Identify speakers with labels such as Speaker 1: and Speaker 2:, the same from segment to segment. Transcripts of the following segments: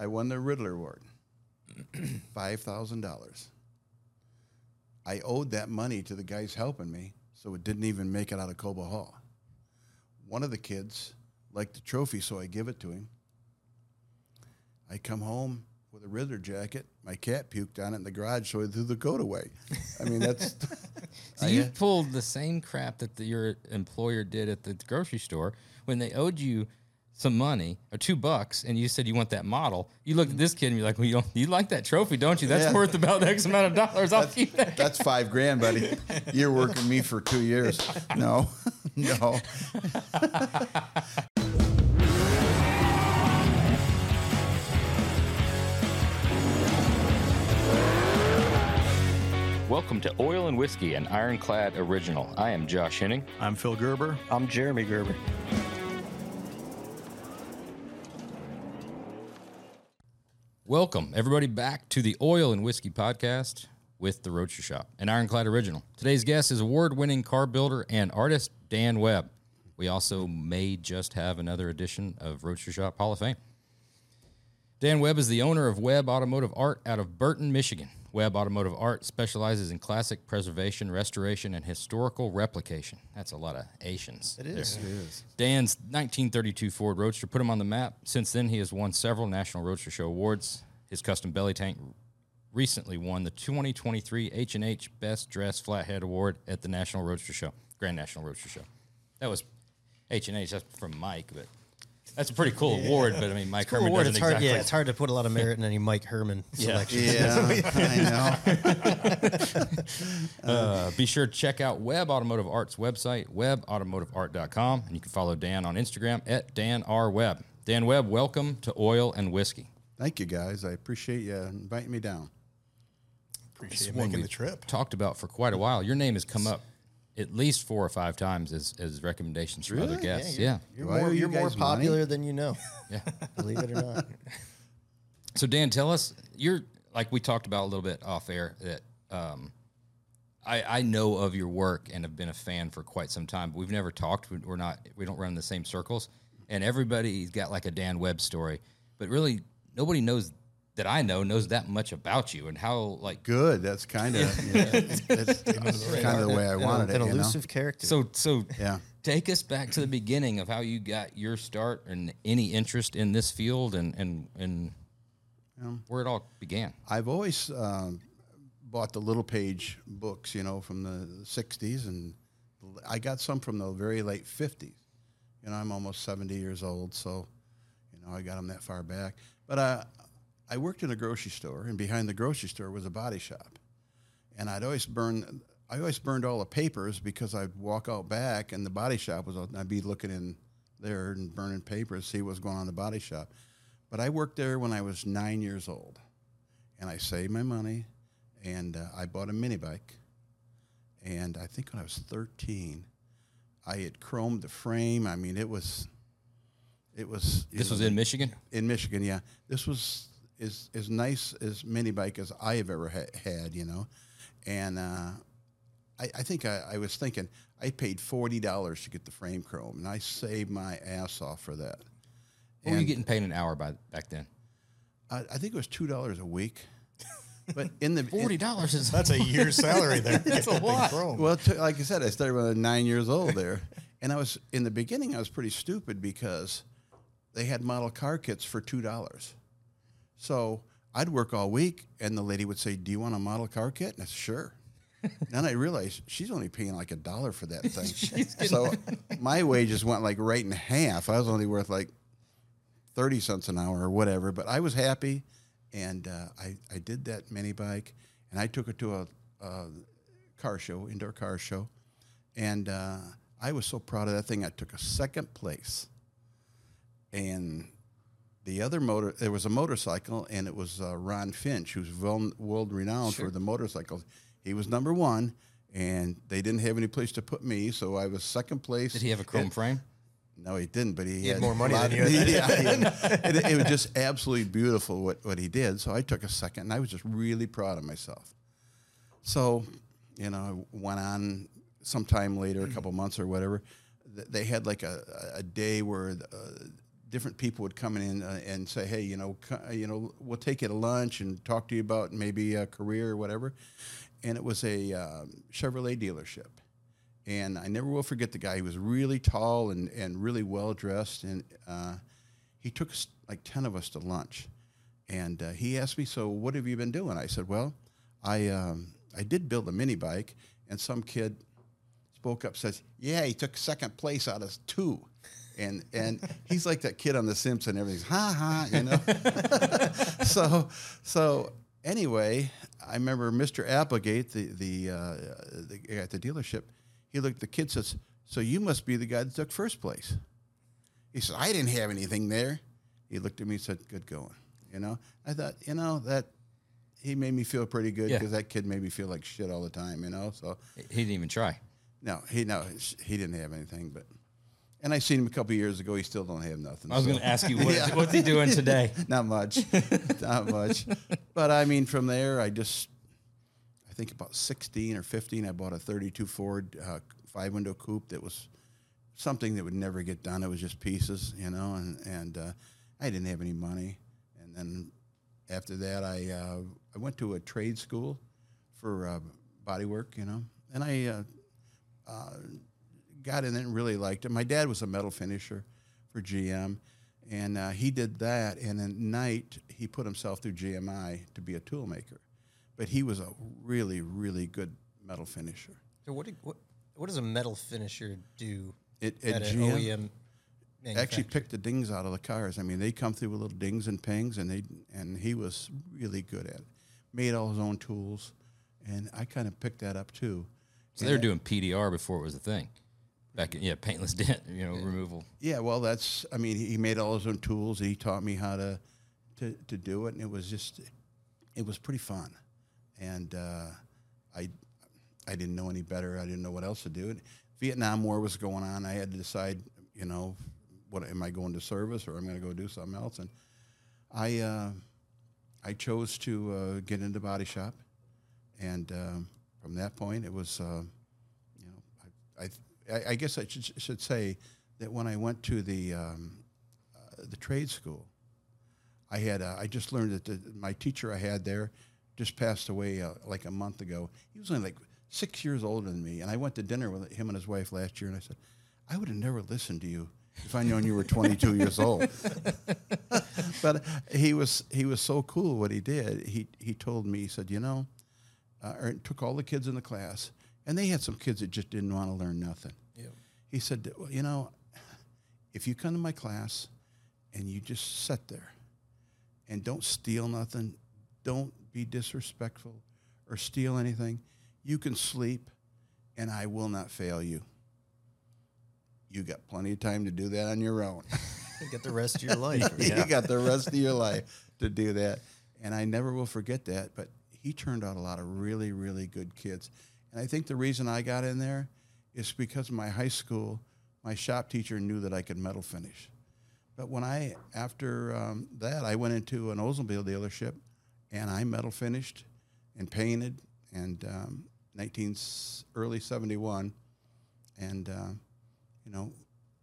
Speaker 1: I won the Riddler Award, five thousand dollars. I owed that money to the guys helping me, so it didn't even make it out of Cobo Hall. One of the kids liked the trophy, so I give it to him. I come home with a Riddler jacket. My cat puked on it in the garage, so I threw the coat away. I mean, that's
Speaker 2: So you uh, pulled the same crap that the, your employer did at the grocery store when they owed you some money or two bucks, and you said you want that model. You look at this kid and you're like, "Well, you, don't, you like that trophy, don't you? That's
Speaker 1: Yeah.
Speaker 2: worth about X amount of dollars. I'll keep that."
Speaker 1: that's five grand, buddy. You're working me for two years. No, no.
Speaker 2: Welcome to Oil and Whiskey, an Ironclad original. I am Josh Henning.
Speaker 3: I'm Phil Gerber.
Speaker 4: I'm Jeremy Gerber.
Speaker 2: Welcome, everybody, back to the Oil and Whiskey Podcast with the Roadster Shop, an Ironclad original. Today's guest is award winning car builder and artist Dan Webb. We also may just have another edition of Roadster Shop Hall of Fame. Dan Webb is the owner of Webb Automotive Art out of Burton, Michigan. Webb Automotive Art specializes in classic preservation, restoration, and historical replication. That's a lot of Asians.
Speaker 4: It is.
Speaker 2: Dan's 1932 Ford Roadster put him on the map. Since then, he has won several National Roadster Show awards. His custom belly tank recently won the 2023 H&H Best Dressed Flathead Award at the National Roadster Show, Grand National Roadster Show. That was H&H. That's from Mike, but that's a pretty cool award. But I mean, Mike Herman
Speaker 4: Award,
Speaker 2: doesn't
Speaker 4: it's hard,
Speaker 2: exactly.
Speaker 4: yeah, it's hard to put a lot of merit in any Mike Herman selection.
Speaker 1: Yeah, I know.
Speaker 2: Uh, be sure to check out Webb Automotive Art's website, webbautomotiveart.com, and you can follow Dan on Instagram at Dan R. Webb. Dan Webb, welcome to Oil and Whiskey.
Speaker 1: Thank you, guys. I appreciate you inviting me down.
Speaker 3: Appreciate you
Speaker 2: one
Speaker 3: making the trip.
Speaker 2: Talked about for quite a while. Your name has come up at least four or five times as, as recommendations from other guests.
Speaker 4: you're,
Speaker 2: Yeah.
Speaker 4: You're
Speaker 1: Do I owe
Speaker 4: more,
Speaker 1: you
Speaker 4: you're more
Speaker 1: guys money?
Speaker 4: popular than you know.
Speaker 2: Yeah.
Speaker 4: Believe it or not.
Speaker 2: So Dan, tell us you're like we talked about a little bit off air that um, I, I know of your work and have been a fan for quite some time. But we've never talked. We- We're not. We don't run in the same circles. And everybody's got like a Dan Webb story, but really nobody knows that I know knows that much about you and how like
Speaker 1: Good. That's kind of that's, kind of the way I wanted
Speaker 4: An
Speaker 1: it. You know?
Speaker 4: elusive character.
Speaker 2: so so.
Speaker 1: Yeah.
Speaker 2: Take us back to the beginning of how you got your start and any interest in this field and and and where it all began.
Speaker 1: I've always um, bought the Little Page books, you know, from the '60s, and I got some from the very late '50s. You know, I'm almost 70 years old, so you know I got them that far back. But uh, I worked in a grocery store, and behind the grocery store was a body shop, and I'd always burn. I always burned all the papers because I'd walk out back, and the body shop was. I'd be looking in there and burning papers, see what's going on in the body shop. But I worked there when I was nine years old and I saved my money, and uh, I bought a mini bike. And I think when I was 13, I had chromed the frame. I mean, it was, it was.
Speaker 2: This
Speaker 1: know,
Speaker 2: was in Michigan.
Speaker 1: in Michigan. Yeah, this was as as nice as mini bike as I have ever ha- had. You know, and uh, I, I think I, I was thinking I paid forty dollars to get the frame chrome, and I saved my ass off for that.
Speaker 2: What were you getting paid an hour by back then?
Speaker 1: I, I think it was two dollars a week. But in the
Speaker 2: Forty dollars is
Speaker 3: That's a year's salary there. That's a lot.
Speaker 1: Well, t- like I said, I started when I was nine years old there, and I was in the beginning. I was pretty stupid because they had model car kits for two dollars. So I'd work all week, and the lady would say, "Do you want a model car kit?" And I said, "Sure." then I realized she's only paying like a dollar for that thing. so my wages went like right in half. I was only worth like thirty cents an hour or whatever. But I was happy, and uh, I I did that mini bike, and I took it to a, a car show, indoor car show, and uh, I was so proud of that thing. I took a second place, and the other motor there was a motorcycle, and it was uh, Ron Finch, who's world renowned for the motorcycles. He was number one. And they didn't have any place to put me, so I was second place.
Speaker 2: Did he have a chrome
Speaker 1: And-
Speaker 2: frame?
Speaker 1: no, he didn't, but he,
Speaker 4: had
Speaker 1: had
Speaker 4: more money than you had.
Speaker 1: yeah, he had- it, it was just absolutely beautiful what, what he did. So I took a second, and I was just really proud of myself. So, you know, I went on sometime later, a couple months or whatever. They had like a, a day where uh, different people would come in uh, and say, "Hey, you know, you know, we'll take you to lunch and talk to you about maybe a career or whatever." And it was a um, Chevrolet dealership, and I never will forget the guy. He was really tall and and really well dressed, and uh, he took us, like ten of us to lunch, and uh, he asked me, "So what have you been doing?" I said, "Well, I um, I did build a mini bike, and some kid." spoke up says yeah he took second place out of two and and he's like that kid on the simpsons everything's ha ha you know so so anyway i remember mr applegate the the, uh, the guy at the dealership he looked at the kid says so you must be the guy that took first place he said i didn't have anything there he looked at me and said good going you know i thought you know that he made me feel pretty good
Speaker 2: Yeah.
Speaker 1: because that kid made me feel like shit all the time you know so
Speaker 2: He didn't even try.
Speaker 1: no, he no, he didn't have anything. But and I seen him a couple years ago. He still don't have nothing.
Speaker 2: I was
Speaker 1: so-
Speaker 2: going to ask you, what, what's he doing today?
Speaker 1: not much, not much. But I mean, from there, I just, I think about sixteen or fifteen, I bought a thirty-two Ford uh, five-window coupe that was something that would never get done. It was just pieces, you know, and and uh, I didn't have any money. And then after that, I uh, I went to a trade school for uh, body work, you know, and I. Uh, got in it and really liked it. My dad was a metal finisher for GM, and uh, he did that. And at night, he put himself through GMI to be a tool maker. But he was a really, really good metal finisher.
Speaker 4: So what, do, what what does a metal finisher do
Speaker 1: It,
Speaker 4: at,
Speaker 1: at
Speaker 4: an
Speaker 1: GM,
Speaker 4: OEM?
Speaker 1: actually
Speaker 4: manufacturer?
Speaker 1: pick the dings out of the cars. I mean, they come through with little dings and pings, and they and he was really good at it. Made all his own tools, and I kind of picked that up too.
Speaker 2: So they were doing PDR before it was a thing. Back in, yeah, paintless dent, you know, removal.
Speaker 1: Yeah, well, that's. I mean, he made all his own tools. and He taught me how to, to, to do it, and it was just, it was pretty fun, and uh, I, I didn't know any better. I didn't know what else to do. And Vietnam War was going on. I had to decide, you know, what am I going to service or I'm going to go do something else, and I, uh, I chose to uh, get into body shop, and um, from that point, it was. Uh, you know, I, I, I- I guess I should, should say that when I went to the um, uh, the trade school, I had uh, I just learned that the, my teacher I had there just passed away uh, like a month ago. He was only like six years older than me, and I went to dinner with him and his wife last year, and I said, I would have never listened to you if I known you were 22 years old. but he was he was so cool. What he did, he he told me, he said, you know, uh, or took all the kids in the class, and they had some kids that just didn't want to learn nothing. He said, well, you know, if you come to my class and you just sit there and don't steal nothing, don't be disrespectful or steal anything, you can sleep and I will not fail you. You got plenty of time to do that on your own.
Speaker 4: Get the rest of your life.
Speaker 1: you got the rest of your life to do that. And I never will forget that. But he turned out a lot of really, really good kids. And I think the reason I got in there is because my high school, my shop teacher knew that I could metal finish. But when I, after um, that, I went into an Oldsmobile dealership and I metal finished and painted and um, 19, early 71. And, uh, you know,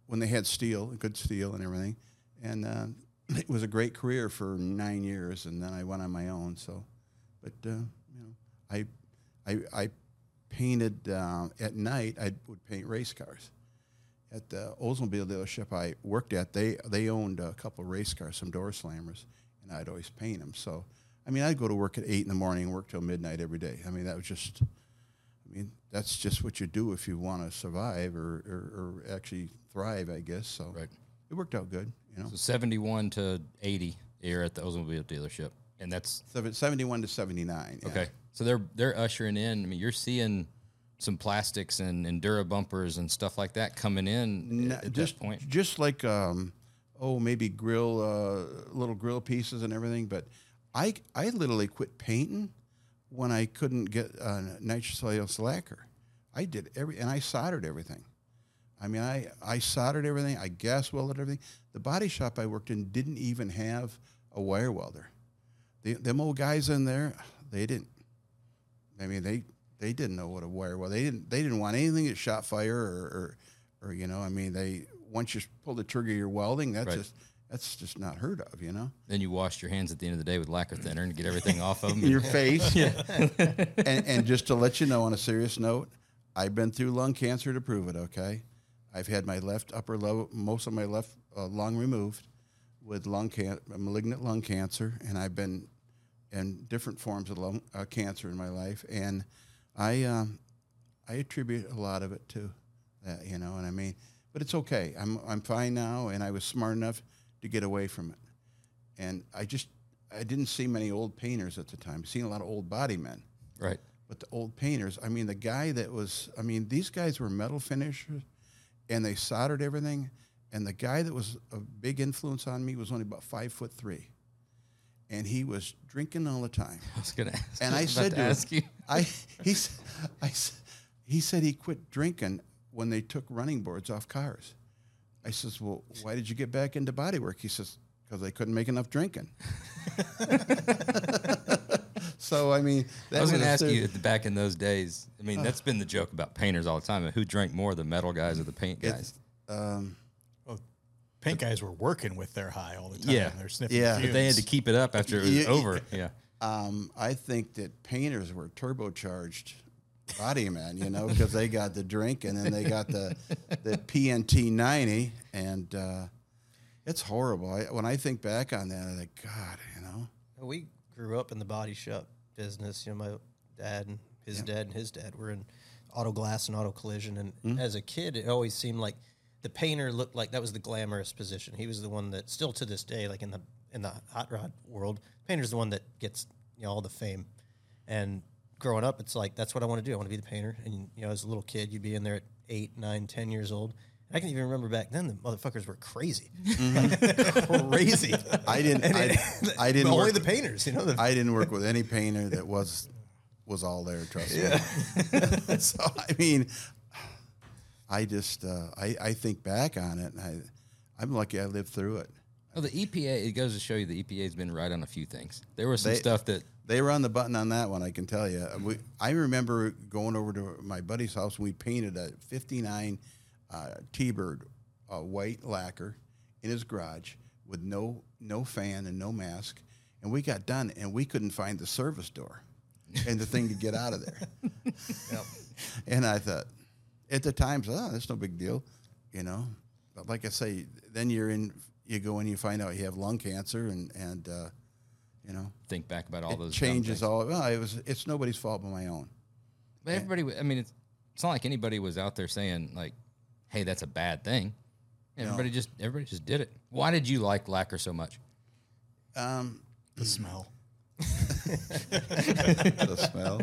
Speaker 1: when they had steel, good steel and everything. And uh, it was a great career for nine years, and then I went on my own. So, but uh, you know, I, I, I painted uh, at night. I would paint race cars. At the Oldsmobile dealership I worked at, they they owned a couple of race cars, some door slammers, and I'd always paint them. So, I mean, I'd go to work at eight in the morning and work till midnight every day. I mean, that was just I mean, that's just what you do if you want to survive or, or, or actually thrive, I guess. So
Speaker 2: Right.
Speaker 1: it worked out good, you know.
Speaker 2: So 71 to 80 here at the Oldsmobile dealership. And that's
Speaker 1: Seven- 71 to 79. yeah.
Speaker 2: okay. So they're they're ushering in. I mean, you're seeing some plastics and Endura bumpers and stuff like that coming in
Speaker 1: No,
Speaker 2: at
Speaker 1: just,
Speaker 2: that point.
Speaker 1: just like, um, oh, maybe grill, uh, little grill pieces and everything. But I, I literally quit painting when I couldn't get uh, nitrocellulose lacquer. I did every, and I soldered everything. I mean, I, I soldered everything. I gas welded everything. The body shop I worked in didn't even have a wire welder. The, them old guys in there, they didn't. I mean, they they didn't know what a wire was. They didn't they didn't want anything that shot fire or, or, or you know. I mean, they once you pull the trigger, you're welding. That's
Speaker 2: Right.
Speaker 1: just that's just not heard of, you know.
Speaker 2: Then you washed your hands at the end of the day with lacquer thinner and get everything off of them.
Speaker 1: your face. and, and just to let you know, on a serious note, I've been through lung cancer to prove it. Okay, I've had my left upper lobe, most of my left uh, lung removed with lung can- malignant lung cancer, and I've been in different forms of lung uh, cancer in my life, and I um, I attribute a lot of it to that, you know. And I mean, but it's okay. I'm I'm fine now, and I was smart enough to get away from it and I just I didn't see many old painters at the time. I've Seen a lot of old body men,
Speaker 2: right.
Speaker 1: but the old painters. I mean, the guy that was. I mean, these guys were metal finishers, and they soldered everything. And the guy that was a big influence on me was only about five foot three, and he was drinking all the time.
Speaker 2: I was gonna ask.
Speaker 1: And I said to him,
Speaker 2: ask you.
Speaker 1: I he I he said he quit drinking when they took running boards off cars. I says, well, why did you get back into bodywork? He says, because they couldn't make enough drinking. so I mean, that
Speaker 2: I was going to ask you back in those days. I mean, that's been the joke about painters all the time. Who drank more, the metal guys or the paint guys?
Speaker 1: Um,
Speaker 3: paint guys were working with their high all the time.
Speaker 2: Yeah.
Speaker 3: They're sniffing
Speaker 1: Yeah.
Speaker 2: But they had to keep it up after it was
Speaker 1: You-
Speaker 2: over. Yeah.
Speaker 1: um, I think that painters were turbocharged body men, you know, because they got the drink and then they got the the PNT ninety, and uh, it's horrible. I, when I think back on that, I think, God, you know.
Speaker 4: We grew up in the body shop business. You know, my dad and his dad and his dad were in auto glass and auto collision. And
Speaker 1: Mm-hmm.
Speaker 4: as a kid, it always seemed like the painter looked like that was the glamorous position. He was the one that still to this day, like in the in the hot rod world, painter's the one that gets you know all the fame. And growing up, it's like that's what I want to do. I want to be the painter. And you know, as a little kid, you'd be in there at eight, nine, ten years old. I can even remember back then the motherfuckers were crazy, mm-hmm. crazy.
Speaker 1: I didn't.
Speaker 4: And
Speaker 1: I,
Speaker 4: it-
Speaker 1: I didn't.
Speaker 4: only
Speaker 1: work,
Speaker 4: the painters, you know. The,
Speaker 1: I didn't work with any painter that was was all there. Trust me. so I mean, I just uh, I I think back on it, and I I'm lucky I lived through it.
Speaker 2: Well, the EPA, it goes to show you the EPA's been right on a few things. There was some
Speaker 1: They-
Speaker 2: stuff that,
Speaker 1: They were on the button on that one, I can tell you. We, I remember going over to my buddy's house and we painted a 59 uh, T-Bird uh, white lacquer in his garage with no no fan and no mask. And we got done and we couldn't find the service door and the thing to get out of there. And I thought, at the time, oh, that's no big deal, you know. But like I say, then you're in, you go and you find out you have lung cancer and, and uh, you know,
Speaker 2: think back about all
Speaker 1: it
Speaker 2: those
Speaker 1: changes all. Well, it was. It's nobody's fault but my own.
Speaker 2: But everybody, I mean, it's, it's not like anybody was out there saying like, "Hey, that's a bad thing." Everybody just everybody just did it. Why did you like lacquer so much?
Speaker 1: Um,
Speaker 3: the smell.
Speaker 1: the smell.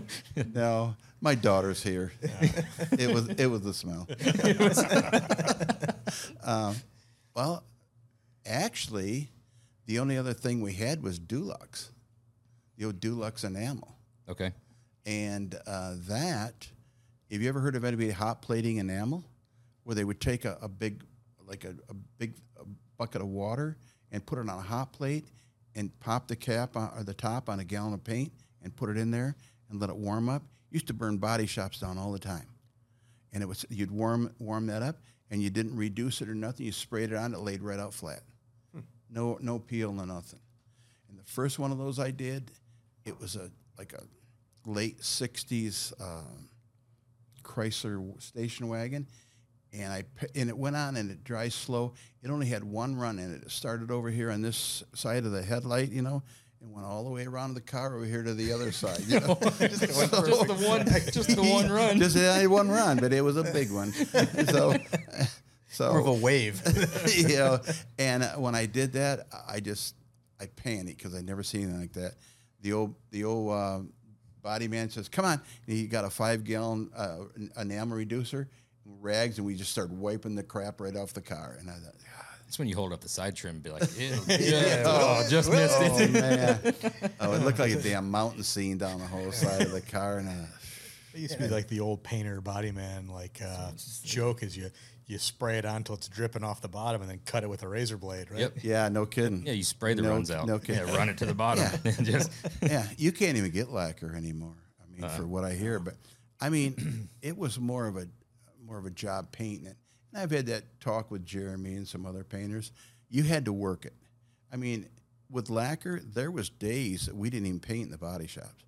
Speaker 1: No, my daughter's here. it was. It was the smell. um, well, actually, the only other thing we had was Dulux, the old Dulux enamel,
Speaker 2: Okay,
Speaker 1: and uh, that. Have you ever heard of anybody hot plating enamel, where they would take a, a big, like a, a big a bucket of water and put it on a hot plate and pop the cap on, or the top on a gallon of paint and put it in there and let it warm up. Used to burn body shops down all the time, and it was you'd warm warm that up and you didn't reduce it or nothing. You sprayed it on, it laid right out flat, no no peel, no nothing. And the first one of those I did, it was a like a late '60s um, Chrysler station wagon, and I and it went on and it dries slow. It only had one run in it. It started over here on this side of the headlight, you know, and went all the way around the car over here to the other side. You know?
Speaker 2: just the one, just the one run.
Speaker 1: Just had one run, but it was a big one. So, so
Speaker 4: more of a wave.
Speaker 1: you know, and uh, when I did that, I just I panicked because I'd never seen anything like that. The old the old uh, body man says, "Come on!" And he got a five gallon uh, enamel reducer, rags, and we just started wiping the crap right off the car. And I thought, "God,
Speaker 2: That's when you hold up the side trim and be like, Ew, yeah, oh, just missed
Speaker 1: oh
Speaker 2: it.
Speaker 1: man, oh, it looked like a damn mountain scene down the whole side of the car, and. Uh,
Speaker 3: It used to be like the old painter body man like uh, joke is you you spray it on until it's dripping off the bottom and then cut it with a razor blade, right?
Speaker 2: Yep.
Speaker 1: yeah, no kidding.
Speaker 2: Yeah, you spray the
Speaker 1: No-
Speaker 2: runs out.
Speaker 1: no kidding.
Speaker 2: yeah, run it to the bottom. and just
Speaker 1: yeah, you can't even get lacquer anymore. I mean, for what I hear, but I mean, it was more of a more of a job painting it. I've had that talk with Jeremy and some other painters. you had to work it. I mean, with lacquer, there was days that we didn't even paint in the body shops.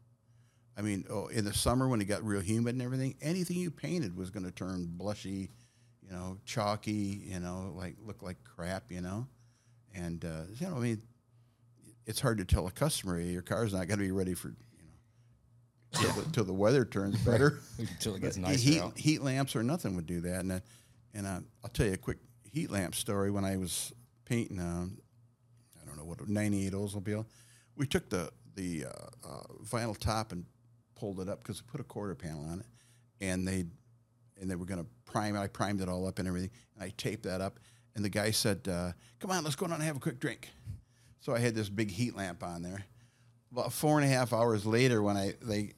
Speaker 1: I mean, oh, in the summer when it got real humid and everything, anything you painted was going to turn blushy, you know, chalky, you know, like look like crap, you know. And uh, you know, I mean, it's hard to tell a customer your car's not going to be ready for you know till the, till the weather turns better.
Speaker 2: Until it gets nicer
Speaker 1: heat,
Speaker 2: out.
Speaker 1: heat lamps or nothing would do that. And uh, and uh, I'll tell you a quick heat lamp story. When I was painting, um, I don't know what a 98 Oldsmobile, we took the the uh, uh, vinyl top and pulled it up because we put a quarter panel on it, and they and they were going to prime. it. I primed it all up and everything, and I taped that up. And the guy said, uh, "Come on, let's go down and have a quick drink." So I had this big heat lamp on there. About four and a half hours later, when I they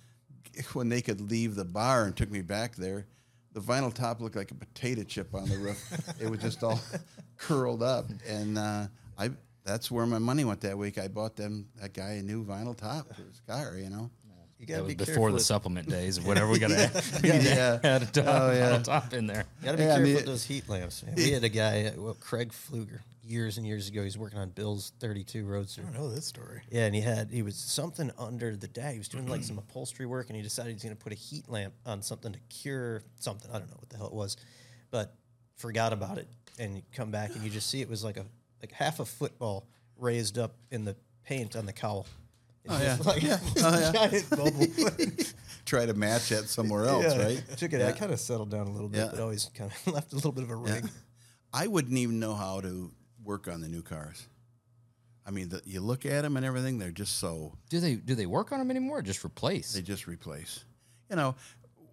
Speaker 1: when they could leave the bar and took me back there, the vinyl top looked like a potato chip on the roof. it was just all curled up, and uh, I that's where my money went that week. I bought them that guy a new vinyl top for his car. You know.
Speaker 4: You gotta
Speaker 2: was
Speaker 4: be
Speaker 2: before the supplement days of whatever we got to add.
Speaker 1: Yeah, yeah.
Speaker 2: add a top,
Speaker 1: Oh, yeah.
Speaker 2: top in there.
Speaker 4: You gotta be
Speaker 1: Yeah, I
Speaker 4: careful
Speaker 1: mean,
Speaker 4: with those heat lamps. man. We had a guy, uh, well, Craig Fluger, years and years ago. He's working on Bill's 32 Roadster.
Speaker 3: I don't know this story.
Speaker 4: Yeah, and he had he was something under the dash. He was doing like some mm-hmm. upholstery work, and he decided he's going to put a heat lamp on something to cure something. I don't know what the hell it was, but forgot about it. And you come back and you just see it was like a like half a football raised up in the paint on the cowl. It's
Speaker 1: Oh, yeah.
Speaker 4: like
Speaker 1: Yeah. Oh, yeah.
Speaker 4: giant bubble.
Speaker 1: Try to match that somewhere else,
Speaker 4: Yeah.
Speaker 1: right?
Speaker 4: Took it.
Speaker 1: Yeah.
Speaker 4: I kind of settled down a little bit, but always kind of left a little bit of a ring.
Speaker 1: I wouldn't even know how to work on the new cars. I mean, the, you look at them and everything; they're just so
Speaker 2: Do they do they work on them anymore? Or just replace?
Speaker 1: they just replace. You know,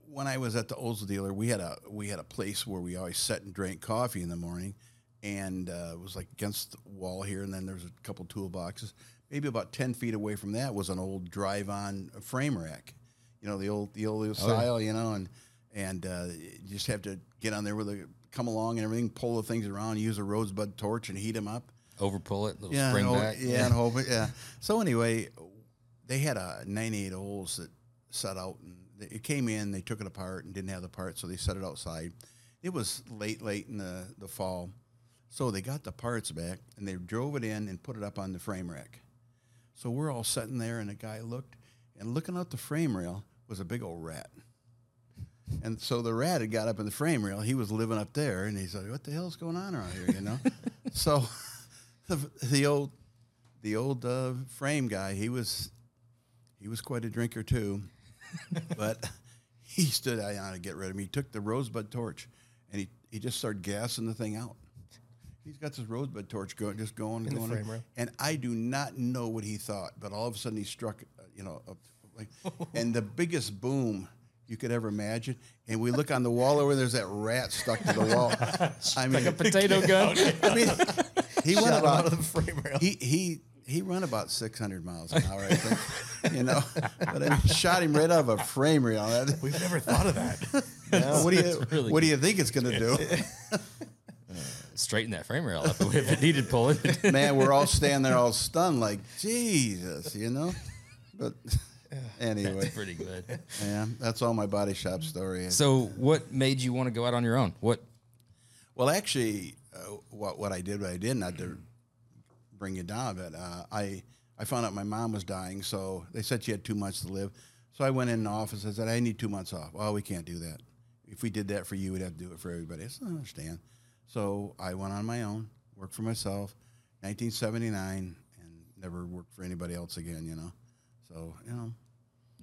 Speaker 1: when I was at the Olds dealer, we had a we had a place where we always sat and drank coffee in the morning, and uh, it was like against the wall here, and then there's a couple toolboxes. Maybe about ten feet away from that was an old drive-on frame rack. You know, the old the old style. You know, and and uh, you just have to get on there with a come along and everything, pull the things around, use a rosebud torch, and heat them up
Speaker 2: Overpull it, little
Speaker 1: yeah,
Speaker 2: spring
Speaker 1: and,
Speaker 2: back.
Speaker 1: ho- yeah, and hope it, yeah. So anyway, they had a 98 Olds that set out, and it came in. They took it apart and didn't have the parts, so they set it outside. It was late, late in the the fall, so they got the parts back and they drove it in and put it up on the frame rack. So we're all sitting there, and a guy looked, and looking out the frame rail was a big old rat. And so the rat had got up in the frame rail. He was living up there, and he's like, "What the hell's going on around here?" You know. so the, the old the old uh, frame guy, he was he was quite a drinker too, but he stood out on to get rid of me. He took the rosebud torch, and he he just started gassing the thing out. He's got this rosebud torch going, just going,
Speaker 4: the
Speaker 1: going,
Speaker 4: frame rail.
Speaker 1: and I do not know what he thought, but all of a sudden he struck, uh, you know, a, like, and the biggest boom you could ever imagine. And we look on the wall over there's that rat stuck to the wall. I mean,
Speaker 2: Like a potato gun.
Speaker 1: I mean, he went
Speaker 4: Shot him
Speaker 1: about
Speaker 4: out of the frame rail.
Speaker 1: he he he run about 600 miles an hour, I think. you know, but I mean, shot him right out of a frame rail.
Speaker 3: We've never thought of that.
Speaker 1: what do you
Speaker 2: really
Speaker 1: what do you think it's going to do?
Speaker 2: Straighten that frame rail up if it needed pulling.
Speaker 1: Man, we're all standing there all stunned, like Jesus, you know. But anyway,
Speaker 2: Pretty good.
Speaker 1: yeah, that's all my body shop story. is.
Speaker 2: So, what made you want to go out on your own? What?
Speaker 1: Well, actually, uh, what what I did, what I did, not to bring you down, but uh, I I found out my mom was dying, so they said she had two months to live. So I went in the office. I said, I need two months off. Well, we can't do that. If we did that for you, we'd have to do it for everybody. I said, I understand. So I went on my own, worked for myself, 1979, and never worked for anybody else again. You know, so you know,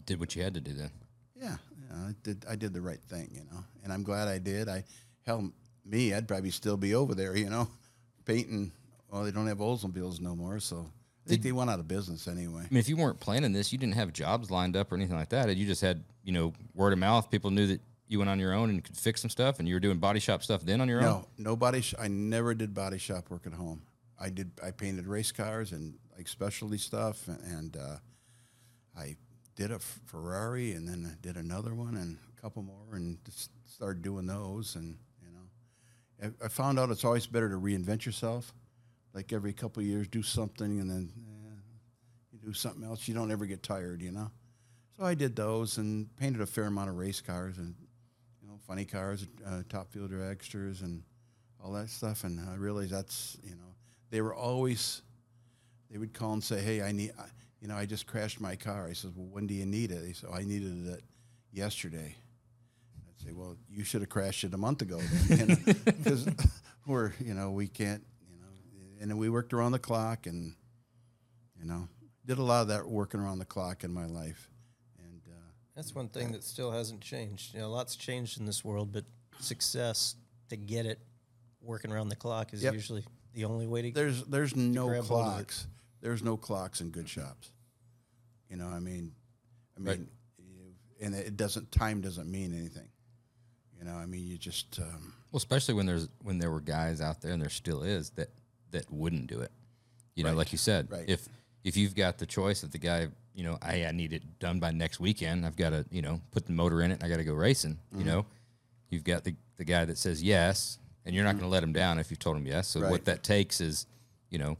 Speaker 2: Did what you had to do then.
Speaker 1: yeah, yeah, I did. I did the right thing, you know, and I'm glad I did. I hell, me, I'd probably still be over there, you know, painting. Well, they don't have Oldsmobiles no more, so I think they went out of business anyway.
Speaker 2: I mean, if you weren't planning this, you didn't have jobs lined up or anything like that. You just had, you know, word of mouth. People knew that you went on your own and could fix some stuff, and you were doing body shop stuff then on your own.
Speaker 1: No, no body. Sh- I never did body shop work at home. I did. I painted race cars and like specialty stuff, and, and uh, I did a Ferrari, and then I did another one, and a couple more, and just started doing those. And you know, I, I found out it's always better to reinvent yourself. Like every couple years, do something, and then eh, you do something else. You don't ever get tired, you know. So I did those and painted a fair amount of race cars and you know funny cars, uh, top field dragsters, and all that stuff. And I realized that's you know they were always they would call and say, "Hey, I need, I, you know, I just crashed my car." I said, "Well, when do you need it?" They said, oh, "I needed it yesterday." I'd say, "Well, you should have crashed it a month ago, because we're, you know, we can't, you know." And we worked around the clock, and you know, did a lot of that working around the clock in my life, and uh,
Speaker 4: That's one thing that still hasn't changed. You know, lots changed in this world, but success to get it working around the clock is
Speaker 1: Yep.
Speaker 4: usually the only way to.
Speaker 1: there's there's no
Speaker 4: grab it.
Speaker 1: clocks. There's no clocks in good shops. You know, I mean, I mean,
Speaker 2: Right.
Speaker 1: and it doesn't time doesn't mean anything. You know, I mean, you just um,
Speaker 2: Well, especially when there's when there were guys out there, and there still is that that wouldn't do it. You know,
Speaker 1: Right.
Speaker 2: like you said,
Speaker 1: Right.
Speaker 2: if if you've got the choice of the guy, you know, I, I need it done by next weekend. I've got to, you know, put the motor in it. and I got to go racing. You
Speaker 1: Mm-hmm.
Speaker 2: know, you've got the the guy that says yes, and you're not going to let him down if you've told him yes. So
Speaker 1: Mm-hmm. Right.
Speaker 2: what that takes is, you know,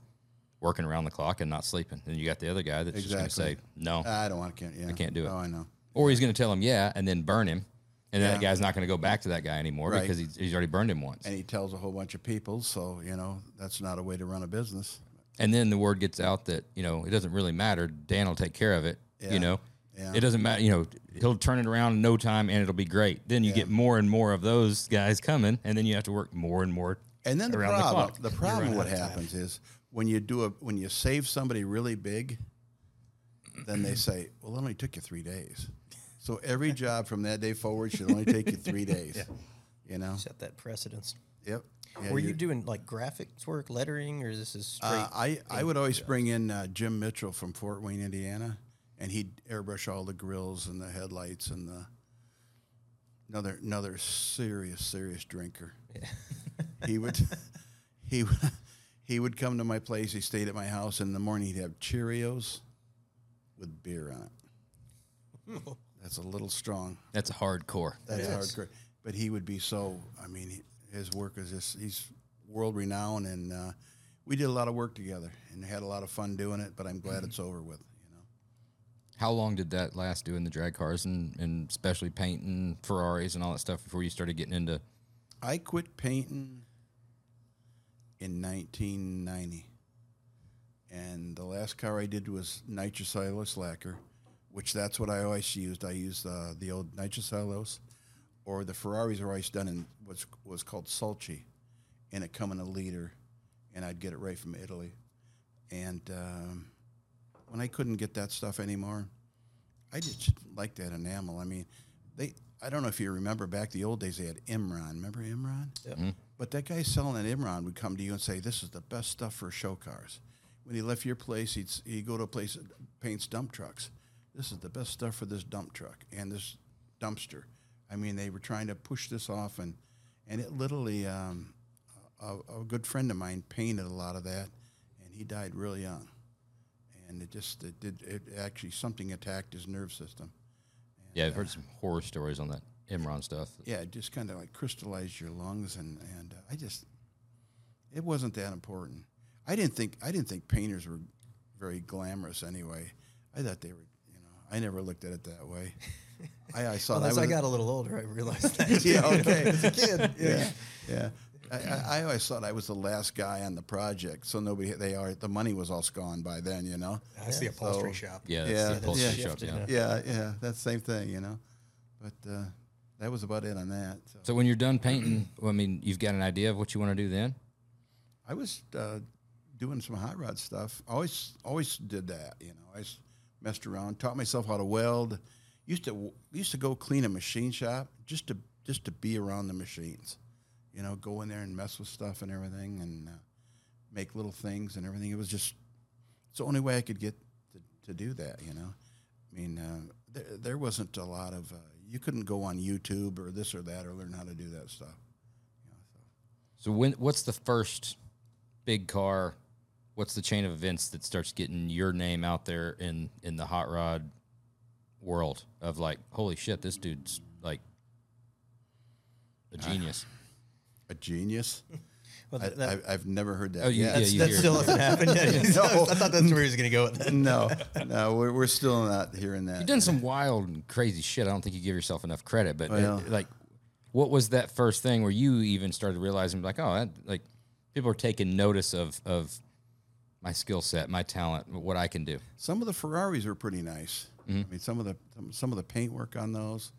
Speaker 2: working around the clock and not sleeping. And you got the other guy that's just going to say no,
Speaker 1: I don't want to. Yeah, I
Speaker 2: can't do it.
Speaker 1: Oh, I know.
Speaker 2: or he's going to tell him yeah, and then burn him. And then that guy's not going to go back to that guy anymore
Speaker 1: Right.
Speaker 2: because he's, he's already burned him once.
Speaker 1: And he tells a whole bunch of people, so you know that's not a way to run a business.
Speaker 2: And then the word gets out that, you know, it doesn't really matter. Dan will take care of it.
Speaker 1: Yeah.
Speaker 2: You know,
Speaker 1: Yeah.
Speaker 2: it doesn't matter. You know, he'll turn it around in no time and it'll be great. Then you get more and more of those guys coming, and then you have to work more and more.
Speaker 1: And then the
Speaker 2: around the clock.
Speaker 1: the, problem, what happens is when you do a when you save somebody really big, then they say, "Well, it only took you three days." So every job from that day forward should only take you three days. You know.
Speaker 4: set that precedence.
Speaker 1: Yep. Yeah,
Speaker 4: Were you doing like graphics work, lettering, or this is straight?
Speaker 1: Uh, I, I would always bring in uh, Jim Mitchell from Fort Wayne, Indiana, and he'd airbrush all the grills and the headlights and the another another serious serious drinker. Yeah. he would he would he would come to my place. He stayed at my house. In the morning, he'd have Cheerios with beer on it. That's a little strong.
Speaker 2: That's a hardcore.
Speaker 1: That's
Speaker 4: Yes.
Speaker 1: hardcore. But he would be so. I mean, his work is just he's world renowned, and uh, we did a lot of work together and had a lot of fun doing it. But I'm glad it's over with. You know,
Speaker 2: How long did that last doing the drag cars and, and especially painting Ferraris and all that stuff before you started getting into?
Speaker 1: I quit painting in 1990, and the last car I did was nitrocellulose lacquer, which that's what I always used. I used uh, the old nitrocellulose, or the Ferraris were always done in what was called Sulci, and it come in a liter, and I'd get it right from Italy. And um, when I couldn't get that stuff anymore, I just like that enamel. I mean, they. I don't know if you remember back the old days. They had Imron. Remember Imron? But that guy selling that Imron would come to you and say, "This is the best stuff for show cars." When he left your place, he'd he'd go to a place that paints dump trucks. This is the best stuff for this dump truck and this dumpster. I mean, they were trying to push this off, and and it literally. Um, a, a good friend of mine painted a lot of that, and he died really young. And it just it did it actually something attacked his nerve system.
Speaker 2: Yeah, I've heard some horror stories on that Imron stuff.
Speaker 1: Yeah, it just kind of like crystallized your lungs, and and uh, I just it wasn't that important. I didn't think I didn't think painters were very glamorous anyway. I thought they were, you know, I never looked at it that way. I, I saw
Speaker 4: well,
Speaker 1: that
Speaker 4: as I got a little older, I realized that.
Speaker 1: yeah, okay.
Speaker 4: As a kid,
Speaker 1: yeah, yeah. I, I, I always thought I was the last guy on the project, so nobody they are the money was all gone by then, you know.
Speaker 3: That's the upholstery
Speaker 1: So-
Speaker 3: shop.
Speaker 2: Yeah, that's
Speaker 1: Yeah,
Speaker 2: the upholstery
Speaker 1: yeah.
Speaker 2: shop. Yeah.
Speaker 1: Yeah, yeah, that's the same thing, you know. But uh, that was about it on that. So.
Speaker 2: So when you're done painting, well, I mean, you've got an idea of what you want to do then.
Speaker 1: I was uh, doing some hot rod stuff. Always, always did that. You know, I messed around, taught myself how to weld. Used to used to go clean a machine shop just to just to be around the machines. You know, go in there and mess with stuff and everything, and uh, make little things and everything. It was just it's the only way I could get to, to do that. You know, I mean, uh, there, there wasn't a lot of uh, you couldn't go on YouTube or this or that or learn how to do that stuff.
Speaker 2: So when what's the first big car? What's the chain of events that starts getting your name out there in in the hot rod world of like, holy shit, this dude's like a genius.
Speaker 1: A genius.
Speaker 4: Well,
Speaker 1: I,
Speaker 4: that,
Speaker 1: I, I've never heard that.
Speaker 2: Oh, you- yeah,
Speaker 4: that's,
Speaker 2: you
Speaker 4: that
Speaker 2: hear-
Speaker 4: still hasn't happened yet.
Speaker 1: No.
Speaker 4: I thought that's where he was going to go with that.
Speaker 1: no, no, we're, we're still not hearing that.
Speaker 2: You've done some wild and crazy shit. I don't think you give yourself enough credit, but uh,
Speaker 1: Well.
Speaker 2: like, what was that first thing where you even started realizing like, oh, that, like people are taking notice of of my skill set, my talent, what I can do.
Speaker 1: Some of the Ferraris were pretty nice. I mean, some of the some- some of the paintwork on those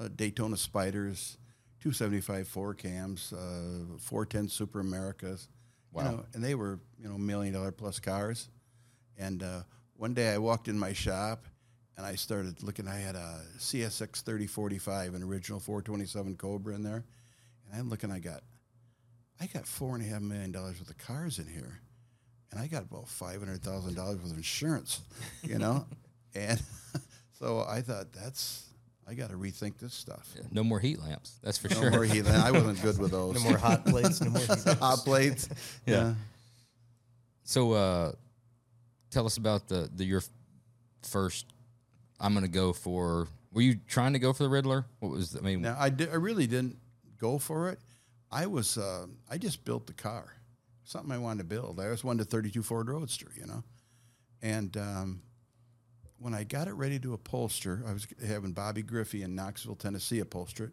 Speaker 1: uh, Daytona Spiders, 275 four cams, uh, 410 Super Americas.
Speaker 2: Wow.
Speaker 1: You know, and they were you know million dollar plus cars. And uh, one day I walked in my shop and I started looking. I had a CSX 3045, an original 427 Cobra in there, and I'm looking. I got I got four and a half million dollars worth of cars in here, and I got about five hundred thousand dollars worth of insurance, you know, and so I thought that's I got to rethink this stuff.
Speaker 2: No more heat lamps, that's for
Speaker 1: No
Speaker 2: sure.
Speaker 1: No more heat. lamps. I wasn't good with those.
Speaker 4: No more hot plates. No more.
Speaker 1: hot plates.
Speaker 2: Yeah. So, uh, tell us about the, the your first. I'm going to go for. Were you trying to go for the Riddler? What was I mean?
Speaker 1: Now I, di- I really didn't go for it. I was uh, I just built the car, something I wanted to build. I always wanted a 32 Ford Roadster, you know, and um, when I got it ready to upholster, I was having Bobby Griffey in Knoxville, Tennessee, upholster it,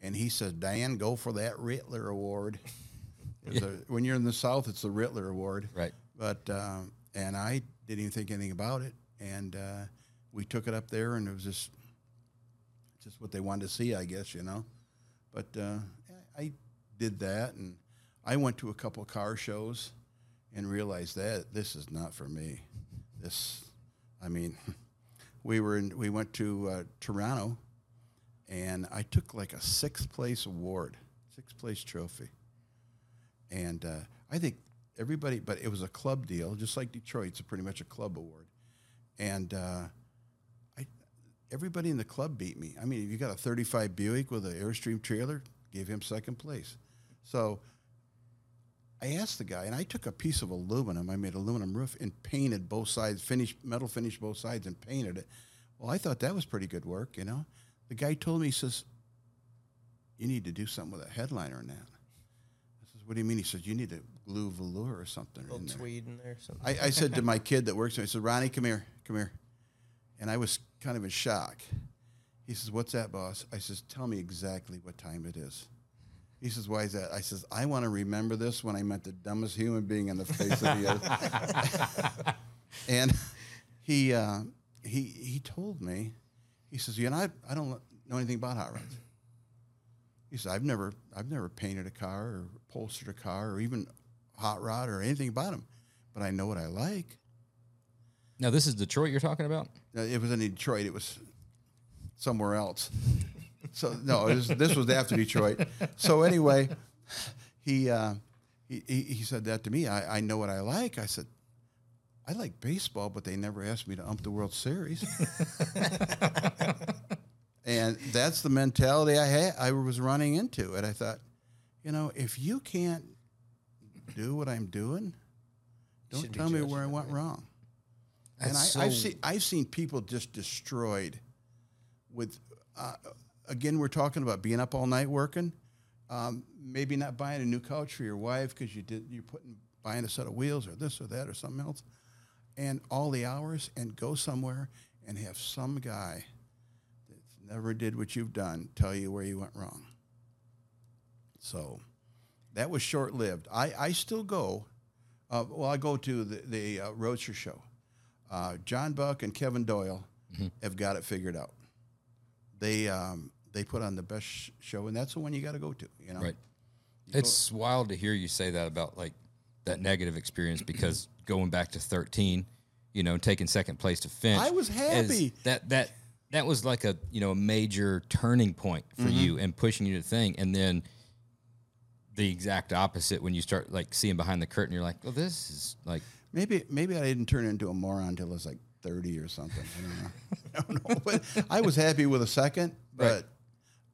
Speaker 1: and he says, "Dan, go for that Rittler Award." It's a- when you're in the South, it's the Rittler Award,
Speaker 2: Right.
Speaker 1: But um, and I didn't even think anything about it, and uh, we took it up there, and it was just just what they wanted to see, I guess, you know. But uh, I did that, and I went to a couple car shows, and realized that this is not for me. This, I mean, we were in, we went to uh, Toronto, and I took like a sixth place award, sixth place trophy, and uh, I think everybody, but it was a club deal, just like Detroit. It's a pretty much a club award, and. Uh, I, everybody in the club beat me. I mean, if you got a 35 Buick with an Airstream trailer, gave him second place. So I asked the guy, and I took a piece of aluminum. I made aluminum roof and painted both sides, finished metal finished both sides, and painted it. Well, I thought that was pretty good work, you know. The guy told me, he says, "You need to do something with a headliner in that." I says, "What do you mean?" He says, "You need to glue velour or something in
Speaker 4: Little
Speaker 1: there."
Speaker 4: tweed in there. Something.
Speaker 1: I, I said to my kid that works I said, Ronnie, come here, come here. And I was kind of in shock. He says, What's that, boss? I says, Tell me exactly what time it is. He says, Why is that? I says, I want to remember this when I met the dumbest human being on the face of the earth. and he, uh, he, he told me, he says, You know, I, I don't know anything about hot rods. He said, I've never, I've never painted a car or upholstered a car or even hot rod or anything about them, but I know what I like.
Speaker 2: Now this is Detroit you're talking about.
Speaker 1: Uh, It was in Detroit. It was somewhere else. So no, was, this was after Detroit. So anyway, he, uh, he he said that to me. I, I know what I like. I said, I like baseball, but they never asked me to ump the World Series. and that's the mentality I had. I was running into it. I thought, you know, if you can't do what I'm doing, don't tell me where I went wrong and I,
Speaker 2: That's
Speaker 1: I've
Speaker 2: so-
Speaker 1: seen I've seen people just destroyed with. Uh, again, we're talking about being up all night working. Um, maybe not buying a new couch for your wife because you did you're putting buying a set of wheels or this or that or something else, and all the hours and go somewhere and have some guy that never did what you've done tell you where you went wrong. So that was short lived. I, I still go. Uh, well, I go to the, the uh, Roadster show. Uh, John Buck and Kevin Doyle have got it figured out. They um, they put on the best show, and that's the one you got to go to. You know,
Speaker 2: Right. It's wild to hear you say that about like that negative experience because going back to 13, you know, taking second place to Finch.
Speaker 1: I was happy.
Speaker 2: that that that was like a you know a major turning point for
Speaker 1: Mm-hmm.
Speaker 2: you and pushing you to thing, and then the exact opposite when you start like seeing behind the curtain, you're like, well, this is like
Speaker 1: Maybe maybe I didn't turn into a moron until I was like thirty or something. I don't know. I don't know. But I was happy with a second, but
Speaker 2: Right.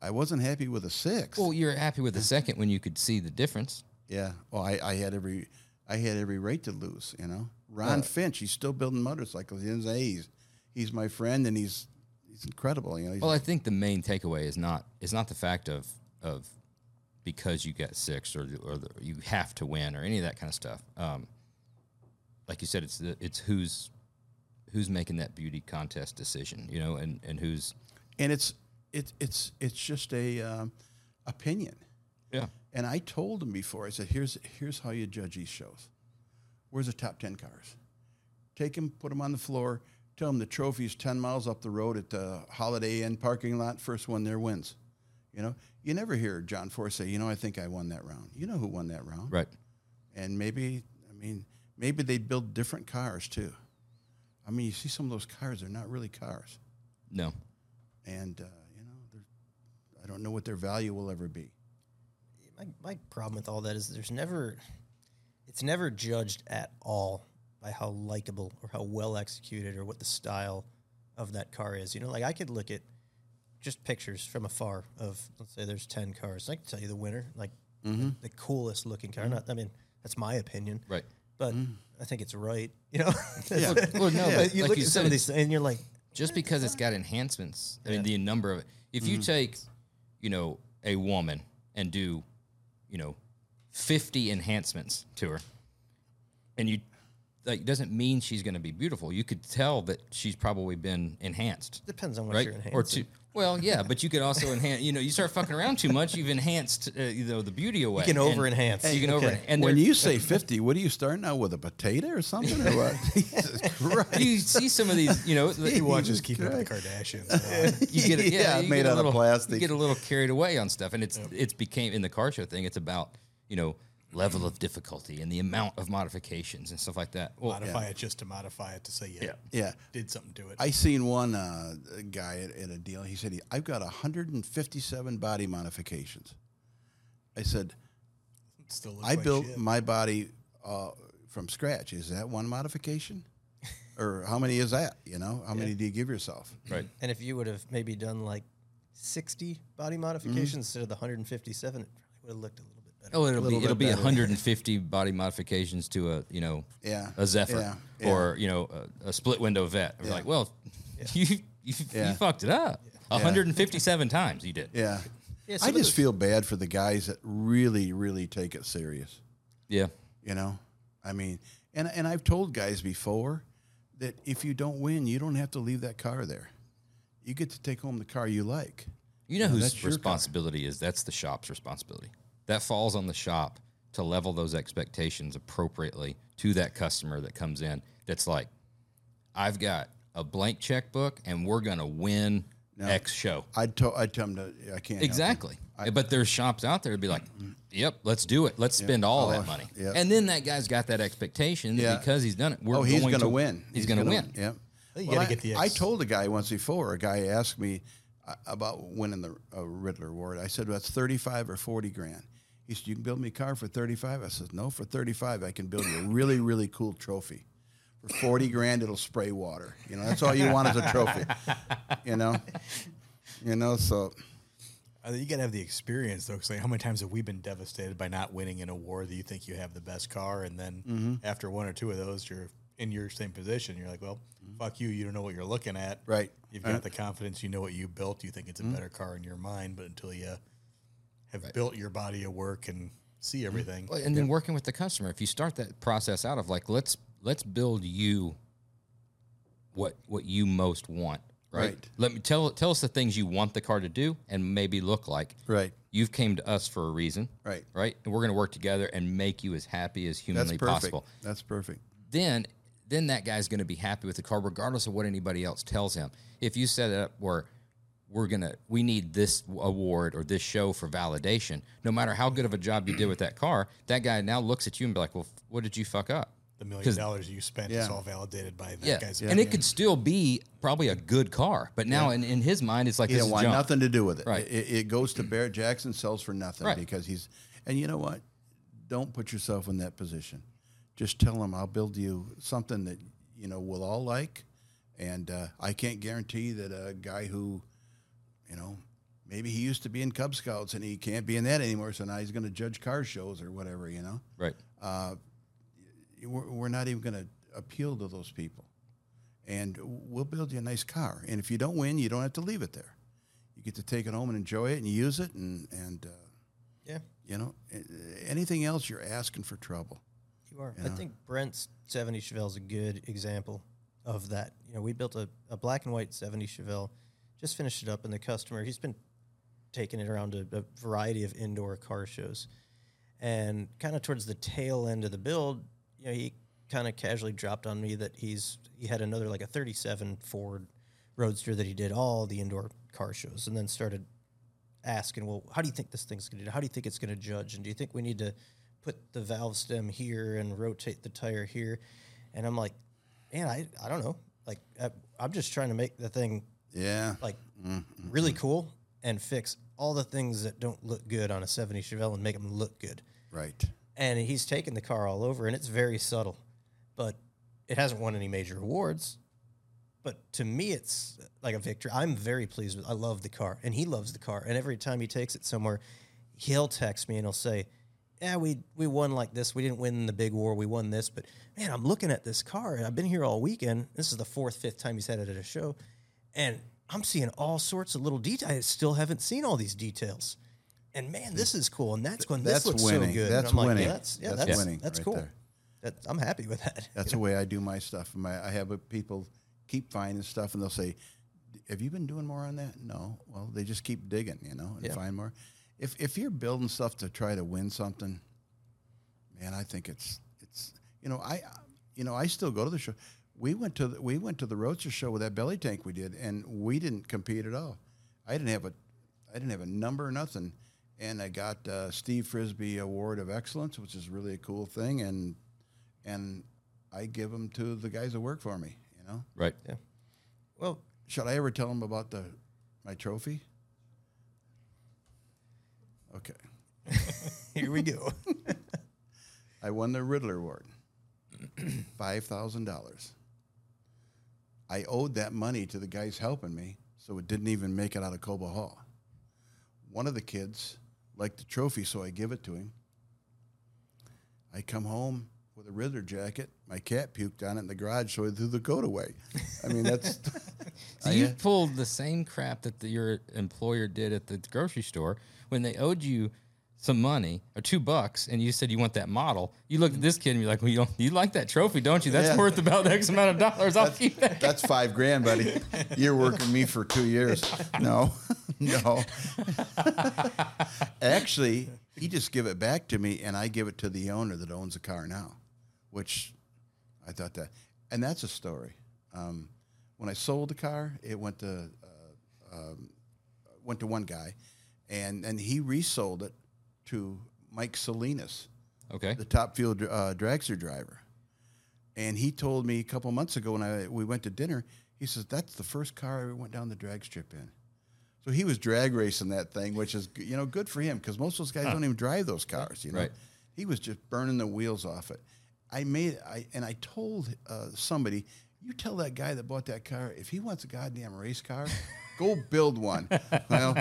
Speaker 1: I wasn't happy with a six.
Speaker 2: well, you're happy with a second when you could see the difference.
Speaker 1: Yeah. Well, I, I had every I had every right to lose. You know, Ron Finch. He's still building motorcycles. He's he's he's my friend, and he's he's incredible. You know.
Speaker 2: Well, I think the main takeaway is not is not the fact of of because you get six or or the, you have to win or any of that kind of stuff. Um, like you said, it's the, it's who's who's making that beauty contest decision, you know, and and who's
Speaker 1: and it's it's it's it's just a um, opinion.
Speaker 2: Yeah.
Speaker 1: And I told him before, I said, here's, here's how you judge these shows. Where's the top 10 cars? Take them, put them on the floor, tell them the trophy's 10 miles up the road at the Holiday Inn parking lot. First one there wins. You know, you never hear John Force say, you know, I think I won that round. You know who won that round.
Speaker 2: Right.
Speaker 1: And maybe, I mean, maybe they'd build different cars too. I mean, you see some of those cars, they're not really cars.
Speaker 2: No.
Speaker 1: And, uh, you know, they're, I don't know what their value will ever be.
Speaker 4: my, my problem with all that is there's never it's never judged at all by how likable or how well executed or what the style of that car is. You know, like I could look at just pictures from afar of let's say there's 10 cars. I can tell you the winner, like mm-hmm. the coolest looking car. Not I mean, that's my opinion.
Speaker 2: Right.
Speaker 4: But mm-hmm. I think it's right. You know?
Speaker 1: Yeah.
Speaker 2: Well, no,
Speaker 4: But
Speaker 2: but
Speaker 4: you
Speaker 2: like
Speaker 4: look
Speaker 2: you
Speaker 4: at
Speaker 2: said,
Speaker 4: some of these and you're like,
Speaker 2: just because it's got enhancements, I mean, the number of it. if you mm-hmm. take, you know, a woman and do, you know, 50 enhancements to her, and you, like, doesn't mean she's going to be beautiful. You could tell that she's probably been enhanced,
Speaker 4: depends on what
Speaker 2: right?
Speaker 4: you're enhancing.
Speaker 2: Or two. Well, yeah, but you could also enhance. You know, you start fucking around too much, you've enhanced, uh, you know, the beauty away.
Speaker 4: You can
Speaker 2: And
Speaker 4: over-enhance.
Speaker 2: You can
Speaker 4: Okay.
Speaker 2: over. And
Speaker 1: when you say 50, what are you starting out with? A potato or something? Or what? Jesus Christ.
Speaker 2: you see some of these, you know, the-
Speaker 3: He watches Keeping Up with the Kardashians.
Speaker 2: you get it, yeah,
Speaker 1: Yeah,
Speaker 2: you
Speaker 1: made
Speaker 2: get a
Speaker 1: out of
Speaker 2: little,
Speaker 1: plastic.
Speaker 2: You get a little carried away on stuff, and it's it's became in the car show thing. It's about you know level of difficulty and the amount of modifications and stuff like that. Well,
Speaker 3: modify it just to modify it to say, yeah,
Speaker 1: Yeah.
Speaker 3: did something to it.
Speaker 1: I seen one uh, guy at, at a deal. He said, I've got 157 body modifications. I said,
Speaker 3: still
Speaker 1: I
Speaker 3: like
Speaker 1: built
Speaker 3: shit.
Speaker 1: my body uh, from scratch. Is that one modification? or how many is that? You know, how many do you give yourself?
Speaker 2: right.
Speaker 4: And if you would have maybe done like 60 body modifications instead of the 157, it probably would have looked a little bit better.
Speaker 2: Oh, it'll be it'll be
Speaker 1: better.
Speaker 2: 150 body modifications to a you know
Speaker 1: Yeah.
Speaker 2: a Zephyr
Speaker 1: Yeah. Yeah.
Speaker 2: or you know a, a split window vet. We're
Speaker 1: Yeah.
Speaker 2: like, well, you you,
Speaker 1: Yeah.
Speaker 2: you fucked it up 157 times. You did.
Speaker 1: Yeah.
Speaker 4: Yeah,
Speaker 1: I just feel bad for the guys that really, really take it serious.
Speaker 2: Yeah.
Speaker 1: You know, I mean, and and I've told guys before that if you don't win, you don't have to leave that car there. You get to take home the car you like.
Speaker 2: You know
Speaker 1: Yeah,
Speaker 2: whose
Speaker 1: that's your car.
Speaker 2: responsibility is? That's the shop's responsibility. That falls on the shop to level those expectations appropriately to that customer that comes in. That's like, I've got a blank checkbook and we're going to win X show.
Speaker 1: I'd tell I'd tell them to I can't help you.
Speaker 2: Exactly. but there's shops out there to be like, yep, let's do it. Let's spend all
Speaker 1: Oh,
Speaker 2: that money.
Speaker 1: yeah.
Speaker 2: And then that guy's got that expectation that
Speaker 1: Yeah.
Speaker 2: because he's done it. We're
Speaker 1: oh, he's
Speaker 2: going
Speaker 1: going to
Speaker 2: to
Speaker 1: win.
Speaker 2: He's, going to
Speaker 1: gonna
Speaker 2: win.
Speaker 1: Yep.
Speaker 3: You
Speaker 1: Well,
Speaker 3: gotta
Speaker 1: I,
Speaker 3: get the
Speaker 1: I told a guy once before. A guy asked me uh, about winning the uh, Riddler Award. I said, well, "That's thirty-five or forty grand." He said, "You can build me a car for thirty-five." I said, "No, for thirty-five, I can build you a really, really cool trophy. For forty grand, it'll spray water. You know, that's all you want is a trophy. You know, you know. So
Speaker 3: you got to have the experience, though. Because like, how many times have we been devastated by not winning an award that you think you have the best car, and then
Speaker 1: Mm-hmm.
Speaker 3: after one or two of those, you're in your same position. You're like, well, fuck you. You don't know what you're looking at.
Speaker 1: Right.
Speaker 3: You've got
Speaker 1: Right.
Speaker 3: the confidence. You know what you built. You think it's a
Speaker 1: Mm-hmm.
Speaker 3: better car in your mind, but until you have built your body of work and see mm-hmm. everything,
Speaker 2: Well, and then working with the customer, if you start that process out of like let's let's build you what what you most want, right?
Speaker 1: Right.
Speaker 2: Let me tell tell us the things you want the car to do and maybe look like.
Speaker 1: Right.
Speaker 2: You've came to us for a reason.
Speaker 1: Right.
Speaker 2: Right. And we're going to work together and make you as happy as humanly
Speaker 1: perfect.
Speaker 2: possible.
Speaker 1: That's perfect.
Speaker 2: Then then that guy's going to be happy with the car regardless of what anybody else tells him. If you set it up where we're gonna we need this award or this show for validation. No matter how good of a job you did with that car, that guy now looks at you and be like, "Well, f- what did you fuck up?"
Speaker 3: the million
Speaker 2: 'Cause-
Speaker 3: dollars you spent
Speaker 1: Yeah.
Speaker 3: is all validated by that
Speaker 2: Yeah,
Speaker 3: guy's.
Speaker 2: and it could still be probably a good car, but now in, in his mind, it's like
Speaker 1: He
Speaker 2: this
Speaker 1: don't
Speaker 2: is
Speaker 1: want
Speaker 2: junk.
Speaker 1: nothing to do with it.
Speaker 2: Right.
Speaker 1: It, it goes to Barrett Jackson, sells for nothing
Speaker 2: Right.
Speaker 1: because he's. And you know what? Don't put yourself in that position. Just tell him I'll build you something that you know we'll all like, and uh, I can't guarantee that a guy who, you know, maybe he used to be in Cub Scouts and he can't be in that anymore, so now he's going to judge car shows or whatever. You know,
Speaker 2: Right.
Speaker 1: we're, we're not even going to appeal to those people. And we'll build you a nice car. And if you don't win, you don't have to leave it there. You get to take it home and enjoy it and use it. And, and uh,
Speaker 4: Yeah,
Speaker 1: you know, anything else, you're asking for trouble.
Speaker 4: you are. I think Brent's 70 Chevelle is a good example of that. You know, we built a, a black and white 70 Chevelle, just finished it up, and the customer, he's been taking it around a, a variety of indoor car shows. And kind of towards the tail end of the build, you know, he kind of casually dropped on me that he's he had another like a 37 Ford Roadster that he did all the indoor car shows, and then started asking, well, how do you think this thing's going to do? How do you think it's going to judge? And do you think we need to put the valve stem here and rotate the tire here? And I'm like, man, I, I don't know. Like, I, I'm just trying to make the thing
Speaker 1: Yeah.
Speaker 4: like mm, mm, really mm. cool and fix all the things that don't look good on a 70 Chevelle and make them look good.
Speaker 1: Right.
Speaker 4: And he's taken the car all over, and it's very subtle, but it hasn't won any major awards. But to me, it's like a victory. I'm very pleased with. I love the car, and he loves the car. And every time he takes it somewhere, he'll text me and he'll say, "Yeah, we we won like this. We didn't win the big war. We won this, but man, I'm looking at this car. and I've been here all weekend. This is the fourth, fifth time he's had it at a show, and I'm seeing all sorts of little details. I still haven't seen all these details." And man, this is cool, and that's going. This
Speaker 1: That's
Speaker 4: looks
Speaker 1: winning.
Speaker 4: so good.
Speaker 1: That's winning.
Speaker 4: Like, yeah, that's yeah,
Speaker 1: That's
Speaker 4: that's,
Speaker 1: winning
Speaker 4: That's
Speaker 1: right
Speaker 4: cool. That, I'm happy with that.
Speaker 1: That's the way I do my stuff. My, I have a, people keep finding stuff, and they'll say, "Have you been doing more on that?" No. Well, they just keep digging, you know, and
Speaker 4: Yeah.
Speaker 1: find more. If if you're building stuff to try to win something, man, I think it's it's you know I you know I still go to the show. We went to the, we went to the Roadster show with that belly tank we did, and we didn't compete at all. I didn't have a I didn't have a number or nothing, and I got uh, Steve Frisbee Award of Excellence, which is really a cool thing, and and I give them to the guys that work for me. You know,
Speaker 2: Right.
Speaker 4: Yeah. Well,
Speaker 1: should I ever tell them about the my trophy? Okay,
Speaker 4: here we go.
Speaker 1: I won the Riddler Award, five thousand dollars. I owed that money to the guys helping me, so it didn't even make it out of Cobo Hall. One of the kids liked the trophy, so I give it to him. I come home with a Riddler jacket. My cat puked on it in the garage, so I threw the coat away. I mean, that's.
Speaker 2: So
Speaker 1: I-
Speaker 2: you pulled the same crap that the, your employer did at the grocery store when they owed you some money or two bucks, and you said you want that model. You looked at this kid and you're like, "Well, you, don't, you like that trophy, don't you? That's
Speaker 1: Yeah.
Speaker 2: worth about X amount of dollars. I'll keep that."
Speaker 1: That's five grand, buddy. You're working me for two years. No, no. Actually, he just give it back to me, and I give it to the owner that owns the car now, which I thought that, and that's a story. Um, when I sold the car, it went to uh, um, went to one guy, and and he resold it to Mike Salinas
Speaker 2: Okay.
Speaker 1: the top fuel uh, dragster driver. And he told me a couple months ago when I we went to dinner, he says that's the first car I ever went down the drag strip in. So he was drag racing that thing, which is you know good for him because most of those guys don't even drive those cars. You know,
Speaker 2: Right.
Speaker 1: he was just burning the wheels off it. I made I and I told uh, somebody, you tell that guy that bought that car if he wants a goddamn race car, go build one. Well,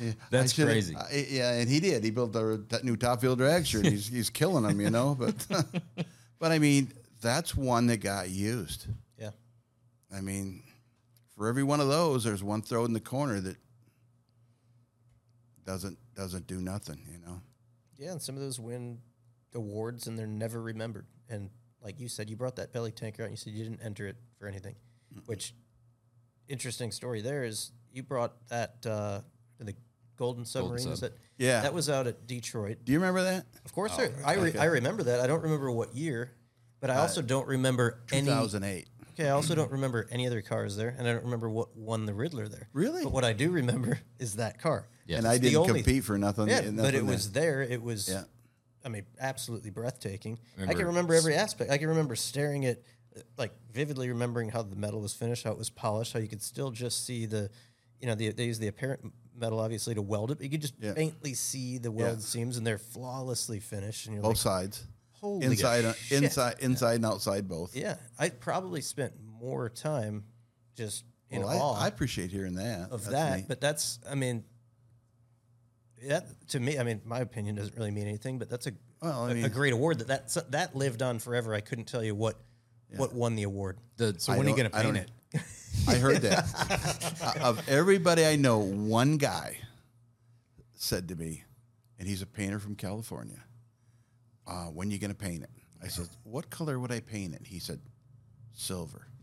Speaker 1: yeah,
Speaker 2: That's
Speaker 1: should've-
Speaker 2: crazy.
Speaker 1: I- yeah, and he did. He built the that new top fuel drag shirt. He's he's killing them, you know. But but I mean, that's one that got used.
Speaker 4: yeah.
Speaker 1: I mean, for every one of those, there's one thrown in the corner that doesn't doesn't do nothing, you know.
Speaker 4: Yeah, and some of those win awards and they're never remembered. And like you said, you brought that belly tanker out and you said you didn't enter it for anything. Which interesting story there is you brought that uh, the Golden Submarine.
Speaker 2: Sub.
Speaker 4: was that
Speaker 1: Yeah.
Speaker 4: that was out at Detroit.
Speaker 1: Do you remember that?
Speaker 4: Of course, I, I, re-
Speaker 1: okay.
Speaker 4: I remember that. I don't remember what year, but I also don't remember any.
Speaker 1: 2008.
Speaker 4: Okay, I also don't remember any other cars there, and I don't remember what won the Riddler there.
Speaker 1: Really?
Speaker 4: But what I do remember is that car.
Speaker 2: Yeah.
Speaker 1: And I
Speaker 4: It's the
Speaker 1: didn't
Speaker 4: only-
Speaker 1: compete for nothing.
Speaker 4: Yeah,
Speaker 1: nothing
Speaker 4: but it
Speaker 1: there.
Speaker 4: was there. It was,
Speaker 1: Yeah.
Speaker 4: I mean, absolutely breathtaking. I
Speaker 2: Remember-
Speaker 4: can remember every aspect. I can remember staring at, uh, like, vividly remembering how the metal was finished, how it was polished, how you could still just see the, you know, the, they use the apparent metal obviously to weld it, but you could just
Speaker 1: Yeah.
Speaker 4: faintly see the weld seams, and they're flawlessly finished. And you're
Speaker 1: both
Speaker 4: like,
Speaker 1: sides.
Speaker 4: Holy
Speaker 1: inside, uh,
Speaker 4: shit.
Speaker 1: inside, inside, and outside both.
Speaker 4: yeah, I probably spent more time just in
Speaker 1: Well,
Speaker 4: awe.
Speaker 1: I, I appreciate hearing that.
Speaker 4: of
Speaker 1: That's
Speaker 4: that.
Speaker 1: neat.
Speaker 4: But that's, I mean, that to me, I mean, my opinion doesn't really mean anything. But that's a
Speaker 1: Well, I
Speaker 4: a- a
Speaker 1: mean-
Speaker 4: great award that that that lived on forever. I couldn't tell you what what won the award.
Speaker 2: The,
Speaker 3: So
Speaker 1: I
Speaker 3: when are you
Speaker 1: don't-
Speaker 3: going
Speaker 1: I
Speaker 3: to
Speaker 1: don't-
Speaker 3: paint it?
Speaker 1: I heard that. Uh, of everybody I know, one guy said to me, and he's a painter from California. Uh, when you going to paint it? I said, "What color would I paint it?" He said, "Silver."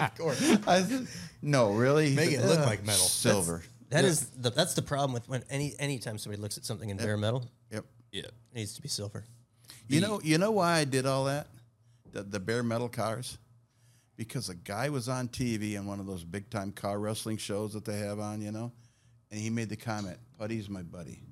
Speaker 4: Of course.
Speaker 1: I said, No, really.
Speaker 3: Make it look like metal.
Speaker 1: Silver.
Speaker 4: That is the that's the problem with when any anytime somebody looks at something in bare metal,
Speaker 1: Yep.
Speaker 2: Yeah.
Speaker 4: it needs to be silver.
Speaker 1: You know, you know why I did all that? The, the bare metal cars, because a guy was on TV on one of those big time car wrestling shows that they have on, you know, and he made the comment, "Putty's my buddy,"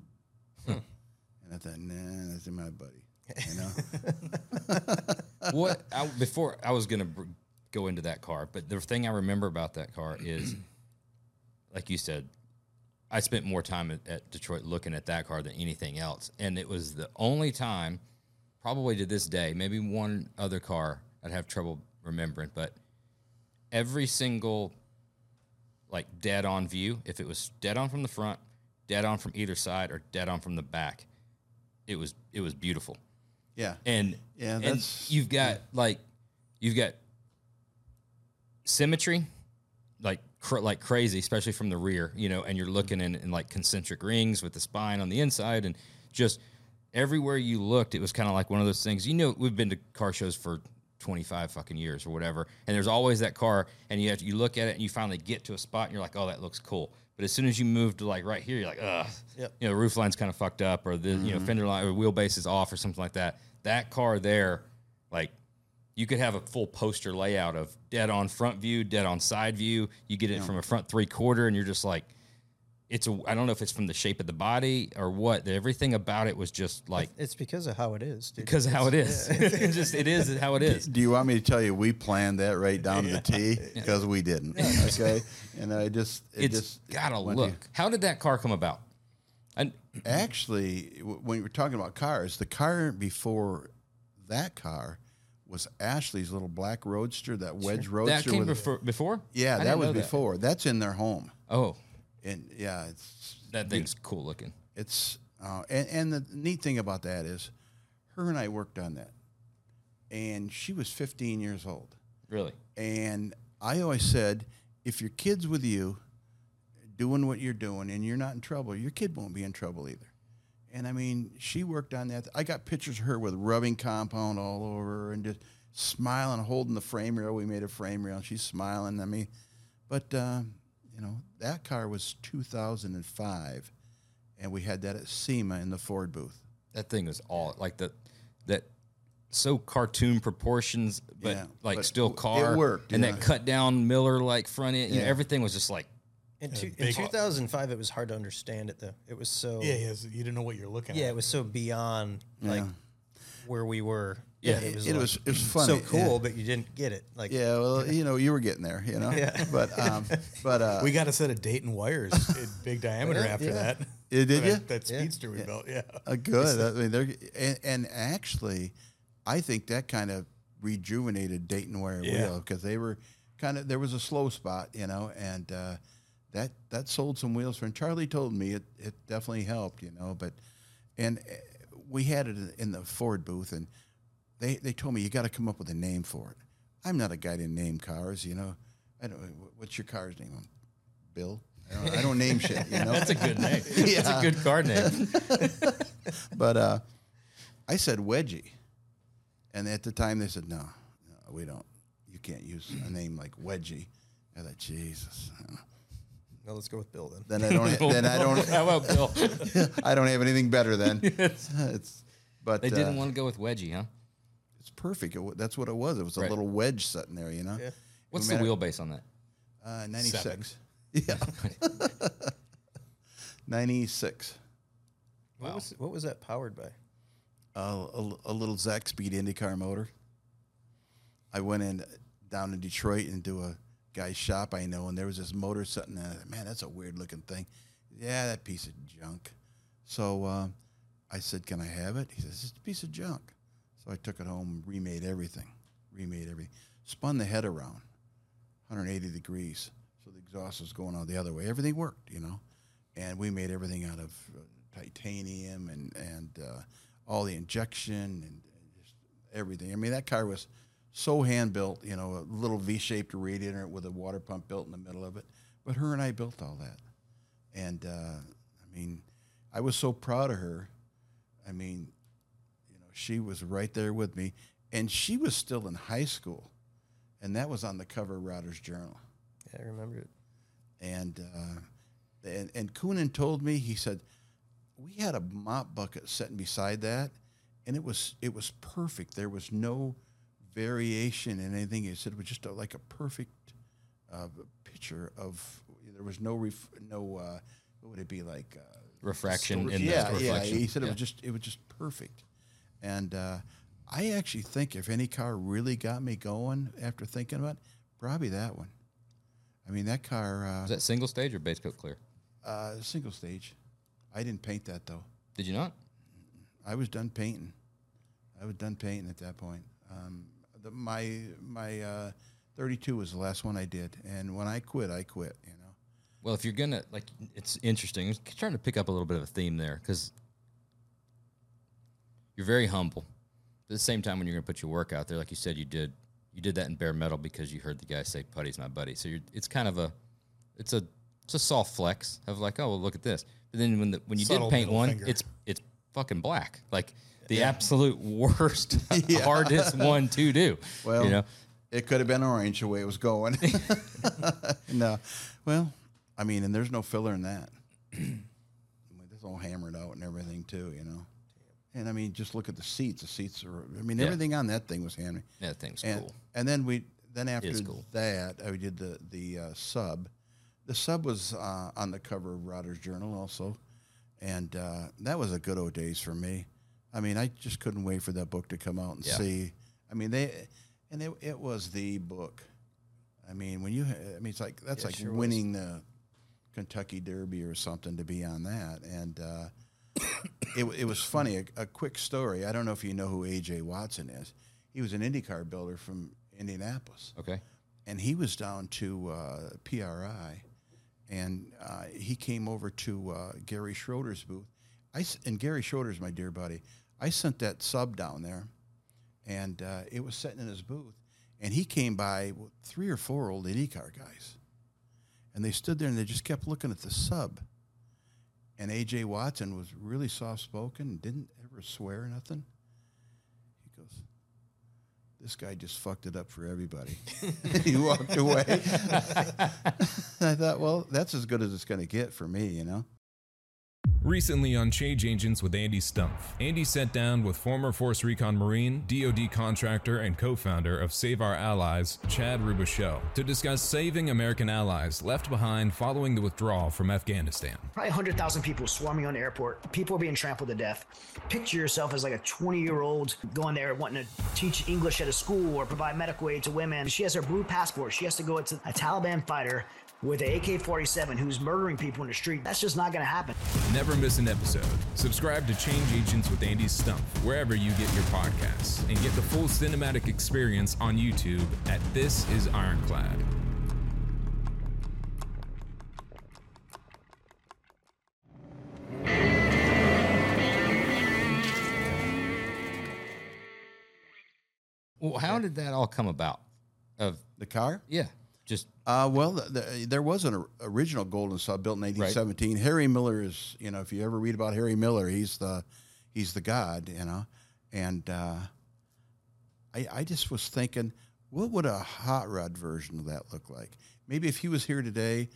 Speaker 1: hmm. and I thought, "Nah, that's my buddy," you know.
Speaker 2: what I, before I was gonna br- go into that car, but the thing I remember about that car is, like you said, I spent more time at, at Detroit looking at that car than anything else, and it was the only time, probably to this day, maybe one other car I'd have trouble remembering, but every single like dead on view, if it was dead on from the front, dead on from either side, or dead on from the back, it was it was beautiful.
Speaker 1: Yeah,
Speaker 2: and
Speaker 1: Yeah,
Speaker 2: and you've got like you've got symmetry like cr- like crazy especially from the rear you know and you're looking in, in like concentric rings with the spine on the inside and just everywhere you looked it was kind of like one of those things. You know we've been to car shows for 25 fucking years or whatever. And there's always that car and you have to, you look at it and you finally get to a spot and you're like oh that looks cool. But as soon as you move to like right here you're like ugh.
Speaker 4: Yep.
Speaker 2: you know roof line's kind of fucked up or the you know mm-hmm. fender line or wheelbase is off or something like that. That car there like you could have a full poster layout of dead on front view, dead on side view. You get it from a front three quarter, and you're just like, it's a. I don't know if it's from the shape of the body or what. Everything about it was just like
Speaker 4: It's because of how it is, dude.
Speaker 2: because of how it is. It just it is how it is.
Speaker 1: Do you want me to tell you we planned that right down to the T? Because we didn't. Okay, and I just it
Speaker 2: It's
Speaker 1: just
Speaker 2: gotta
Speaker 1: went
Speaker 2: look. How did that car come about? And
Speaker 1: Actually, when we're talking about cars, the car before that car was Ashley's little black roadster, that wedge roadster.
Speaker 2: that came
Speaker 1: with-
Speaker 2: before. Before?
Speaker 1: Yeah,
Speaker 2: I
Speaker 1: that was
Speaker 2: know
Speaker 1: before. That's in their home,
Speaker 2: Oh,
Speaker 1: and yeah, it's
Speaker 2: that thing's cool looking.
Speaker 1: it's uh, and and the neat thing about that is, her and I worked on that, and she was 15 years old.
Speaker 2: Really?
Speaker 1: And I always said, if your kid's with you, doing what you're doing, and you're not in trouble, your kid won't be in trouble either. And I mean, she worked on that. I got pictures of her with rubbing compound all over and just smiling, holding the frame rail. We made a frame rail, and she's smiling. I mean, but uh, you know, that car was 2005, and we had that at SEMA in the Ford booth.
Speaker 2: That thing was all like the that so cartoon proportions, but
Speaker 1: Yeah,
Speaker 2: like
Speaker 1: but
Speaker 2: still
Speaker 1: it
Speaker 2: car.
Speaker 1: worked,
Speaker 2: and
Speaker 1: yeah.
Speaker 2: that cut down Miller like front end. You know, everything was just like
Speaker 4: In, two, in 2005, it was hard to understand it though. It was so
Speaker 3: Yeah, yes, you didn't know what you're looking
Speaker 4: yeah,
Speaker 3: at.
Speaker 4: Yeah, it was so beyond like
Speaker 1: Yeah.
Speaker 4: where we were.
Speaker 2: Yeah.
Speaker 4: it was,
Speaker 1: It
Speaker 4: like,
Speaker 1: was it was funny.
Speaker 4: so
Speaker 1: yeah.
Speaker 4: cool, but you didn't get it. Like
Speaker 1: Yeah, well, you know, you were getting there, you know.
Speaker 4: Yeah.
Speaker 1: But um, but uh,
Speaker 3: we got a set of Dayton wires in big diameter
Speaker 4: Yeah,
Speaker 3: after
Speaker 4: yeah.
Speaker 3: that.
Speaker 1: Yeah, did you?
Speaker 3: That, that
Speaker 4: Yeah.
Speaker 3: speedster we built, yeah.
Speaker 1: uh, good. I mean, they're and, and actually, I think that kind of rejuvenated Dayton Wire
Speaker 3: Yeah.
Speaker 1: Wheel because they were kind of there was a slow spot, you know, and uh, that that sold some wheels for. And Charlie told me it it definitely helped, you know. But and uh, we had it in- in the Ford booth, and they they told me you got to come up with a name for it. I'm not a guy to name cars, you know. I don't. What's your car's name? Bill. I don't, I don't name shit, you know.
Speaker 2: that's a good name. That's a good car name.
Speaker 1: But uh, I said wedgie, and at the time they said no, no, we don't. You can't use a name like wedgie. I thought Jesus.
Speaker 4: no, let's go with Bill then.
Speaker 1: Then I don't. then I don't.
Speaker 2: How about Bill?
Speaker 1: I don't have anything better then. It's. But
Speaker 2: They didn't
Speaker 1: uh,
Speaker 2: want to go with wedgie, huh?
Speaker 1: It's perfect. It, that's what it was. It was a
Speaker 2: Right.
Speaker 1: little wedge sitting there, you know.
Speaker 4: Yeah.
Speaker 2: What's
Speaker 1: No
Speaker 2: the wheelbase on that?
Speaker 1: Uh, Ninety
Speaker 3: Seven.
Speaker 1: six. Yeah. Ninety six.
Speaker 4: What was what was that powered by?
Speaker 1: a, a, a little Zakspeed IndyCar motor. I went in down in Detroit into a guy's shop I know, and there was this motor sitting there. Man, that's a weird looking thing. Yeah, that piece of junk. So uh, I said, "Can I have it?" He says, "It's a piece of junk." So I took it home, remade everything, remade everything, spun the head around, 180 degrees, so the exhaust was going out the other way. Everything worked, you know, and we made everything out of uh, titanium and and uh, all the injection and just everything. I mean, that car was so hand built, you know, a little V-shaped radiator with a water pump built in the middle of it. But her and I built all that, and uh, I mean, I was so proud of her. I mean, she was right there with me, and she was still in high school, and that was on the cover of Rodder's Journal.
Speaker 4: Yeah, I remember it.
Speaker 1: and uh, and and Coonan told me he said we had a mop bucket sitting beside that, and it was it was perfect. There was no variation in anything. He said it was just a, like a perfect uh, picture of. There was no ref, no uh, what would it be like? Uh,
Speaker 2: Refraction in
Speaker 1: yeah,
Speaker 2: the
Speaker 1: yeah.
Speaker 2: reflection.
Speaker 1: He said it was just it was just perfect, and uh, I actually think if any car really got me going after thinking about, it, probably that one. I mean that car. Uh,
Speaker 2: Is that single stage or base coat clear?
Speaker 1: uh, single stage. I didn't paint that though.
Speaker 2: Did you not?
Speaker 1: I was done painting. I was done painting at that point. Um, the, my my uh, 32 was the last one I did, and when I quit, I quit. You know.
Speaker 2: Well, if you're gonna like, it's interesting. I'm trying to pick up a little bit of a theme there because you're very humble. But at the same time, when you're gonna put your work out there, like you said, you did. You did that in bare metal because you heard the guy say, "Putty's my buddy." So you're, it's kind of a, it's a, it's a soft flex of like, oh, well, look at this. But then when the when you
Speaker 3: Subtle
Speaker 2: did paint one,
Speaker 3: finger.
Speaker 2: it's it's fucking black, like the absolute worst, hardest one to do.
Speaker 1: Well,
Speaker 2: you know,
Speaker 1: it could have been orange the way it was going. no, well, I mean, and there's no filler in that. It's all hammered out and everything too, you know. And I mean, just look at the seats. The seats are. I mean,
Speaker 2: Yeah.
Speaker 1: everything on that thing was hammered.
Speaker 2: that thing's
Speaker 1: and,
Speaker 2: cool.
Speaker 1: And then we then after
Speaker 2: cool.
Speaker 1: that, we did the the uh, sub. The sub was uh, on the cover of Rodder's Journal also, and uh, that was a good old days for me. I mean, I just couldn't wait for that book to come out and
Speaker 2: Yeah.
Speaker 1: see. I mean, they and it, it was the book. I mean, when you, I mean, it's like that's
Speaker 4: Yeah,
Speaker 1: like
Speaker 4: sure was.
Speaker 1: winning the Kentucky Derby or something to be on that. And uh, it, it was funny. A, a quick story. I don't know if you know who AJ Watson is. He was an IndyCar builder from Indianapolis,
Speaker 2: Okay.
Speaker 1: and he was down to uh, PRI, and uh, he came over to uh, Gary Schroeder's booth. I and Gary Schroeder's my dear buddy. I sent that sub down there, and uh, it was sitting in his booth, and he came by with three or four old IndyCar guys, and they stood there and they just kept looking at the sub. And AJ Watson was really soft spoken, didn't ever swear nothing. He goes, This guy just fucked it up for everybody. he walked away. I thought, well, that's as good as it's going to get for me, you know?
Speaker 5: Recently on Change Agents with Andy Stumpf, Andy sat down with former Force Recon Marine, DoD contractor, and co founder of Save Our Allies, Chad Robichaux, to discuss saving American allies left behind following the withdrawal from Afghanistan.
Speaker 6: Probably 100,000 people swarming on the airport. People are being trampled to death. Picture yourself as like a 20 year old going there wanting to teach English at a school or provide medical aid to women. She has her blue passport. She has to go to a Taliban fighter with an AK 47 who's murdering people in the street. That's just not going to happen.
Speaker 5: Never miss an episode. Subscribe to Change Agents with Andy Stumpf wherever you get your podcasts and get the full cinematic experience on YouTube at This Is Ironclad.
Speaker 2: Well, how did that all come about? Of
Speaker 1: The car?
Speaker 2: yeah, just
Speaker 1: Uh, well, the, the, there was an original Golden Sub built in 1817. Harry Miller is, you know, if you ever read about Harry Miller, he's the he's the god, you know. And uh, I, I just was thinking, what would a hot rod version of that look like? Maybe if he was here today,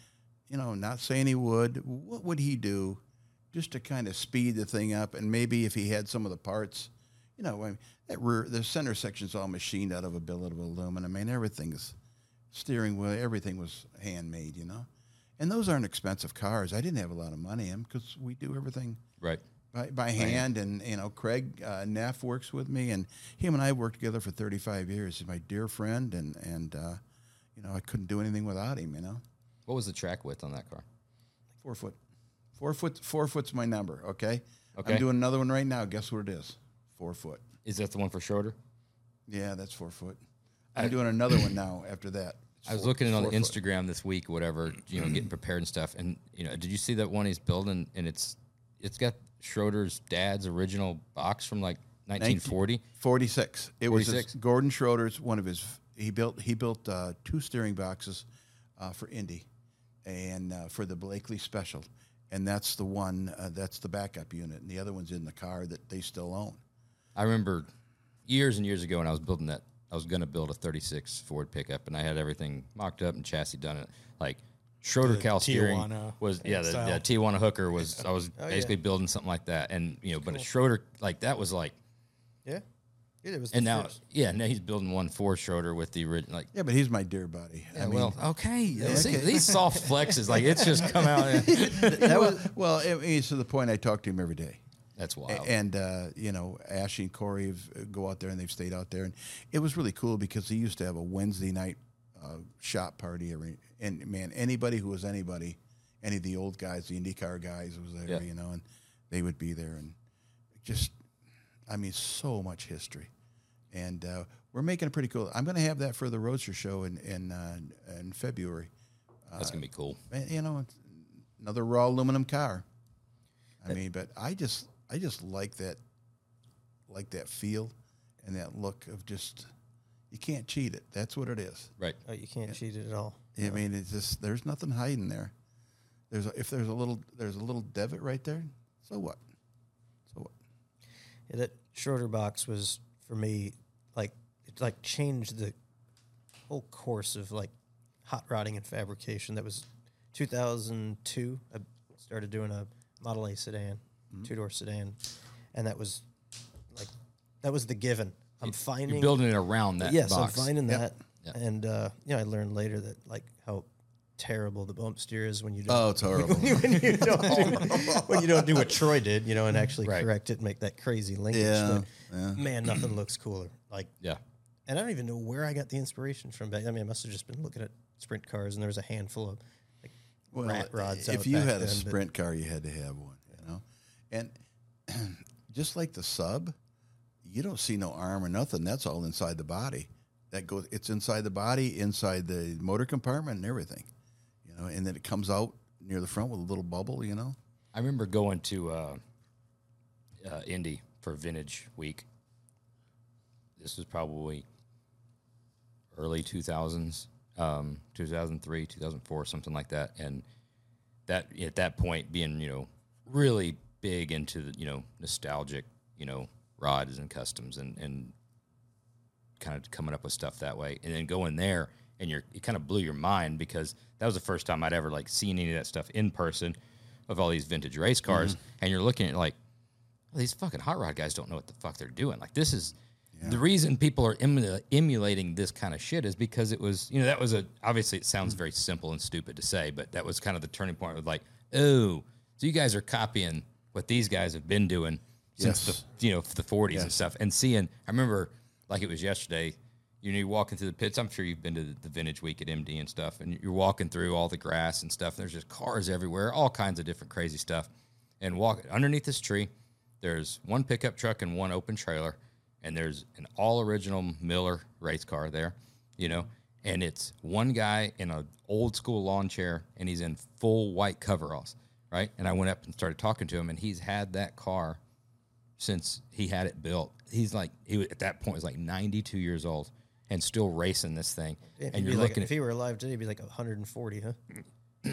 Speaker 1: you know, not saying he would, what would he do just to kind of speed the thing up? And maybe if he had some of the parts, you know, I mean, that rear, the center section's all machined out of a billet of aluminum. I mean, everything's steering wheel, everything was handmade, you know. And those aren't expensive cars. I didn't have a lot of money in because we do everything
Speaker 2: right.
Speaker 1: by, by hand. And, you know, Craig uh, Neff works with me, and him and I worked together for 35 years. He's my dear friend, and, and uh, you know, I couldn't do anything without him, you know.
Speaker 2: What was the track width on that car?
Speaker 1: Four foot. Four foot, four foot's my number, okay?
Speaker 2: Okay.
Speaker 1: I'm doing another one right now. Guess what it is? Four foot.
Speaker 2: Is that the one for Schroeder?
Speaker 1: Yeah, that's four foot. I'm doing another one now after that.
Speaker 2: I was looking on
Speaker 1: four foot.
Speaker 2: Instagram this week, whatever, you know, getting prepared and stuff. And you know, did you see that one he's building? And it's it's got Schroeder's dad's original box from like 1940.
Speaker 1: 46. It was
Speaker 2: 46?
Speaker 1: his, Gordon Schroeder's one of his. He built he built uh, two steering boxes uh, for Indy, and uh, for the Blakely Special, and that's the one uh, that's the backup unit, and the other one's in the car that they still own.
Speaker 2: I remember years and years ago when I was building that I was gonna build a 36 Ford pickup, and I had everything mocked up and chassis done. It like Schroeder
Speaker 3: The
Speaker 2: cowl steering was yeah the,
Speaker 3: style.
Speaker 2: the Tijuana hooker was I was
Speaker 4: Oh,
Speaker 2: basically
Speaker 4: yeah.
Speaker 2: building something like that, and you know, but a Schroeder like that was like,
Speaker 4: Yeah. Yeah, it was
Speaker 2: and now
Speaker 4: first.
Speaker 2: yeah now he's building one for Schroeder with the original like.
Speaker 1: Yeah, but he's my dear buddy. I mean,
Speaker 2: well, okay. See, these soft flexes, like it's just come out.
Speaker 1: that was well. I mean, it's to the point I talk to him every day.
Speaker 2: That's wild.
Speaker 1: And uh, you know, Ashley and Corey have, uh, go out there and they've stayed out there, and it was really cool because they used to have a Wednesday night uh, shop party. Every, and man, anybody who was anybody, any of the old guys, the IndyCar guys, was there.
Speaker 2: Yeah.
Speaker 1: You know, and they would be there, and just, I mean, so much history, and uh, we're making it pretty cool. I'm going to have that for the Roadster show in in uh, in February.
Speaker 2: That's gonna be cool.
Speaker 1: And, you know, another raw aluminum car. I mean, but I just I just like that like that feel and that look of just you can't cheat it. That's what it is.
Speaker 2: Right.
Speaker 4: Oh, you can't cheat it at all.
Speaker 1: I mean, it's just there's nothing hiding there. There's a, if there's a little there's a little divot right there. So what? So what?
Speaker 4: Yeah, that Schroeder box was for me like it like changed the whole course of like hot rodding and fabrication. That was 2002. I started doing a Model A sedan, two door sedan, and that was like that was the given. I'm finding
Speaker 2: You're building it around that
Speaker 4: yes,
Speaker 2: box.
Speaker 4: I'm finding that,
Speaker 2: Yep.
Speaker 4: and uh, you know I learned later that like how terrible the bump steer is when you
Speaker 1: Oh,
Speaker 4: don't
Speaker 1: it's horrible.
Speaker 4: when you don't do, when you don't do what Troy did, you know, and actually
Speaker 2: Right.
Speaker 4: correct it, and make that crazy linkage.
Speaker 1: Yeah,
Speaker 4: But, Man, nothing looks cooler. Like,
Speaker 2: yeah.
Speaker 4: and I don't even know where I got the inspiration from. Back, I mean, I must have just been looking at sprint cars, and there was a handful of
Speaker 1: Well,
Speaker 4: rat rods.
Speaker 1: if
Speaker 4: out
Speaker 1: you had a
Speaker 4: then, but-
Speaker 1: sprint car, you had to have one, you know. And just like the sub, you don't see no arm or nothing. That's all inside the body. That goes. It's inside the body, inside the motor compartment, and everything, you know. And then it comes out near the front with a little bubble, you know.
Speaker 2: I remember going to uh, uh, Indy for Vintage Week. This was probably early 2000s, um, 2003, 2004, something like that. And that at that point, being you know really big into the you know nostalgic, you know rods and customs and and kind of coming up with stuff that way, and then going there and you're it kind of blew your mind because that was the first time I'd ever like seen any of that stuff in person of all these vintage race mm-hmm. cars, and you're looking at like well, these fucking hot rod guys don't know what the fuck they're doing. Like this is the reason people are emu- emulating this kind of shit is because it was you know that was a obviously it sounds mm-hmm. very simple and stupid to say, but that was kind of the turning point with like oh so you guys are copying what these guys have been doing since
Speaker 1: Yes.
Speaker 2: the you know the 40s and stuff. And seeing I remember like it was yesterday you know you're walking through the pits. I'm sure you've been to the vintage week at Indy and stuff and you're walking through all the grass and stuff and there's just cars everywhere all kinds of different crazy stuff. And walk underneath this tree there's one pickup truck and one open trailer and there's an all original Miller race car there you know? And it's one guy in an old school lawn chair and he's in full white coveralls right and I went up and started talking to him and he's had that car since he had it built. He's like he was, at that point was like 92 years old and still racing this thing. And you're
Speaker 4: be like,
Speaker 2: looking
Speaker 4: if he were alive today, he'd be like 140, huh?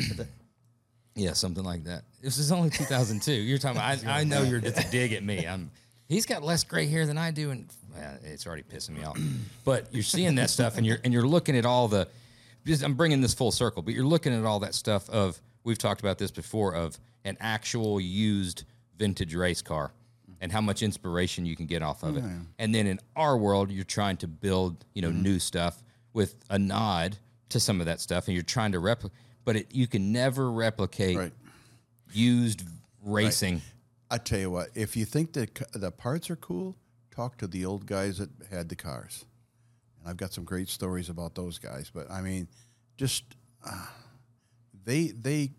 Speaker 2: Yeah, something like that. This is only 2002. You're talking. About, I, I know you're just a dig at me. I'm. He's got less gray hair than I do, and well, it's already pissing me off. But you're seeing that stuff, and you're and you're looking at all the. Just, I'm bringing this full circle, but you're looking at all that stuff of we've talked about this before of an actual used vintage race car and how much inspiration you can get off of it. And then in our world, you're trying to build, you know, new stuff with a nod to some of that stuff, and you're trying to replicate. But it, you can never replicate
Speaker 1: Right.
Speaker 2: used racing.
Speaker 1: I tell you what, if you think the the parts are cool, talk to the old guys that had the cars. And I've got some great stories about those guys. But I mean, just uh, they they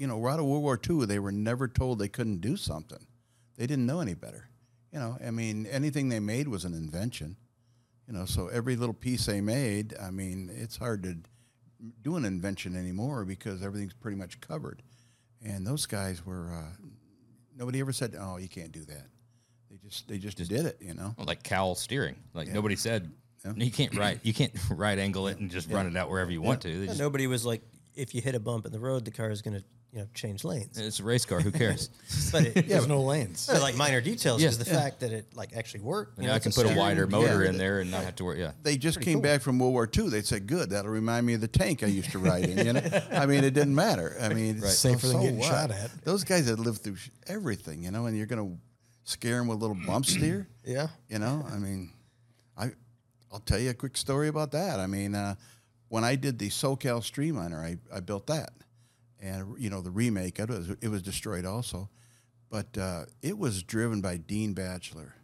Speaker 1: you know, right out of World War II, they were never told they couldn't do something. They didn't know any better. You know, I mean, anything they made was an invention. You know, so every little piece they made, I mean, it's hard to do an invention anymore because everything's pretty much covered. And those guys were uh, nobody ever said, "Oh, you can't do that." They just they just, did it, you know.
Speaker 2: like cowl steering. Like nobody said you can't right you can't right angle it and just run it out wherever you want to.
Speaker 4: Yeah,
Speaker 2: just-
Speaker 4: nobody was like, if you hit a bump in the road, the car is going to you know change lanes.
Speaker 2: It's a race car. Who cares?
Speaker 4: But it,
Speaker 3: There's no lanes.
Speaker 4: they're like minor details
Speaker 2: Yeah.
Speaker 4: because the fact that it like actually worked. You
Speaker 2: You
Speaker 4: know,
Speaker 2: I can put a wider motor in there and not have to worry. Yeah.
Speaker 1: They just came back from World War II. They said, "Good, that'll remind me of the tank I used to ride in." You know, I mean, it didn't matter. I mean, it's
Speaker 3: Safer than getting shot at.
Speaker 1: Those guys had lived through everything, you know, and you're gonna scare them with little bumps there.
Speaker 4: Yeah.
Speaker 1: You know, I mean, I, I'll tell you a quick story about that. I mean, uh, when I did the SoCal Streamliner, I, I built that, and you know the remake. It was it was destroyed also, but uh, it was driven by Dean Batchelor,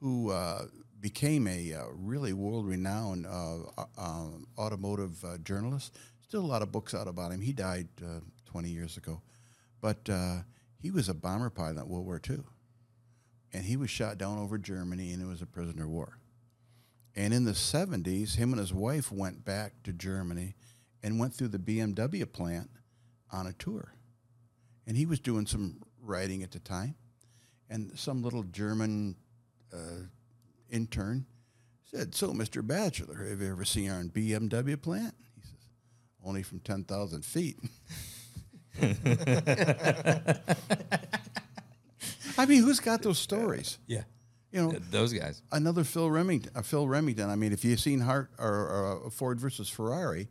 Speaker 1: who uh, became a uh, really world renowned uh, uh, um, automotive uh, journalist. Still a lot of books out about him. He died uh, 20 years ago, but he was a bomber pilot in World War II and he was shot down over Germany and it was a prisoner of war. And in the 70s, him and his wife went back to Germany and went through the BMW plant on a tour. And he was doing some writing at the time. And some little German uh, intern said, So, Mr. Batchelor, have you ever seen our BMW plant? He says, Only from 10,000 feet. I mean, who's got those stories?
Speaker 4: Yeah.
Speaker 1: You know,
Speaker 2: Those guys.
Speaker 1: another Phil Remington. Uh, Phil Remington. I mean, if you've seen Hart or, or uh, Ford versus Ferrari,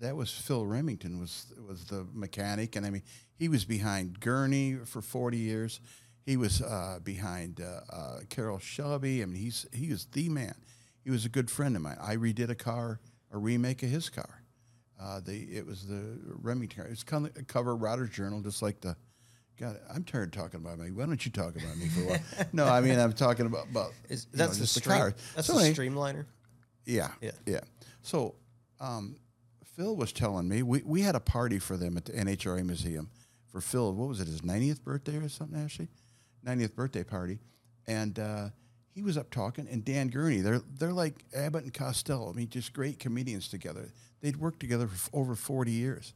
Speaker 1: that was Phil Remington was was the mechanic, and I mean, he was behind Gurney for forty years. He was uh, behind uh, uh, Carroll Shelby. I mean, he's he was the man. He was a good friend of mine. I redid a car, a remake of his car. Uh, the it was the Remington. car. It's kind of cover Rodder's Journal, just like the. God, I'm tired of talking about me. Why don't you talk about me for a while? no, I mean I'm talking about about
Speaker 4: Is,
Speaker 1: you know,
Speaker 4: that's the, stream,
Speaker 1: car.
Speaker 4: That's
Speaker 1: So
Speaker 4: the
Speaker 1: anyway,
Speaker 4: streamliner.
Speaker 1: yeah,
Speaker 4: Yeah.
Speaker 1: yeah. So, um, Phil was telling me we, we had a party for them at the NHRA Museum for Phil. What was it? His 90th birthday or something? Actually, 90th birthday party, and uh, he was up talking. And Dan Gurney, they're they're like Abbott and Costello. I mean, just great comedians together. They'd worked together for over 40 years.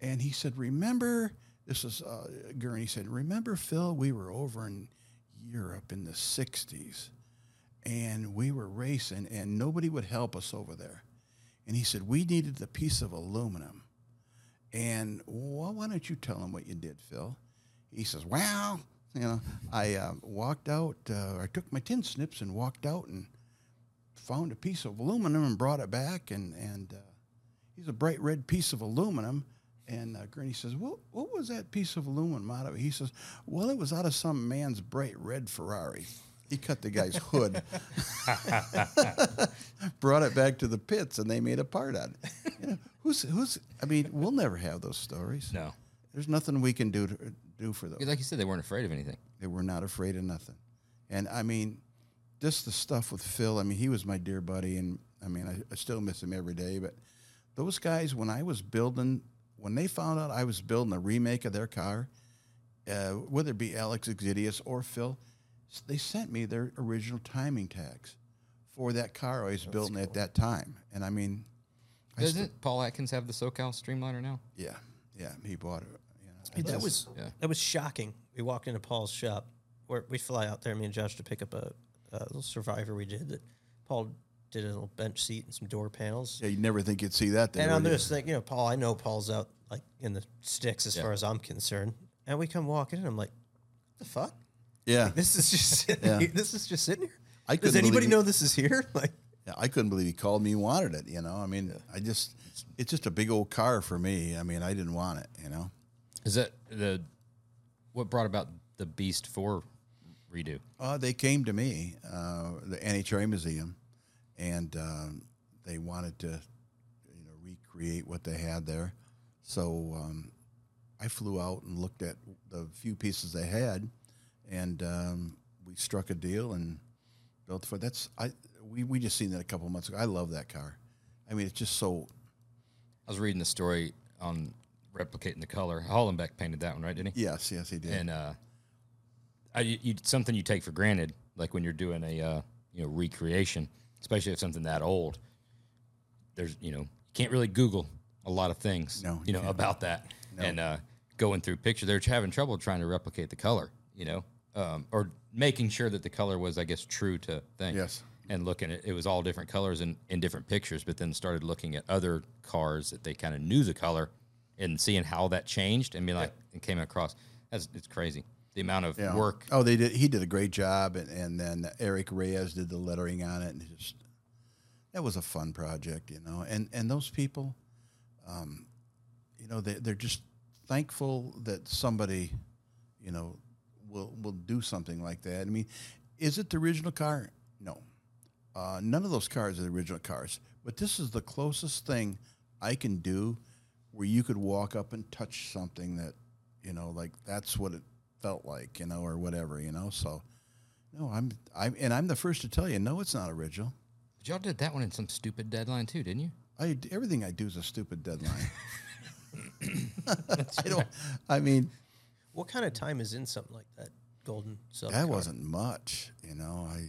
Speaker 1: And he said, "Remember." This is uh, Gurney said, "Remember, Phil? We were over in Europe in the '60s." and we were racing, and nobody would help us over there. And he said, We needed a piece of aluminum. And well, why don't you tell him what you did, Phil? He says, Well, you know, I uh, walked out, uh, I took my tin snips and walked out and found a piece of aluminum and brought it back. And, and uh, he's a bright red piece of aluminum. And uh, Gurney says, what, what was that piece of aluminum out of? He says, Well, it was out of some man's bright red Ferrari. He cut the guy's hood, brought it back to the pits, and they made a part out of it. You know, who's, who's, I mean, we'll never have those stories.
Speaker 2: No.
Speaker 1: There's nothing we can do to do for those.
Speaker 2: Like you said, they weren't afraid of anything.
Speaker 1: They were not afraid of nothing. And I mean, just the stuff with Phil. I mean, he was my dear buddy, and I mean, I, I still miss him every day. But those guys, when I was building, when they found out I was building a remake of their car, uh, whether it be Alex Xydias or Phil, they sent me their original timing tags for that car I was building at that time. And I mean,
Speaker 2: Doesn't
Speaker 1: still-
Speaker 2: Paul Atkins have the SoCal Streamliner now?
Speaker 1: yeah, yeah, he bought it. You know,
Speaker 4: That was
Speaker 2: yeah.
Speaker 4: that was shocking. We walked into Paul's shop. Where we fly out there, me and Josh, to pick up a, a little Survivor we did. That Paul did a little bench seat and some door panels.
Speaker 1: yeah, you never think you'd see that. there,
Speaker 4: and I'm just thinking, you know, Paul. I know Paul's out like in the sticks as
Speaker 2: Yeah.
Speaker 4: far as I'm concerned. And we come walking in, I'm like, "What the fuck?
Speaker 1: yeah,
Speaker 4: This is just sitting
Speaker 1: Yeah.
Speaker 4: here. This is just sitting here.
Speaker 1: I
Speaker 4: Does
Speaker 1: couldn't
Speaker 4: anybody
Speaker 1: believe-
Speaker 4: know this is here? Like,
Speaker 1: Yeah, I couldn't believe he called me and wanted it. You know, I mean, I just, it's just a big old car for me. I mean, I didn't want it. You know,
Speaker 2: Is that the what brought about the Beast Four redo?
Speaker 1: uh, they came to me, uh, the NHRA Museum, and um, they wanted to, you know, recreate what they had there. So um, I flew out and looked at the few pieces they had, and um, we struck a deal and built for. That's I. We, we just seen that a couple months ago. I love that car. I mean, it's just so
Speaker 2: I was reading the story on replicating the color. Hollenbeck painted that one, right? Didn't he?
Speaker 1: Yes, yes, he did.
Speaker 2: And uh, I, you, you- something you take for granted, like when you're doing a uh, you know recreation, especially if something that old. There's you know you can't really Google a lot of things,
Speaker 1: No,
Speaker 2: you
Speaker 1: you
Speaker 2: know
Speaker 1: can't.
Speaker 2: about that, and uh, going through pictures, they're having trouble trying to replicate the color, you know, um, or making sure that the color was, I guess, true to thing.
Speaker 1: Yes.
Speaker 2: And looking at it was all different colors in, in different pictures, but then started looking at other cars that they kind of knew the color and seeing how that changed and being like it came across. That's it's crazy. The amount of
Speaker 1: Yeah.
Speaker 2: work.
Speaker 1: Oh, they did. He did a great job, and, and then Eric Reyes did the lettering on it, and just that was a fun project, you know. And and those people, um, you know, they they're just thankful that somebody, you know, will will do something like that. I mean, is it the original car? No, uh, none of those cars are the original cars. But this is the closest thing I can do where you could walk up and touch something that, you know, like that's what it felt like, you know, or whatever, you know. So, no, I'm, I'm, and I'm the first to tell you, no, it's not original.
Speaker 2: But y'all did that one in some stupid deadline too, didn't you?
Speaker 1: I everything I do is a stupid deadline. I don't. I mean,
Speaker 4: What kind of time is in something like that? Golden sub.
Speaker 1: that wasn't much, you know. I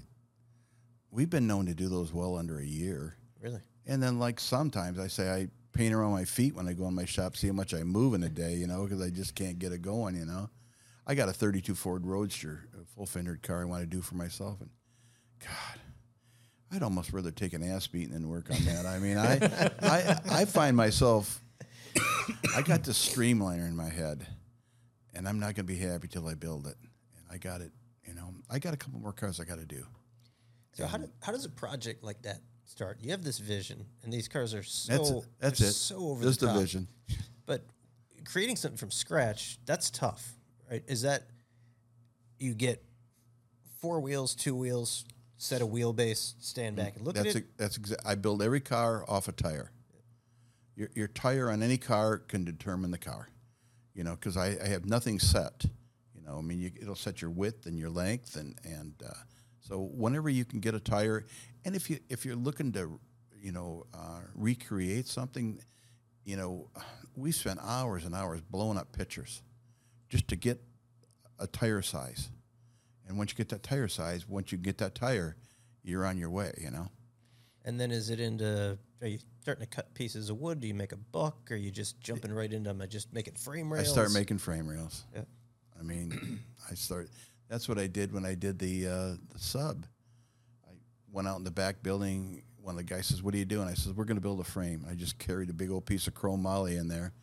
Speaker 1: we've been known to do those well under a year.
Speaker 4: really.
Speaker 1: And then, like sometimes I say I paint around my feet when I go in my shop, see how much I move in a day, you know, because I just can't get it going, you know. I got a 32 Ford Roadster, a full fendered car I want to do for myself, and God, I'd almost rather take an ass beating than work on that. I mean, I, I, I find myself, I got this streamliner in my head, and I'm not going to be happy till I build it. And I got it, you know. I got a couple more cars I got to do.
Speaker 4: So how, do, how does a project like that start? You have this vision, and these cars are so
Speaker 1: That's it. That's it.
Speaker 4: So over
Speaker 1: Just
Speaker 4: the
Speaker 1: the
Speaker 4: top.
Speaker 1: vision.
Speaker 4: But creating something from scratch, that's tough, right? Is that you get four wheels, two wheels, set a wheelbase, stand back and look
Speaker 1: That's
Speaker 4: at
Speaker 1: a,
Speaker 4: it.
Speaker 1: that's exa- I build every car off a tire. Your your tire on any car can determine the car, you know, because I, I have nothing set. You know, I mean, you, it'll set your width and your length, and and uh, so whenever you can get a tire, and if you if you're looking to, you know, uh, recreate something, you know, we spent hours and hours blowing up pictures, just to get a tire size, and once you get that tire size, once you get that tire, you're on your way. You know.
Speaker 4: And then is it into? Are you starting to cut pieces of wood? Do you make a buck? Or are you just jumping right into them and just making frame rails?
Speaker 1: I start making frame rails.
Speaker 4: Yeah.
Speaker 1: I mean, I start. That's what I did when I did the uh, the sub. I went out in the back building. One of the guys says, "What are you doing?" I says, "We're going to build a frame." I just carried a big old piece of chrome moly in there,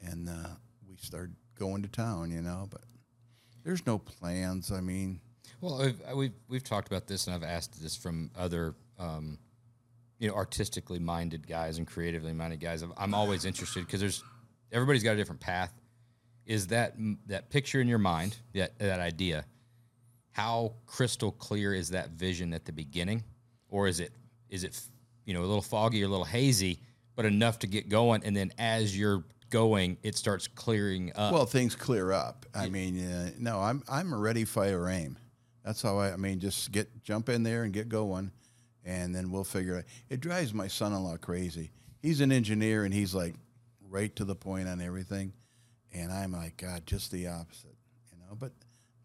Speaker 1: and uh, we started going to town. You know, but there's no plans. I mean,
Speaker 2: Well, we've, we've we've talked about this, and I've asked this from other, um, you know, artistically minded guys and creatively minded guys. I'm, I'm always interested because there's everybody's got a different path. Is that that picture in your mind, that that idea? How crystal clear is that vision at the beginning, or is it is it you know a little foggy or a little hazy, but enough to get going, and then as you're going, it starts clearing up.
Speaker 1: well, things clear up. I mean, uh, no, I'm I'm a ready, fire, aim. That's how I. I mean, just get jump in there and get going, and then we'll figure it. It drives my son-in-law crazy. He's an engineer, and he's like right to the point on everything, and I'm like, God, just the opposite, you know. But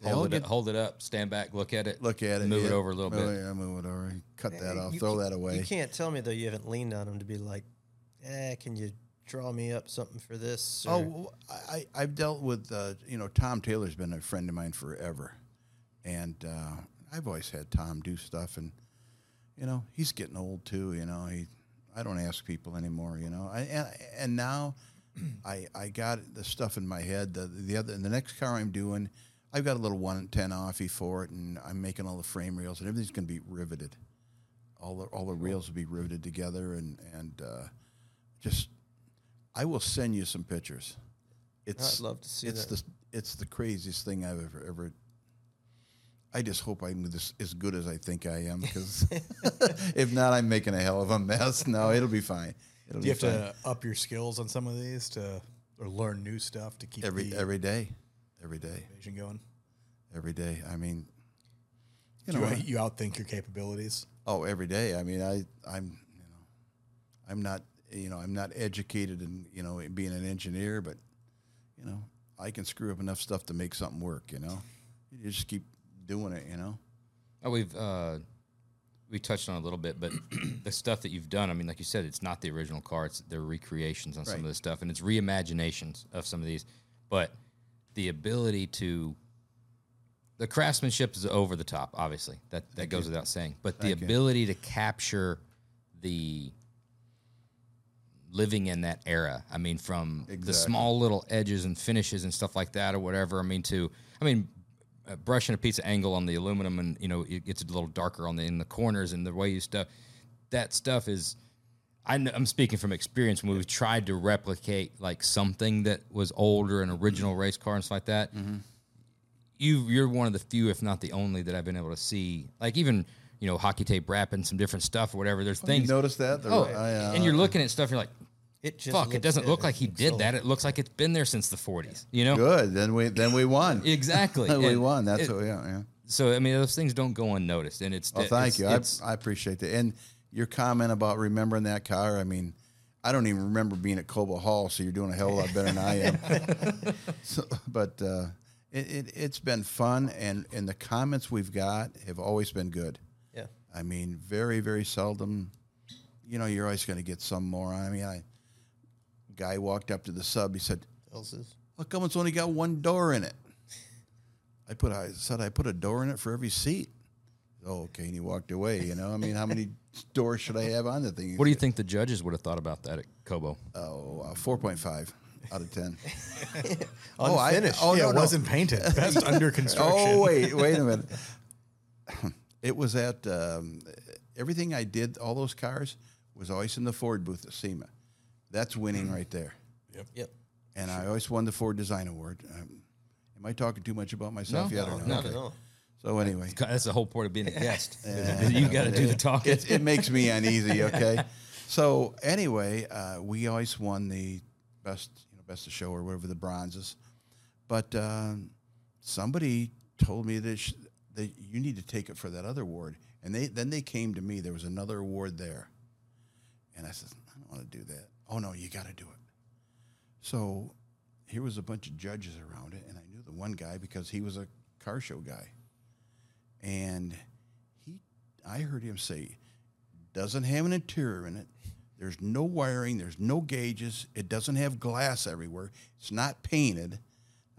Speaker 2: hold it,
Speaker 1: get
Speaker 2: up, hold it up, stand back, look at it,
Speaker 1: look at it,
Speaker 2: move it
Speaker 1: yeah.
Speaker 2: over a little
Speaker 1: Oh,
Speaker 2: bit.
Speaker 1: Yeah, move it over. Cut that off.
Speaker 4: You
Speaker 1: Throw
Speaker 4: ca-
Speaker 1: that away.
Speaker 4: You can't tell me though you haven't leaned on him to be like, eh, can you draw me up something for this?
Speaker 1: Oh,
Speaker 4: or-
Speaker 1: well, I, I've dealt with, uh, you know, Tom Taylor's been a friend of mine forever. And uh, I've always had Tom do stuff. And, you know, he's getting old too, you know. He, I don't ask people anymore, you know. I, and, and now I, I got the stuff in my head. The, the other, the next car I'm doing, I've got a little 110 Offy for it. And I'm making all the frame rails and everything's going to be riveted. All the, all the rails will be riveted together. And, and uh, just, I will send you some pictures. It's
Speaker 4: I'd love to see
Speaker 1: it's
Speaker 4: that.
Speaker 1: the it's the craziest thing I've ever ever. I just hope I'm this, as good as I think I am because if not, I'm making a hell of a mess. No, it'll be fine. It'll
Speaker 3: Do you have
Speaker 1: fine.
Speaker 3: to up your skills on some of these to or learn new stuff to keep
Speaker 1: every every day, every day,
Speaker 3: vision going?
Speaker 1: every day. I mean, you know,
Speaker 3: you, you outthink your capabilities?
Speaker 1: oh, every day. I mean, I I'm you know, I'm not you know I'm not educated in you know in being an engineer, but you know I can screw up enough stuff to make something work. You know, you just keep doing it. You know.
Speaker 2: Oh, we've uh, we touched on a little bit, but the stuff that you've done. I mean, like you said, it's not the original car; it's their recreations on some of this stuff, and it's reimaginations of some of these. But the ability to the craftsmanship is over the top. Obviously, that that goes without saying. But the
Speaker 1: Thank you.
Speaker 2: ability to capture the living in that era. I mean, from the small little edges and finishes and stuff like that, or whatever. I mean, to I mean, uh, brushing a piece of angle on the aluminum, and you know, it gets a little darker on the in the corners, and the way you stuff that stuff is. I I'm speaking from experience when we've tried to replicate like something that was older, an original race car and stuff like that. You you're one of the few, if not the only, that I've been able to see. Like even you know hockey tape wrapping some different stuff or whatever. There's
Speaker 1: You
Speaker 2: things.
Speaker 1: notice that?
Speaker 2: Oh,
Speaker 1: I, uh,
Speaker 2: and you're looking at stuff. You're like,
Speaker 4: It just
Speaker 2: fuck! It doesn't
Speaker 4: good.
Speaker 2: look like he did
Speaker 4: So-
Speaker 2: that. It looks like it's been there since the 40s. You know?
Speaker 1: good. Then we then we won.
Speaker 2: Exactly.
Speaker 1: we
Speaker 2: And
Speaker 1: won. That's
Speaker 2: it-
Speaker 1: what. Yeah, yeah.
Speaker 2: so. I mean, those things don't go unnoticed, and it's.
Speaker 1: Oh, thank
Speaker 2: it's-
Speaker 1: you.
Speaker 2: it's-
Speaker 1: I, I appreciate that. And your comment about remembering that car. I mean, I don't even remember being at Cobo Hall, so you're doing a hell of a lot better than I am. so, but uh, it, it, it's been fun, and, and the comments we've got have always been good.
Speaker 4: Yeah.
Speaker 1: I mean, very, very seldom. You know, you're always going to get some more. I mean, I guy walked up to the sub. He said,
Speaker 4: Else's.
Speaker 1: "How come it's only got one door in it?" I put I said I put a door in it for every seat. Oh, okay, and he walked away. You know, I mean, how many doors should I have on the thing?
Speaker 2: what do you think the judges would have thought about that at Cobo?
Speaker 1: Oh, uh, four point five out of ten.
Speaker 4: Unfinished.
Speaker 1: oh
Speaker 3: yeah,
Speaker 1: no,
Speaker 3: it
Speaker 1: no.
Speaker 3: wasn't painted. Best under construction.
Speaker 1: Oh wait, wait a minute. It was at um, everything I did. All those cars was always in the Ford booth at SEMA. That's winning right there.
Speaker 4: Yep. Yep.
Speaker 1: And I always won the Ford Design Award. Um, am I talking too much about myself
Speaker 2: No,
Speaker 1: yet or
Speaker 2: no,
Speaker 1: no?
Speaker 2: not
Speaker 1: Okay.
Speaker 2: at
Speaker 4: all.
Speaker 1: So anyway,
Speaker 2: That's the whole point of being a guest. you got to do the talking.
Speaker 1: it, it makes me uneasy. Okay, so anyway, uh, we always won the best, you know, best of show or whatever the bronzes, but um, somebody told me that, sh- that you need to take it for that other award, and they then they came to me. There was another award there, and I said, I don't want to do that. Oh no, you got to do it. So here was a bunch of judges around it, and I knew the one guy because he was a car show guy and he I heard him say doesn't have an interior in it. There's no wiring, there's no gauges, it doesn't have glass everywhere. It's not painted.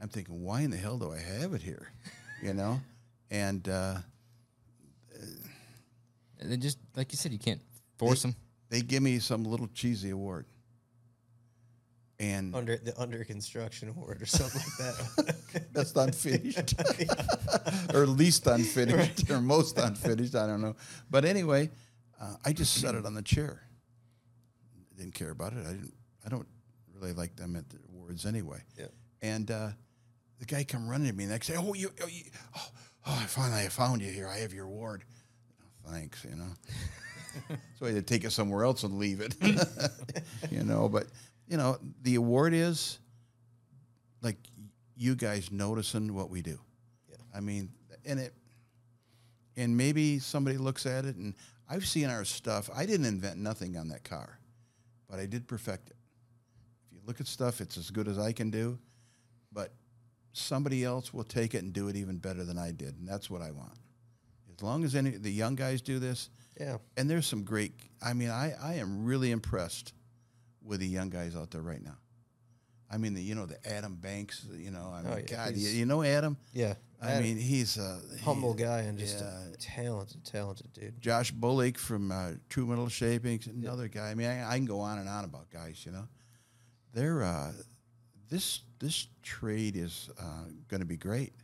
Speaker 1: I'm thinking, why in the hell do I have it here? You know? And uh,
Speaker 2: And then just like you said, you can't force them.
Speaker 1: they give me some little cheesy award. And
Speaker 4: Under the under construction award or something like that.
Speaker 1: that's unfinished. Or least unfinished or most unfinished i don't know. But anyway uh, i just set it on the chair. Didn't care about it. I didn't i don't really like them at the awards anyway.
Speaker 4: Yeah.
Speaker 1: and uh, the guy come running to me next day oh you, oh, you oh, oh i finally i found you here. I have your award oh, thanks you know. So i had to take it somewhere else and leave it. You know but you know the award is like you guys noticing what we do. Yeah. I mean, and it, and maybe somebody looks at it, and I've seen our stuff. I didn't invent nothing on that car, but I did perfect it. If you look at stuff, it's as good as I can do, but somebody else will take it and do it even better than I did, and that's what I want. As long as any the young guys do this,
Speaker 4: yeah.
Speaker 1: and there's some great. I mean, I I am really impressed with the young guys out there right now. I mean, the, you know, the Adam Banks, you know, I mean,
Speaker 4: Oh, yeah,
Speaker 1: God, you, you know Adam?
Speaker 4: Yeah.
Speaker 1: I
Speaker 4: Adam-
Speaker 1: mean, he's a
Speaker 4: humble
Speaker 1: he-
Speaker 4: guy and just
Speaker 1: yeah.
Speaker 4: a talented, talented dude.
Speaker 1: Josh Bullock from uh, True Metal Shaping, another guy. I mean, I, I can go on and on about guys. You know, they're uh, this this trade is uh, going to be great.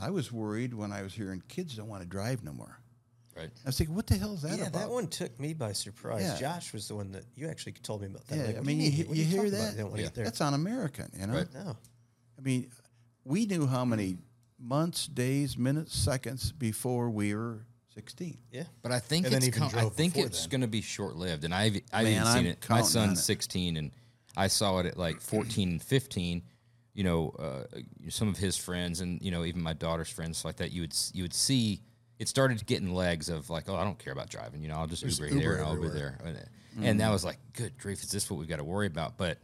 Speaker 1: I was worried when I was hearing kids don't want to drive no more.
Speaker 2: Right.
Speaker 1: I was thinking, what the hell is that about?
Speaker 4: yeah,
Speaker 1: about?
Speaker 4: that one took me by surprise.
Speaker 1: Yeah.
Speaker 4: Josh was the one that you actually told me about that.
Speaker 1: Yeah,
Speaker 4: Like,
Speaker 1: I mean,
Speaker 4: you,
Speaker 1: you,
Speaker 4: mean?
Speaker 1: You hear that?
Speaker 4: They don't want to get there.
Speaker 1: That's un-American, you know.
Speaker 2: Right.
Speaker 4: no.
Speaker 1: I mean, we knew how many months, days, minutes, seconds before we were 16.
Speaker 4: Yeah.
Speaker 2: But I think
Speaker 3: And
Speaker 2: it's com- I think it's going to be short lived, and I've I've
Speaker 1: Man,
Speaker 2: even seen
Speaker 1: I'm
Speaker 2: it. My son's
Speaker 1: it.
Speaker 2: 16, and I saw it at like 14 and 15. You know, uh, some of his friends, and you know, even my daughter's friends, like that. You would you would see it started getting legs of like, oh, I don't care about driving. You know, I'll just
Speaker 3: There's
Speaker 2: Uber, here
Speaker 3: Uber
Speaker 2: and I'll Uber there, and, and that was like, good grief, is this what we've got to worry about? But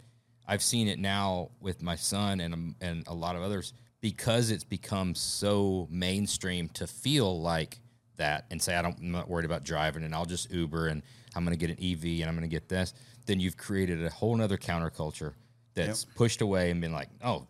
Speaker 2: I've seen it now with my son and um, and a lot of others because it's become so mainstream to feel like that and say I don't, I'm not worried about driving and I'll just Uber and I'm going to get an EV and I'm going to get this. Then you've created a whole nother counterculture that's pushed away and been like, oh,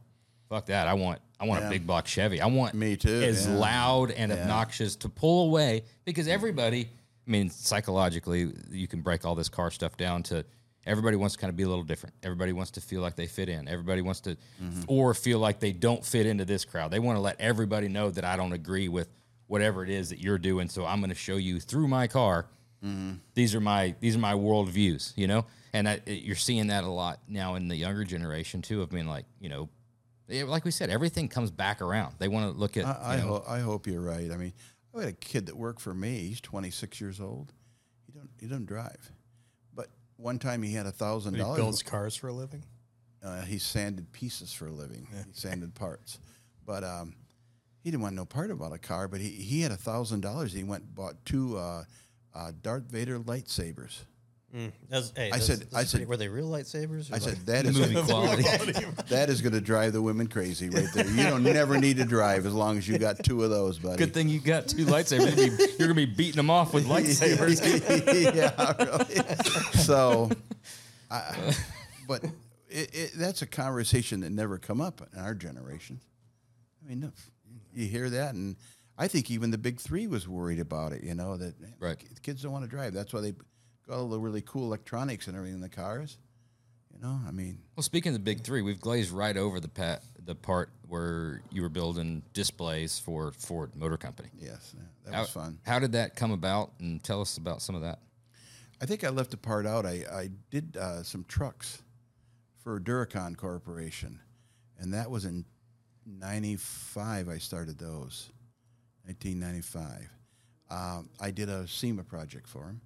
Speaker 2: fuck that. I want I want
Speaker 1: Yeah.
Speaker 2: a big block Chevy. I want
Speaker 1: Me too,
Speaker 2: as
Speaker 1: yeah.
Speaker 2: loud and obnoxious to pull away because everybody. I mean, psychologically, you can break all this car stuff down to everybody wants to kind of be a little different. Everybody wants to feel like they fit in. Everybody wants to,
Speaker 1: Mm-hmm.
Speaker 2: or feel like they don't fit into this crowd. They want to let everybody know that I don't agree with whatever it is that you're doing. So I'm going to show you through my car.
Speaker 1: Mm-hmm.
Speaker 2: These are my these are my world views, you know. And I, you're seeing that a lot now in the younger generation too, of being like, you know, yeah, like we said, everything comes back around. They want to look at.
Speaker 1: I, I,
Speaker 2: you know,
Speaker 1: ho- I hope you're right. I mean, I had a kid that worked for me. He's 26 years old. He don't he don't drive, but one time he had a thousand
Speaker 3: He
Speaker 1: dollars.
Speaker 3: builds cars for a living.
Speaker 1: Uh, he sanded pieces for a living. He sanded parts, but um, he didn't want no part about a car. But he, he had a thousand dollars. He went bought two uh, uh, Darth Vader lightsabers. Mm.
Speaker 4: Those- hey,
Speaker 1: I
Speaker 4: those-
Speaker 1: said-
Speaker 4: those
Speaker 1: I said-
Speaker 4: pretty- were they real lightsabers? or
Speaker 1: I
Speaker 4: like-
Speaker 1: said that is
Speaker 2: movie quality.
Speaker 1: that is going to drive the women crazy right there. You don't never need to drive as long as you got two of those, buddy.
Speaker 2: Good thing you got two lightsabers. You're gonna be, you're gonna be beating them off with lightsabers.
Speaker 1: yeah, really. So, I, but it, it, that's a conversation that never come up in our generation. I mean, you hear that, and I think even the big three was worried about it. You know that
Speaker 2: Right.
Speaker 1: kids don't want to drive. That's why they got all the really cool electronics and everything in the cars. You know, I mean,
Speaker 2: Well, speaking of the big three, we've glazed right over the pat, the part where you were building displays for Ford Motor Company.
Speaker 1: yes, yeah, that
Speaker 2: How,
Speaker 1: was fun.
Speaker 2: How did that come about? And tell us about some of that.
Speaker 1: I think I left a part out. I, I did uh, some trucks for Durakon Corporation, and that was in '95. I started those, 1995. Um, I did a SEMA project for them,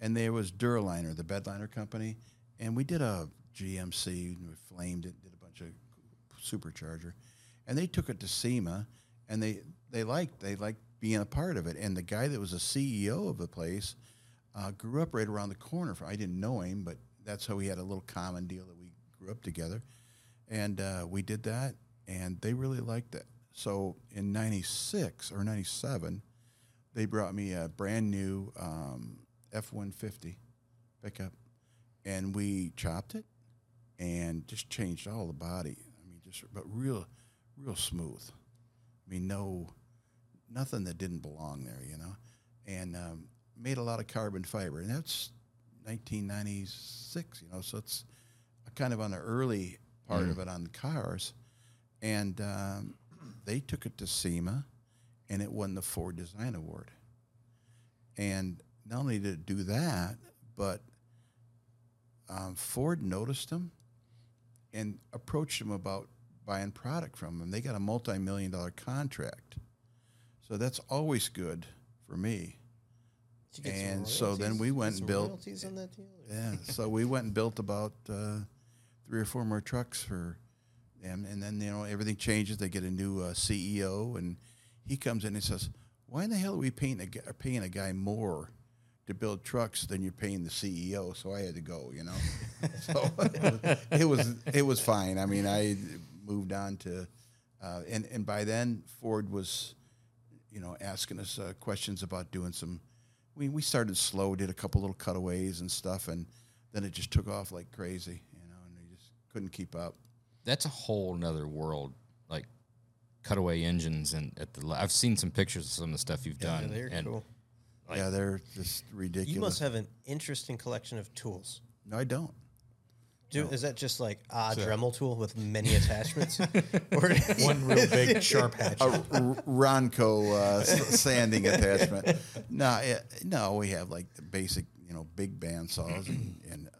Speaker 1: and there was Duraliner, the bedliner company, and we did a GMC, and we flamed it, did a bunch of supercharger, and they took it to SEMA, and they they liked they liked being a part of it. And the guy that was a CEO of the place uh, grew up right around the corner. From, I didn't know him, but that's how we had a little common deal that we grew up together, and uh, we did that, and they really liked it. So in '96 or '97, they brought me a brand new um, F-150 pickup, and we chopped it and just changed all the body. I mean, just but real, real smooth. I mean, no, nothing that didn't belong there, you know, and um, made a lot of carbon fiber, and that's 1996, you know, so it's kind of on the early part of it on the cars, and um, they took it to SEMA, and it won the Ford Design Award. And not only did it do that, but um, Ford noticed them and approached them about buying product from them. They got a multi-million dollar contract, so that's always good for me.
Speaker 4: Did you get some
Speaker 1: and so then we went and built-
Speaker 4: royalties on that deal.
Speaker 1: Yeah, so we went and built about uh, three or four more trucks for them, and then you know everything changes. They get a new uh, CEO, and he comes in and says, "Why in the hell are we paying a, paying a guy more to build trucks than you're paying the CEO?" So I had to go, you know. so it was it was fine. I mean, I moved on to, uh, and and by then Ford was you know, asking us uh, questions about doing some. We we started slow, did a couple little cutaways and stuff, and then it just took off like crazy, you know, and we just couldn't keep up.
Speaker 2: That's a whole nother world, like cutaway engines. And at the, I've seen some pictures of some of the stuff you've
Speaker 4: Yeah,
Speaker 2: done.
Speaker 4: they're
Speaker 2: and
Speaker 4: cool.
Speaker 1: Yeah, they're just ridiculous.
Speaker 4: You must have an interesting collection of tools.
Speaker 1: no, I don't.
Speaker 4: Do, Is that just like a Dremel tool with many attachments? or
Speaker 3: One real big sharp hatchet.
Speaker 1: A R- Ronco uh, s- sanding attachment. No, it, no, we have like the basic, you know, big band saws, and, and um,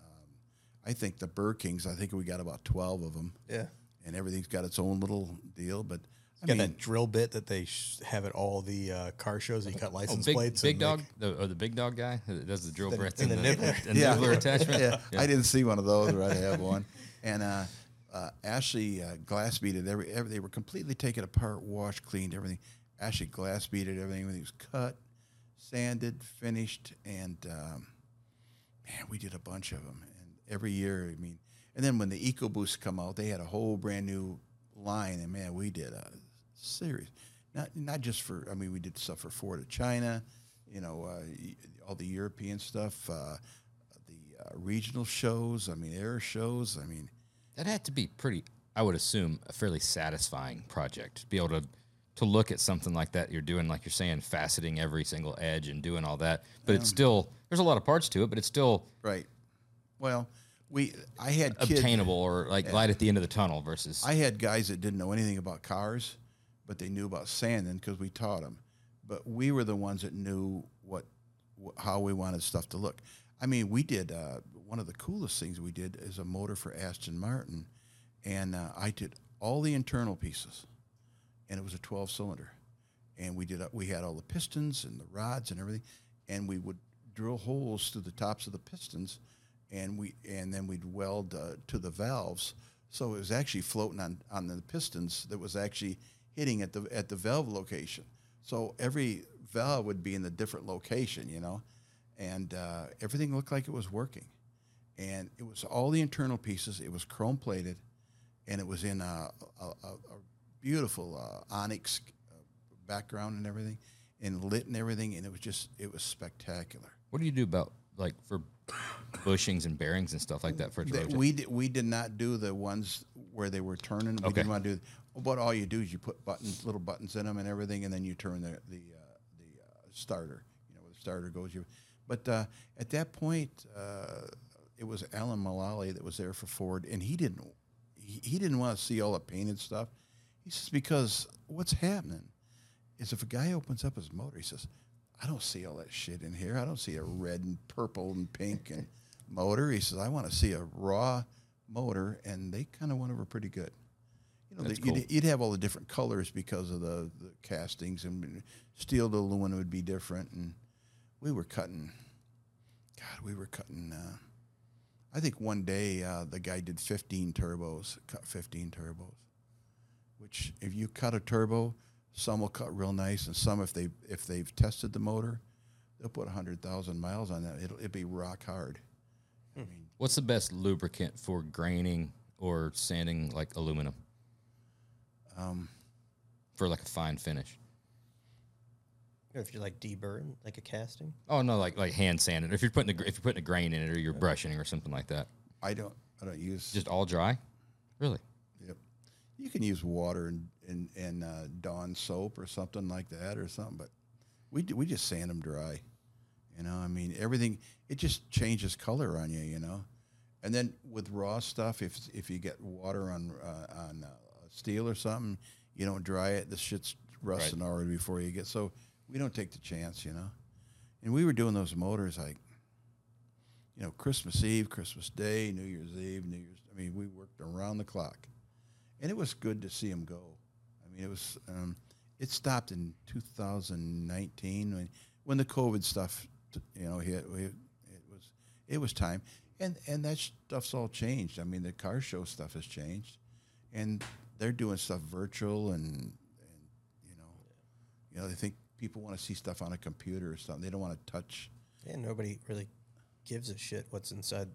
Speaker 1: I think the Burr Kings. I think we got about twelve of them.
Speaker 4: Yeah.
Speaker 1: and everything's got its own little deal. But I
Speaker 3: Got
Speaker 1: mean,
Speaker 3: that drill bit that they sh- have at all the uh, car shows. that You cut
Speaker 2: Oh,
Speaker 3: license
Speaker 2: big,
Speaker 3: plates.
Speaker 2: big
Speaker 3: and,
Speaker 2: dog,
Speaker 3: like,
Speaker 2: the, or the big dog guy that does the drill bits
Speaker 4: and
Speaker 2: and,
Speaker 4: the
Speaker 2: the,
Speaker 4: nibbler.
Speaker 2: and
Speaker 1: Yeah.
Speaker 2: nibbler attachment.
Speaker 1: yeah, I didn't see one of those, or I'd have one. And uh, uh, Ashley uh, glass beaded every, every. They were completely taken apart, washed, cleaned, everything. Ashley glass beaded everything. Everything was cut, sanded, finished, and um, man, we did a bunch of them. And every year, I mean, and then when the EcoBoost come out, they had a whole brand new line, and man, we did a series. Not not just for. I mean, we did stuff for Ford of China, you know, uh, all the European stuff, uh, the uh, regional shows. I mean, air shows. I mean,
Speaker 2: That had to be pretty, I would assume, a fairly satisfying project to be able to to look at something like that. You're doing, like you're saying, faceting every single edge and doing all that. But it's still there's a lot of parts to it, but it's still
Speaker 1: right. Well, we I had kids.
Speaker 2: obtainable or like light at the end of the tunnel versus
Speaker 1: I had guys that didn't know anything about cars, but they knew about sanding because we taught them. But we were the ones that knew what, wh- how we wanted stuff to look. I mean, we did uh, one of the coolest things we did is a motor for Aston Martin, and uh, I did all the internal pieces, and it was a 12 cylinder, and we did uh, we had all the pistons and the rods and everything, and we would drill holes through the tops of the pistons, and we and then we'd weld uh, to the valves, so it was actually floating on on the pistons that was actually hitting at the at the valve location. So every valve would be in a different location, you know, and uh, everything looked like it was working, and it was all the internal pieces. It was chrome plated, and it was in a, a, a, beautiful uh, onyx uh, background and everything, and lit and everything, and it was just it was spectacular.
Speaker 2: what do you do about like for bushings and bearings and stuff like that for a
Speaker 1: we did, we did not do the ones where they were turning. We
Speaker 2: Okay.
Speaker 1: didn't want to do. But all you do is you put buttons, little buttons in them, and everything, and then you turn the the uh, the uh, starter. You know where the starter goes. You, but uh, at that point, uh, it was Alan Mullally that was there for Ford, and he didn't he, he didn't want to see all the painted stuff. He says because what's happening is if a guy opens up his motor, he says, I don't see all that shit in here. I don't see a red and purple and pink and motor. He says, I want to see a raw motor, and they kind of went over pretty good. You know, the, you'd, you'd have all the different colors because of the, the castings, and steel to aluminum would be different. And we were cutting, God, we were cutting. Uh, I think one day uh, the guy did 15 turbos, cut 15 turbos which if you cut a turbo, some will cut real nice, and some if they if they've tested the motor, they'll put hundred thousand miles on that. It'll it'll be rock hard.
Speaker 2: What's the best lubricant for graining or sanding like aluminum?
Speaker 1: Um,
Speaker 2: for like a fine finish.
Speaker 4: Or if you're like deburring, like a casting.
Speaker 2: Oh no, like like hand sanding. If you're putting a, if you're putting a grain in it or you're brushing or something like that,
Speaker 1: I don't I don't use
Speaker 2: just all dry. Really?
Speaker 1: Yep. You can use water and and, and uh, Dawn soap or something like that or something, but we we just sand them dry. You know, I mean everything. It just changes color on you. You know, and then with raw stuff, if if you get water on uh, on uh, steel or something, you don't dry it. The shit's rusting already before you get. So we don't take the chance. You know, and we were doing those motors like you know, Christmas Eve, Christmas Day, New Year's Eve, New Year's. I mean, we worked around the clock, and it was good to see them go. Mean, it was. Um, it stopped in 2019 when when the COVID stuff, you know, hit. We, it was it was time, and and that stuff's all changed. I mean, the car show stuff has changed, and they're doing stuff virtual, and and you know, you know, they think people want to see stuff on a computer or something. They don't want to touch.
Speaker 4: Yeah, nobody really gives a shit what's inside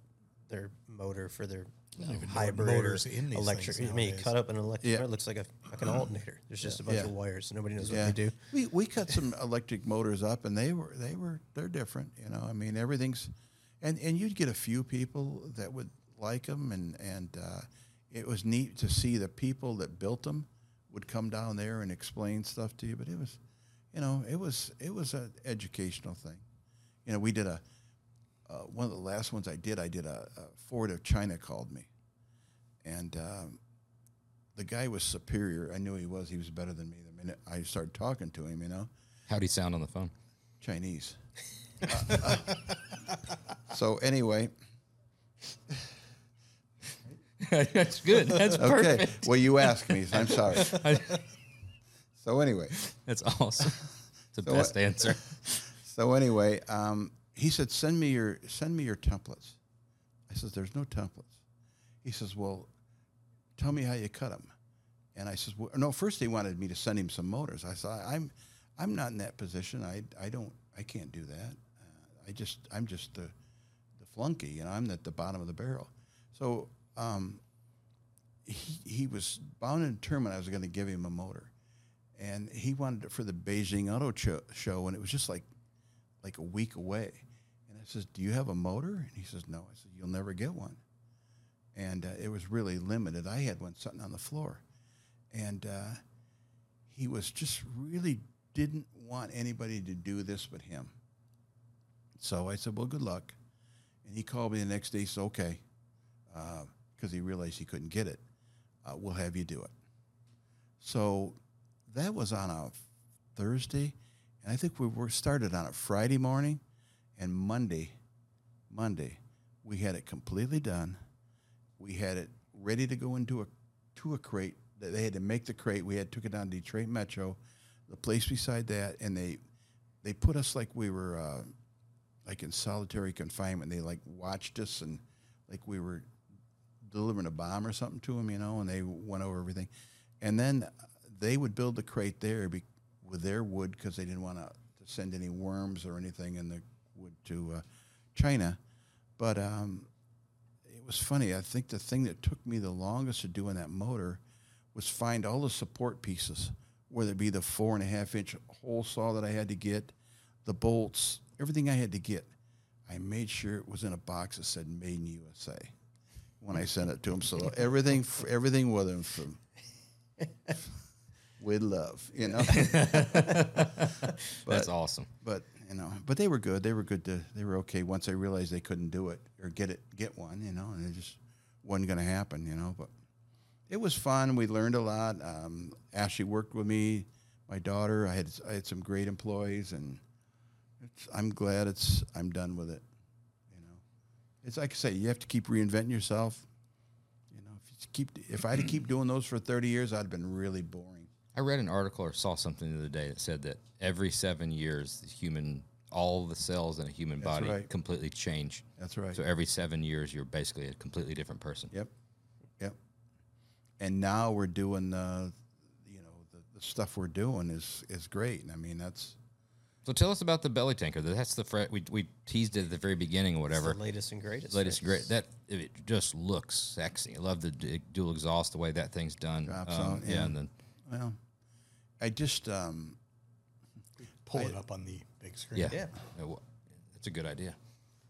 Speaker 4: their motor for their you
Speaker 3: even know
Speaker 4: hybrid
Speaker 3: motors in these
Speaker 4: electric. I mean, you cut up an electric
Speaker 1: Yeah.
Speaker 4: car, it looks like a fucking alternator. There's just a bunch
Speaker 1: Yeah.
Speaker 4: of wires. Nobody knows
Speaker 1: Yeah,
Speaker 4: what they do.
Speaker 1: we we cut some electric motors up, and they were they were they're different. You know, I mean everything's, and and you'd get a few people that would like them, and and uh, it was neat to see the people that built them would come down there and explain stuff to you. But it was, you know, it was it was an educational thing. You know, we did a uh, one of the last ones I did. I did a, a Ford of China called me, and um, the guy was superior. I knew he was. He was better than me the minute I started talking to him. You know,
Speaker 2: How'd he sound on the phone?
Speaker 1: Chinese. Uh, uh, so anyway,
Speaker 2: That's good. That's
Speaker 1: okay.
Speaker 2: perfect.
Speaker 1: Well, you asked me. So I'm sorry. so anyway,
Speaker 2: That's awesome. It's the
Speaker 1: So
Speaker 2: best
Speaker 1: what-
Speaker 2: answer.
Speaker 1: so anyway, um, he said, "Send me your send me your templates." I says, "There's no templates." He says, "Well, tell me how you cut them." And I says, well, "No, first he wanted me to send him some motors." I said, "I'm I'm not in that position. I I don't I can't do that. Uh, I just I'm just the the flunky. You know, I'm at the bottom of the barrel." So um, he he was bound and determined I was going to give him a motor, and he wanted it for the Beijing Auto Cho- Show, and it was just like like a week away. Says, "Do you have a motor?" And he says, "No." I said, "You'll never get one." And uh, it was really limited. I had one sitting on the floor, and uh, he was just really didn't want anybody to do this but him. So I said, "Well, good luck." And he called me the next day. He said, "Okay, because he realized he couldn't get it. Uh, we'll have you do it. So that was on a Thursday, and I think we were started on a Friday morning, and Monday, Monday, we had it completely done. We had it ready to go into a to a crate. They had to make the crate. We had took it down to Detroit Metro, the place beside that, and they they put us like we were uh, like in solitary confinement. They like watched us and like we were delivering a bomb or something to them, you know, and they went over everything. And then they would build the crate there be, with their wood because they didn't want to send any worms or anything in the wood to uh, China. But um, it was funny. I think the thing that took me the longest to doing that motor was find all the support pieces, whether it be the four and a half inch hole saw that I had to get, the bolts, everything I had to get. I made sure it was in a box that said "Made in USA" when I sent it to him. So everything, everything with him from with love, you know.
Speaker 2: That's awesome.
Speaker 1: But you know, but they were good. They were good to. They were okay once they realized they couldn't do it or get it, get one. You know, and it just wasn't going to happen. You know, but it was fun. We learned a lot. Um, Ashley worked with me, my daughter. I had I had some great employees, and I'm glad it's I'm done with it. You know, it's like I say, you have to keep reinventing yourself. You know, if you keep if I had to keep doing those for 30 years, I'd have been really boring.
Speaker 2: I read an article or saw something the other day that said that every seven years, the human, all the cells in a human
Speaker 1: That's
Speaker 2: body
Speaker 1: right.
Speaker 2: completely change.
Speaker 1: That's right.
Speaker 2: So every seven years, you're basically a completely different person.
Speaker 1: Yep, yep. And now we're doing the, you know, the, the stuff we're doing is is great. And I mean, that's
Speaker 2: So tell us about the belly tanker. That's the fret we we teased it at the very beginning or
Speaker 4: It's
Speaker 2: whatever.
Speaker 4: the latest and greatest.
Speaker 2: Latest
Speaker 4: right?
Speaker 2: great. That it just looks sexy. I love the dual exhaust, the way that thing's done.
Speaker 1: Drops
Speaker 2: Um,
Speaker 1: out,
Speaker 2: yeah,
Speaker 1: yeah.
Speaker 2: and then
Speaker 1: well, I just um,
Speaker 3: Pull it up on the big screen.
Speaker 2: yeah,
Speaker 4: Yeah.
Speaker 2: Wha- That's a good idea.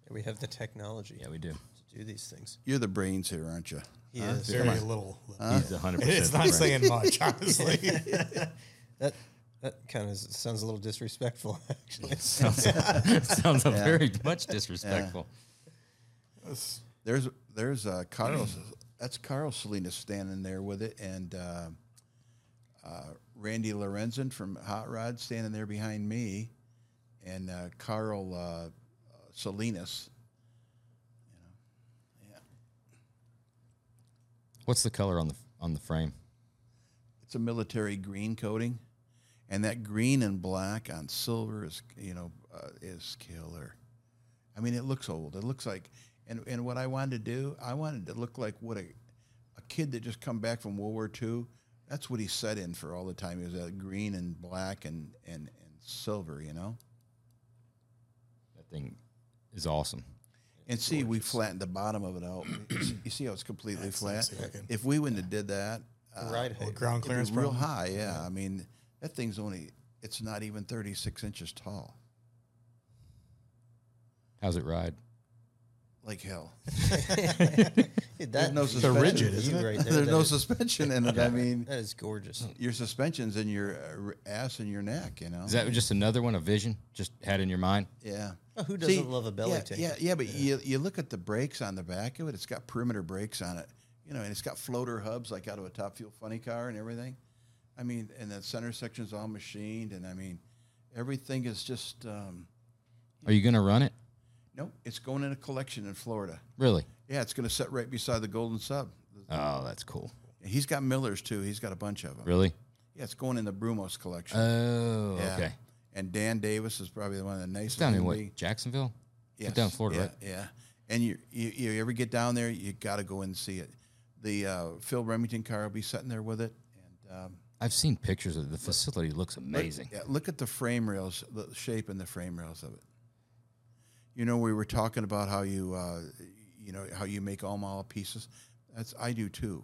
Speaker 4: We have the technology
Speaker 2: Yeah, we do.
Speaker 4: to do these things.
Speaker 1: you're the brains here, aren't you?
Speaker 4: He is.
Speaker 3: Very little.
Speaker 2: He's hundred percent.
Speaker 3: It's not saying much, honestly.
Speaker 4: That that kind of sounds a little disrespectful, actually.
Speaker 2: sounds sounds very much disrespectful.
Speaker 1: There's there's uh, Carl. that's Carl Salinas standing there with it, and uh, uh, Randy Lorenzen from Hot Rod standing there behind me, and uh, Carl uh, Salinas.
Speaker 2: What's the color on the on the frame?
Speaker 1: It's a military green coating, and that green and black on silver is you know uh, is killer. I mean, it looks old. It looks like, and and what I wanted to do, I wanted to look like what a a kid that just come back from World War II. That's what he set in for all the time. He was that green and black and and and silver, you know.
Speaker 2: That thing is awesome.
Speaker 1: And see, we flattened the bottom of it out. You see- how it's completely
Speaker 3: That's
Speaker 1: flat.
Speaker 3: nice.
Speaker 1: If we wouldn't have did that, uh,
Speaker 4: Right.
Speaker 3: Well, ground clearance
Speaker 1: real
Speaker 3: problem.
Speaker 1: high, yeah. I mean, that thing's only, it's not even 36 inches tall.
Speaker 2: How's it ride?
Speaker 1: Like hell.
Speaker 4: that,
Speaker 1: no
Speaker 4: you-
Speaker 1: suspension.
Speaker 3: rigid, isn't
Speaker 4: you
Speaker 3: it?
Speaker 4: right there,
Speaker 1: There's
Speaker 4: that
Speaker 1: no
Speaker 4: is-
Speaker 1: suspension in it. I mean,
Speaker 4: That is gorgeous.
Speaker 1: your suspension's in your uh, ass and your neck, you know?
Speaker 2: Is that just another one, a vision just had in your mind?
Speaker 1: Yeah.
Speaker 4: Oh, who doesn't love a belly
Speaker 1: yeah,
Speaker 4: tanker?
Speaker 1: Yeah, yeah, but You, you look at the brakes on the back of it, it's got perimeter brakes on it, you know, and it's got floater hubs like out of a Top Fuel Funny car and everything. I mean, and the center section's all machined, and I mean, everything is just, um,
Speaker 2: Are you going to run it?
Speaker 1: No, it's going in a collection in Florida.
Speaker 2: Really?
Speaker 1: Yeah, it's going to sit right beside the Golden Sub.
Speaker 2: Oh, that's cool.
Speaker 1: He's got Millers too. He's got a bunch of them.
Speaker 2: Really?
Speaker 1: Yeah, it's going in the Brumos collection.
Speaker 2: Oh,
Speaker 1: yeah.
Speaker 2: okay.
Speaker 1: And Dan Davis is probably the one of the nicest.
Speaker 2: It's down in what? Jacksonville? Get down in Florida,
Speaker 1: yeah,
Speaker 2: right?
Speaker 1: Yeah. And you, you you ever get down there, you got to go in and see it. The uh, Phil Remington car will be sitting there with it. And um,
Speaker 2: I've seen pictures of it. the facility. Looks amazing.
Speaker 1: yeah, look at the frame rails, the shape and the frame rails of it. You know, we were talking about how you, uh, you know, how you make all model pieces. That's I do too,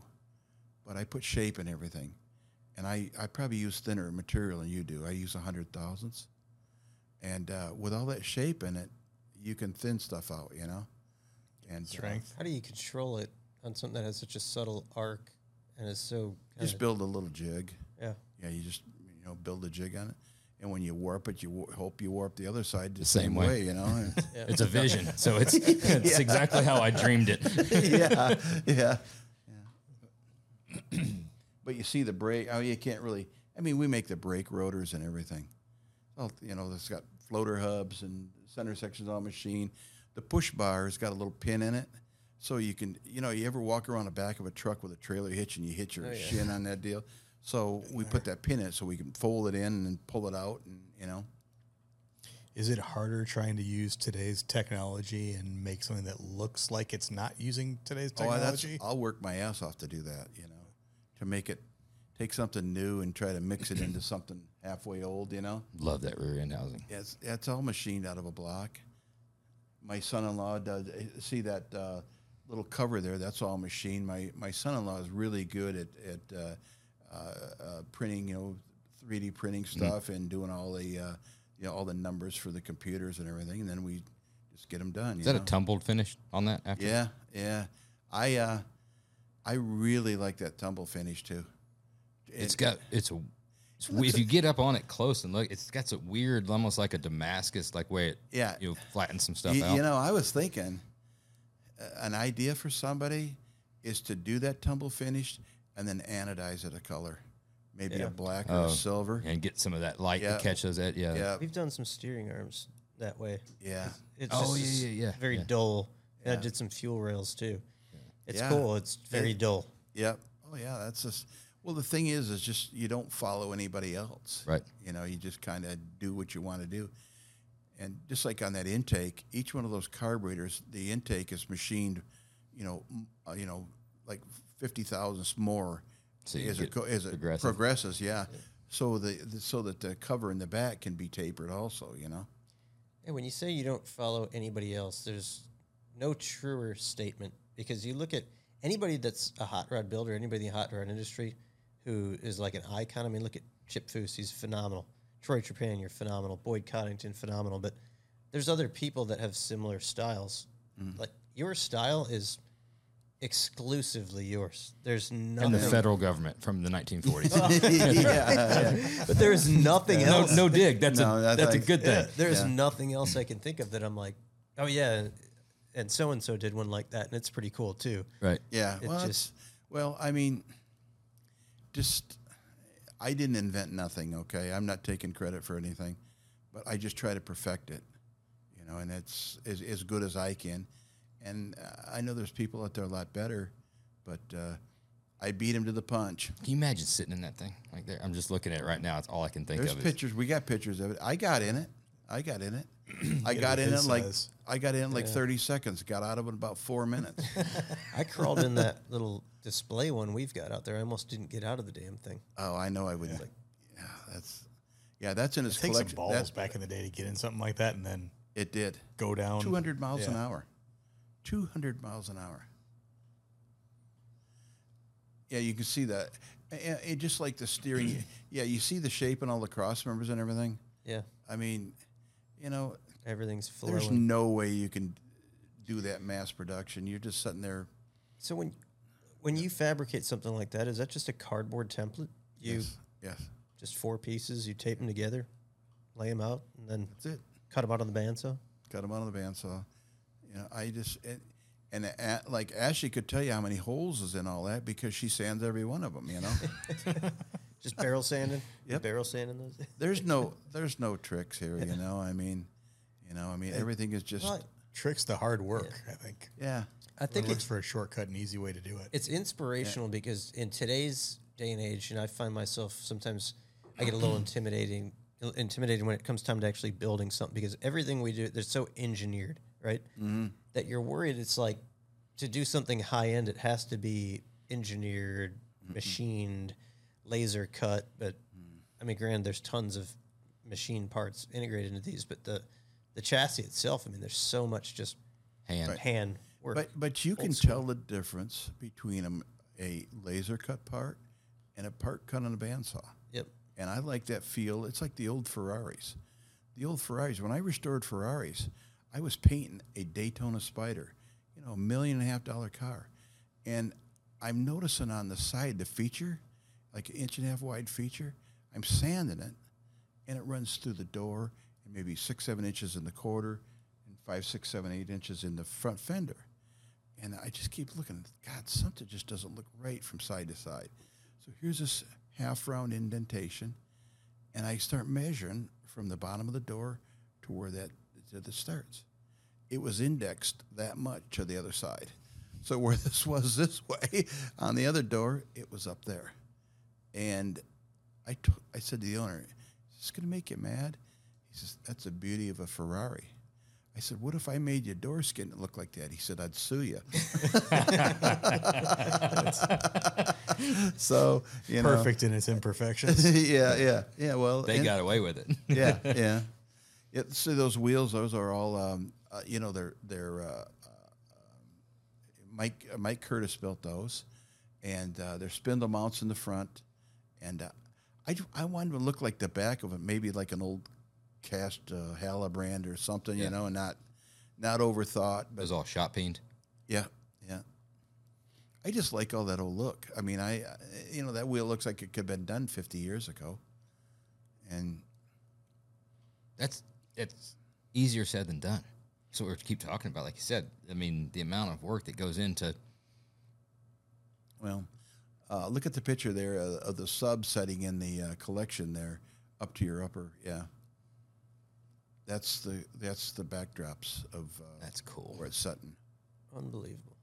Speaker 1: but I put shape in everything, and I, I probably use thinner material than you do. I use a hundred thousandths, and uh, with all that shape in it, you can thin stuff out. You know, and uh,
Speaker 3: Strength.
Speaker 4: How do you control it on something that has such a subtle arc and is so
Speaker 1: just build a little jig.
Speaker 4: yeah.
Speaker 1: Yeah, you just you know build a jig on it, and when you warp it, you wa- hope you warp the other side the,
Speaker 2: same
Speaker 1: same,
Speaker 2: way.
Speaker 1: way. You know.
Speaker 2: It's a vision, so it's it's exactly how I dreamed it.
Speaker 1: yeah, yeah, yeah. but you see the brake. Oh, you can't really. I mean, we make the brake rotors and everything. Well, you know, it's got floater hubs and center sections on machine. The push bar has got a little pin in it, so you can. You know, you ever walk around the back of a truck with a trailer hitch and you hit your oh, shin on that deal. So we put that pin in it so we can fold it in and pull it out, and you know.
Speaker 3: Is it harder trying to use today's technology and make something that looks like it's not using today's technology?
Speaker 1: Oh, that's,
Speaker 3: technology?
Speaker 1: I'll work my ass off to do that, you know, to make it take something new and try to mix it into something halfway old, you know.
Speaker 2: Love that rear end housing.
Speaker 1: Yeah, it's, it's all machined out of a block. My son-in-law does. eh, See that uh, little cover there? That's all machined. My my son-in-law is really good at at uh, printing, you know, 3D printing stuff and doing all the uh, you know all the numbers for the computers and everything. And then we just get them done.
Speaker 2: Is that
Speaker 1: know?
Speaker 2: a tumbled finish on that? After?
Speaker 1: Yeah, yeah. I uh, I really like that tumble finish too.
Speaker 2: It's
Speaker 1: It-
Speaker 2: got it's a. It's, if you get up on it close and look, it's got some weird, almost like a Damascus, like way it
Speaker 1: Yeah.
Speaker 2: you know, flatten some stuff
Speaker 1: you,
Speaker 2: out.
Speaker 1: you know, I was thinking uh, an idea for somebody is to do that tumble finish and then anodize it a color, maybe a black or a silver.
Speaker 2: and get some of that light
Speaker 1: Yeah.
Speaker 2: to catch those. At yeah,
Speaker 1: Yeah,
Speaker 4: We've done some steering arms that way.
Speaker 1: yeah,
Speaker 4: It's
Speaker 2: Oh,
Speaker 4: just
Speaker 2: yeah, yeah, yeah,
Speaker 4: very
Speaker 2: yeah.
Speaker 4: dull. And I did some fuel rails too. It's
Speaker 1: Yeah.
Speaker 4: cool. It's very dull.
Speaker 1: yep. Oh yeah, that's just. Well, the thing is, is just you don't follow anybody else.
Speaker 2: Right.
Speaker 1: You know, you just kind of do what you want to do. And just like on that intake, each one of those carburetors, the intake is machined, you know, uh, you know, like fifty thousandths more
Speaker 2: So
Speaker 1: as it, as it
Speaker 2: progressive.
Speaker 1: progresses. Yeah. So the, the so that the cover in the back can be tapered also. You know.
Speaker 4: And when you say you don't follow anybody else, there's no truer statement because you look at anybody that's a hot rod builder, anybody in the hot rod industry who is like an icon. I mean, look at Chip Foose, he's phenomenal. Troy Trepanier, phenomenal. Boyd Coddington, phenomenal. But there's other people that have similar styles. Mm-hmm. Like your style is exclusively yours. There's nothing.
Speaker 2: and the federal government from the 1940s.
Speaker 1: yeah.
Speaker 4: but there's nothing
Speaker 2: no,
Speaker 4: else.
Speaker 2: no dig. That's
Speaker 1: No,
Speaker 2: a
Speaker 1: that's
Speaker 2: that's, a good thing.
Speaker 4: Yeah, there's
Speaker 1: Yeah.
Speaker 4: nothing else I can think of that I'm like, oh yeah, and so and so did one like that, and it's pretty cool too.
Speaker 2: Right.
Speaker 1: Yeah.
Speaker 4: It
Speaker 1: Well,
Speaker 4: just-
Speaker 1: well, I mean, just I didn't invent nothing. Okay, I'm not taking credit for anything, but I just try to perfect it. You know, and it's as, as good as I can. And uh, I know there's people out there a lot better, but uh, I beat him to the punch.
Speaker 2: Can you imagine sitting in that thing like there? I'm just looking at it right now. It's all I can think
Speaker 1: There's
Speaker 2: of. is-
Speaker 1: pictures. We got pictures of it. I got in it. I got in it. I
Speaker 3: Get
Speaker 1: got
Speaker 3: it
Speaker 1: in it
Speaker 3: his
Speaker 1: like
Speaker 3: size.
Speaker 1: I got in it like 30 seconds. Got out of it in about four minutes.
Speaker 4: I crawled in that little display one we've got out there. I almost didn't get out of the damn thing.
Speaker 1: oh, I know. I would. Yeah, yeah that's yeah. That's in his
Speaker 3: Take some balls
Speaker 1: That's-
Speaker 3: back in the day to get in something like that and then
Speaker 1: It did.
Speaker 3: go down.
Speaker 1: 200 miles an hour. 200 miles an hour. Yeah, you can see that. And it, just like the steering. yeah, you see the shape and all the cross members and everything.
Speaker 4: Yeah,
Speaker 1: I mean, you know,
Speaker 4: everything's flowing.
Speaker 1: there's no way you can do that mass production. You're just sitting there.
Speaker 4: so when when you fabricate something like that, is that just a cardboard template? You
Speaker 1: Yes. Yes.
Speaker 4: just four pieces, you tape them together, lay them out, and then
Speaker 1: That's it.
Speaker 4: cut them out on the bandsaw.
Speaker 1: Cut them out of the bandsaw. You know, I just it, and a, like Ashley could tell you how many holes is in all that because she sands every one of them. You know.
Speaker 4: Just barrel sanding.
Speaker 1: Yep.
Speaker 4: barrel sanding those.
Speaker 1: there's no there's no tricks here. You know. I mean, you know. I mean, everything is just
Speaker 4: Well,
Speaker 3: Tricks the hard work, I think.
Speaker 1: yeah.
Speaker 4: I
Speaker 3: It
Speaker 4: think
Speaker 3: looks
Speaker 4: it's
Speaker 3: for a shortcut and easy way to do it.
Speaker 4: it's inspirational because in today's day and age, and I find myself sometimes I get a little intimidating, intimidated when it comes time to actually building something because everything we do, they're so engineered, right? Mm-hmm. That you're worried it's like to do something high end, it has to be engineered, mm-hmm. machined, laser cut. But mm-hmm. I mean, granted, there's tons of machine parts integrated into these, but the the chassis itself, I mean, there's so much just
Speaker 2: hand.
Speaker 4: hand work.
Speaker 1: But but you can tell the difference between a, a laser cut part and a part cut on a bandsaw.
Speaker 4: yep.
Speaker 1: And I like that feel. It's like the old Ferraris. The old Ferraris. When I restored Ferraris, I was painting a Daytona Spider, you know, a million and a half dollar car, and I'm noticing on the side the feature, like an inch and a half wide feature. I'm sanding it, and it runs through the door and maybe six, seven inches in the quarter, and five, six, seven, eight inches in the front fender. And I just keep looking. God, something just doesn't look right from side to side. So here's this half round indentation, and I start measuring from the bottom of the door to where that to the starts. It was indexed that much to the other side. So where this was this way on the other door, it was up there. And I t- I said to the owner, "Is this going to make you mad?" He says, "That's the beauty of a Ferrari." I said, "What if I made your door skin look like that?" He said, "I'd sue you." so you know,
Speaker 3: Perfect in its imperfections.
Speaker 1: yeah, yeah, yeah. Well,
Speaker 2: They
Speaker 1: and-
Speaker 2: got away with it.
Speaker 1: yeah, yeah. Yeah. See those wheels; those are all, um, uh, you know, they're they're. Uh, uh, Mike uh, Mike Curtis built those, and uh, they're spindle mounts in the front, and uh, I I wanted to look like the back of it, maybe like an old cast uh, Halibrand or something,
Speaker 2: Yeah.
Speaker 1: you know, and not not overthought, But It
Speaker 2: was all shot peened.
Speaker 1: yeah, yeah. I just like all that old look. I mean, I, I- you know, that wheel looks like it could have been done 50 years ago. And
Speaker 2: That's it's easier said than done. So we keep talking about, like you said. I mean, the amount of work that goes into
Speaker 1: well, uh, look at the picture there uh, of the sub setting in the uh, collection there, up to your upper. Yeah, that's the that's the backdrops of uh,
Speaker 2: that's cool.
Speaker 1: where it's setting.
Speaker 4: Unbelievable.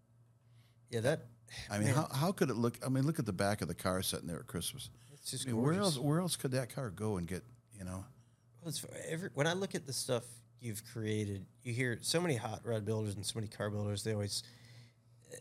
Speaker 4: Yeah, that.
Speaker 1: I mean, how, how could it look? I mean, look at the back of the car sitting there at Christmas.
Speaker 4: It's just
Speaker 1: I mean, where else where else could that car go and get you know?
Speaker 4: Well, it's, every, when I look at the stuff you've created, you hear so many hot rod builders and so many car builders. They always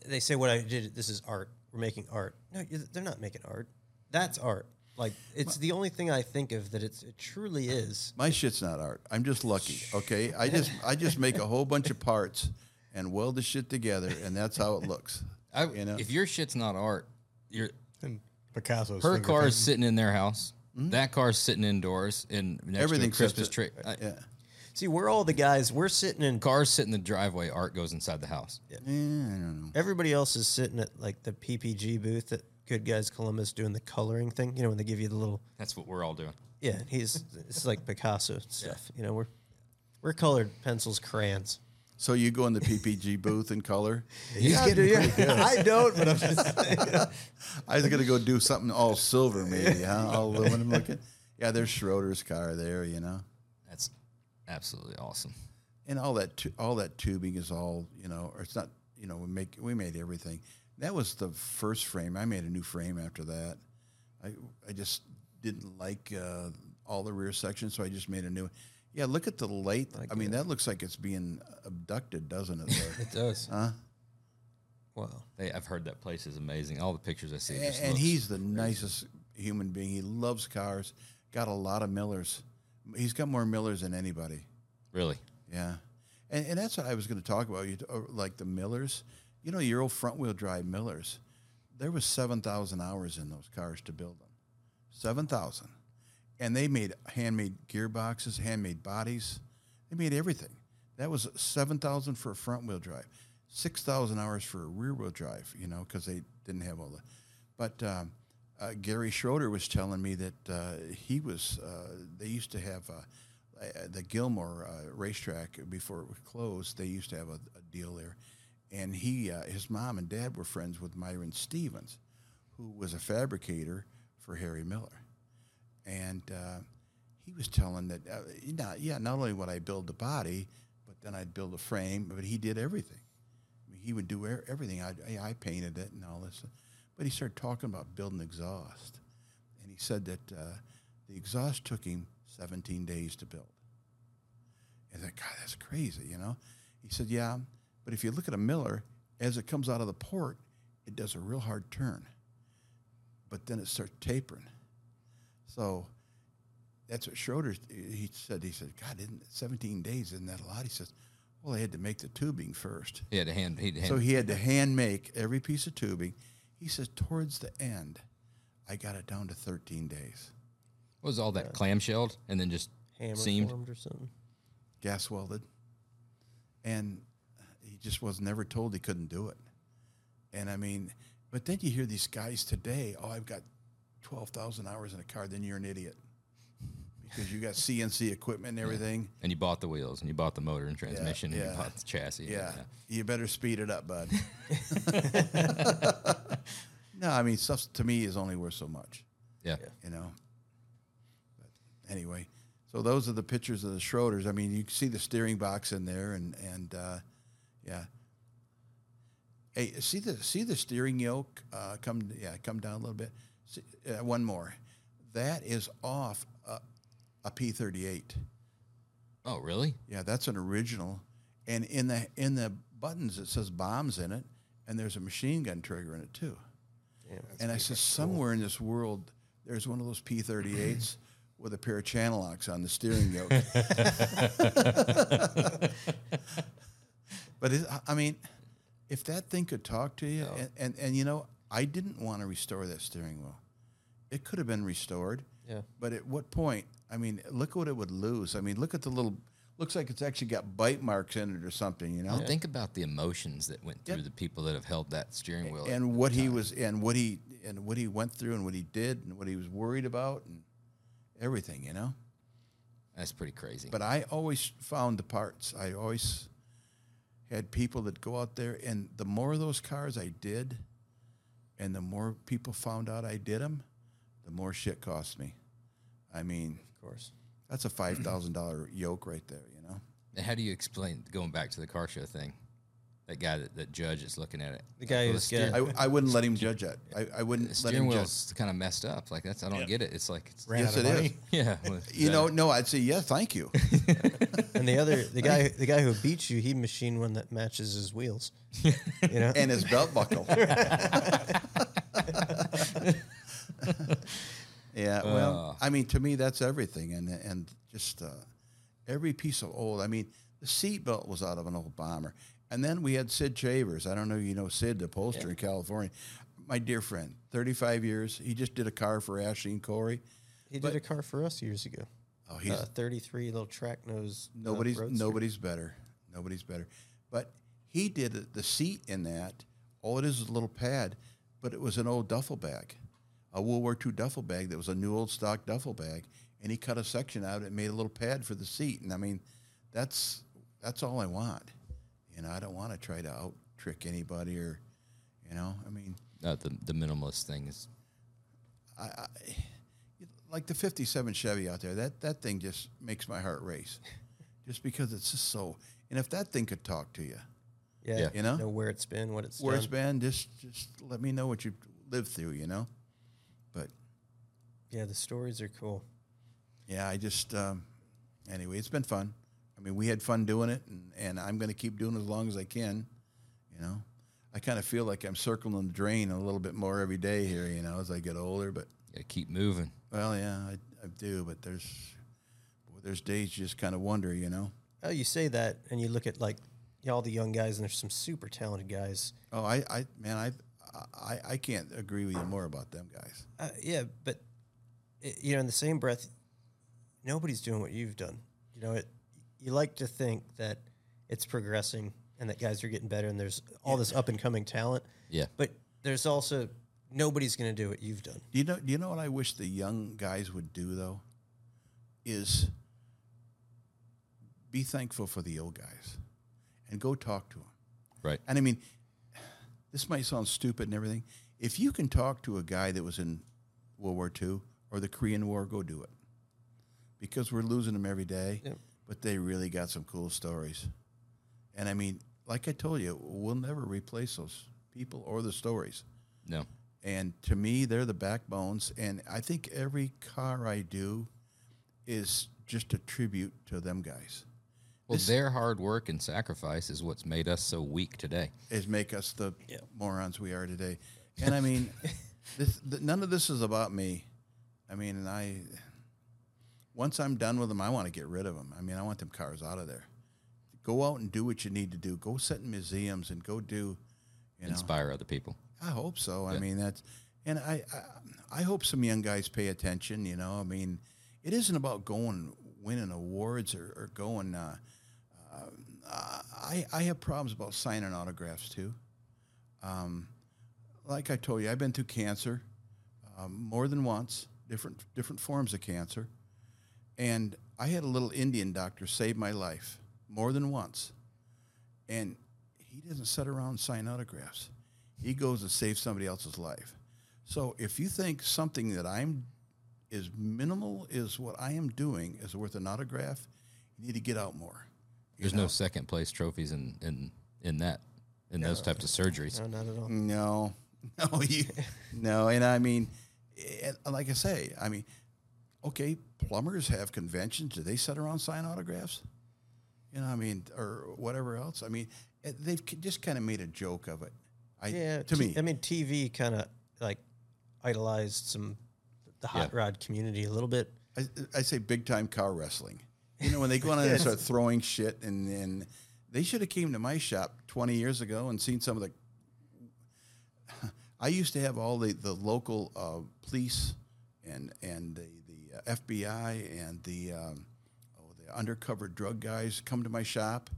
Speaker 4: they say, "What I did, this is art. We're making art." No, they're not making art. That's art. Like it's the only thing I think of that it's it truly is.
Speaker 1: My shit's not art. I'm just lucky. Okay, I just I just make a whole bunch of parts and weld the shit together, and that's how it looks.
Speaker 2: I,
Speaker 1: you know?
Speaker 2: If your shit's not art, your
Speaker 3: and Picasso's
Speaker 2: her
Speaker 3: finger
Speaker 2: car is sitting in their house. That car's sitting indoors in next
Speaker 1: Everything
Speaker 2: to Christmas tree.
Speaker 1: Yeah,
Speaker 4: See, we're all the guys. We're sitting in.
Speaker 2: Cars sitting in the driveway. Art goes inside the house.
Speaker 1: Eh, I don't know.
Speaker 4: Everybody else is sitting at like the PPG booth at Good Guys Columbus doing the coloring thing. You know when they give you the little
Speaker 2: That's what we're all doing.
Speaker 4: yeah. He's it's like Picasso stuff. You know we're we're colored pencils, crayons.
Speaker 1: So you go in the PPG booth in color.
Speaker 4: He's getting I don't, but I'm just saying.
Speaker 1: I was gonna go do something all silver, maybe, huh? All aluminum looking. Yeah, there's Schroeder's car there, you know,
Speaker 2: That's absolutely awesome.
Speaker 1: and all that tu- all that tubing is all you know. Or it's not, you know. We make we made everything. That was the first frame. I made a new frame after that. I I just didn't like uh, all the rear sections, so I just made a new. Yeah, look at the light. I mean, that looks like it's being abducted, doesn't it?
Speaker 4: It does.
Speaker 1: huh?
Speaker 4: Wow.
Speaker 2: They, I've heard that place is amazing. All the pictures I see.
Speaker 1: And, and he's the nicest human being. He loves cars. Got a lot of Millers. He's got more Millers than anybody.
Speaker 2: really.
Speaker 1: Yeah, and and that's what I was going to talk about. You uh, like the Millers. You know, your old front wheel drive Millers. There was seven thousand hours in those cars to build them. Seven thousand, and they made handmade gearboxes, handmade bodies. They made everything. That was seven thousand for a front wheel drive, six thousand hours for a rear wheel drive. You know, because they didn't have all the. But um, uh, Gary Schroeder was telling me that uh, he was. Uh, they used to have. Uh, uh, the Gilmore uh, racetrack before it was closed, they used to have a, a deal there, and he, his mom and dad were friends with Myron Stevens, who was a fabricator for Harry Miller, and uh, he was telling that, uh, yeah, not only would I build the body, but then I'd build a frame, but he did everything. I mean, he would do everything. I, I, painted it and all this, but he started talking about building exhaust, and he said that uh, the exhaust took him 17 days to build. And I said, God, that's crazy, you know? He said, Yeah, but if you look at a Miller, as it comes out of the port, it does a real hard turn. But then it starts tapering. So that's what Schroeder, he said, he said, God, isn't 17 days, isn't that a lot? He says, well, they had to make the tubing first.
Speaker 2: He had to hand. He had to hand
Speaker 1: So he had to hand make every piece of tubing. He says, towards the end, I got it down to 13 days.
Speaker 2: what was all that clamshelled and then just
Speaker 4: Hammer
Speaker 2: seamed.
Speaker 4: formed or something.
Speaker 1: gas welded, and he just was never told he couldn't do it. And I mean, but then you hear these guys today, oh, I've got twelve thousand hours in a car. Then you're an idiot because you got CNC equipment and everything.
Speaker 2: And you bought the wheels, and you bought the motor and transmission, and
Speaker 1: yeah.
Speaker 2: you bought the chassis.
Speaker 1: Yeah. You better speed it up, bud. no, I mean stuff to me is only worth so much.
Speaker 2: yeah.
Speaker 1: you know. But anyway, so those are the pictures of the Schroeders. I mean, you can see the steering box in there, and and uh, yeah. Hey, see the see the steering yoke uh, come yeah come down a little bit. See, uh, one more, that is off a, a P thirty eight.
Speaker 2: Oh, really?
Speaker 1: Yeah, that's an original, and in the in the buttons it says bombs in it, and there's a machine gun trigger in it too. and I said somewhere in this world there's one of those P38s with a pair of channel locks on the steering yoke. but it, I- mean, if that thing could talk to you, and, and and you know, I didn't want to restore that steering wheel. It could have been restored.
Speaker 4: Yeah.
Speaker 1: But at what point? I mean, look what it would lose. I mean, look at the little. Looks like it's actually got bite marks in it or something. You know.
Speaker 2: Well, think about the emotions that went through the people that have held that steering wheel.
Speaker 1: and what he was and what he and what he went through and what he did and what he was worried about and everything, you know.
Speaker 2: That's pretty crazy.
Speaker 1: But I always found the parts. I always had people that go out there, and the more of those cars I did, and the more people found out I did them, the more shit cost me. I mean,
Speaker 4: Of course.
Speaker 1: that's a five thousand dollar yoke right there, you know.
Speaker 2: And how do you explain going back to the car show thing? That guy, that, that judge is looking at it.
Speaker 4: The guy who's
Speaker 2: steer-
Speaker 4: got-
Speaker 1: I, I wouldn't let him judge that. I, I wouldn't
Speaker 2: the
Speaker 1: let
Speaker 2: steering
Speaker 1: him judge.
Speaker 2: wheel's kind of messed up. Like that's I don't get it. It's like it's,
Speaker 3: Ran
Speaker 1: Yes,
Speaker 3: out of
Speaker 1: it is.
Speaker 3: money.
Speaker 2: yeah. well,
Speaker 1: You know, no, I'd say yeah, thank you.
Speaker 4: And the other, the guy, the guy who beats you, he machined one that matches his wheels. You know,
Speaker 1: and his belt buckle. yeah, well, I mean, to me, that's everything, and and just uh, every piece of old. I mean, the seat belt was out of an old bomber, and then we had Sid Chavers. I don't know, you know Sid, the upholsterer in California. My dear friend, thirty-five years. He just did a car for Ashley and Corey.
Speaker 4: he did a car for us years ago.
Speaker 1: Oh, he's
Speaker 4: Uh, 33 little track nose. uh,
Speaker 1: Nobody's
Speaker 4: Roadster.
Speaker 1: nobody's better. Nobody's better. But he did the seat in that. All it is is a little pad, but it was an old duffel bag, a World War II duffel bag that was a new old stock duffel bag, and he cut a section out and made a little pad for the seat. And I mean, that's that's all I want. You know, I don't want to try to out trick anybody or, you know, I mean,
Speaker 2: Uh, the the minimalist thing is
Speaker 1: like the 57 Chevy out there, that, that thing just makes my heart race. just because it's just so, and if that thing could talk to you,
Speaker 4: Yeah,
Speaker 2: Yeah.
Speaker 1: You know?
Speaker 4: know where it's been, what it's
Speaker 1: where it's been, just just let me know what you lived through, you know. But
Speaker 4: Yeah, the stories are cool.
Speaker 1: yeah, I just um, anyway, it's been fun. I mean, we had fun doing it, and, and I'm going to keep doing it as long as I can. You know, I kind of feel like I'm circling the drain a little bit more every day here. You know, as I get older. But
Speaker 2: got to keep moving.
Speaker 1: well, yeah, I, I do. But there's boy, there's days you just kind of wonder. You know.
Speaker 4: Oh, you say that, and you look at like all the young guys, and there's some super talented guys.
Speaker 1: Oh, I, I man, I, I, I can't agree with you more about them guys.
Speaker 4: Uh, yeah, but i you know, in the same breath, nobody's doing what you've done. You know, it. You like to think that it's progressing and that guys are getting better, and there's all this up and coming talent.
Speaker 2: Yeah.
Speaker 4: But there's also nobody's going to do what you've done.
Speaker 1: Do you know? Do you know what I wish the young guys would do though? Is be thankful for the old guys, and go talk to them.
Speaker 2: Right.
Speaker 1: And I mean, this might sound stupid and everything. If you can talk to a guy that was in World War II or the Korean War, go do it. Because we're losing them every day,
Speaker 4: Yep.
Speaker 1: But they really got some cool stories. And I mean, like I told you, we'll never replace those people or the stories.
Speaker 2: No.
Speaker 1: And to me, they're the backbones. And I think every car I do is just a tribute to them guys.
Speaker 2: Well, their hard work and sacrifice is what's made us so weak today.
Speaker 1: Is make us the morons we are today. And I mean, this, th- none of this is about me. I mean, and I, once I'm done with them, I want to get rid of them. I mean, I want them cars out of there. Go out and do what you need to do. Go sit in museums and go do, you know.
Speaker 2: Inspire other people.
Speaker 1: I hope so. I mean, that's, and I, I, I hope some young guys pay attention. You know, I mean, it isn't about going winning awards or, or going. Uh, uh, I, I have problems about signing autographs too. Um, like I told you, I've been through cancer um, more than once, different different forms of cancer, And I had a little Indian doctor save my life more than once. And he doesn't sit around and sign autographs. He goes and saves somebody else's life. So if you think something that I'm as minimal as what I am doing is worth an autograph, you need to get out more.
Speaker 2: There's
Speaker 1: know?
Speaker 2: no second place trophies in in in that in those types of surgeries.
Speaker 4: No, not at all.
Speaker 1: No, no, you, no, and I mean, and like I say, I mean, okay, plumbers have conventions. Do they sit around sign autographs? You know, I mean, or whatever else. I mean, they've just kind of made a joke of it. I,
Speaker 4: Yeah,
Speaker 1: to
Speaker 4: t-
Speaker 1: me,
Speaker 4: I mean, TV kind of like idolized some the hot
Speaker 2: Yeah.
Speaker 4: rod community a little bit.
Speaker 1: I, I say big time car wrestling. You know, when they go on and start throwing shit, and then they should have came to my shop twenty years ago and seen some of the. I used to have all the the local uh, police and and the FBI and the um, oh, the undercover drug guys come to my shop,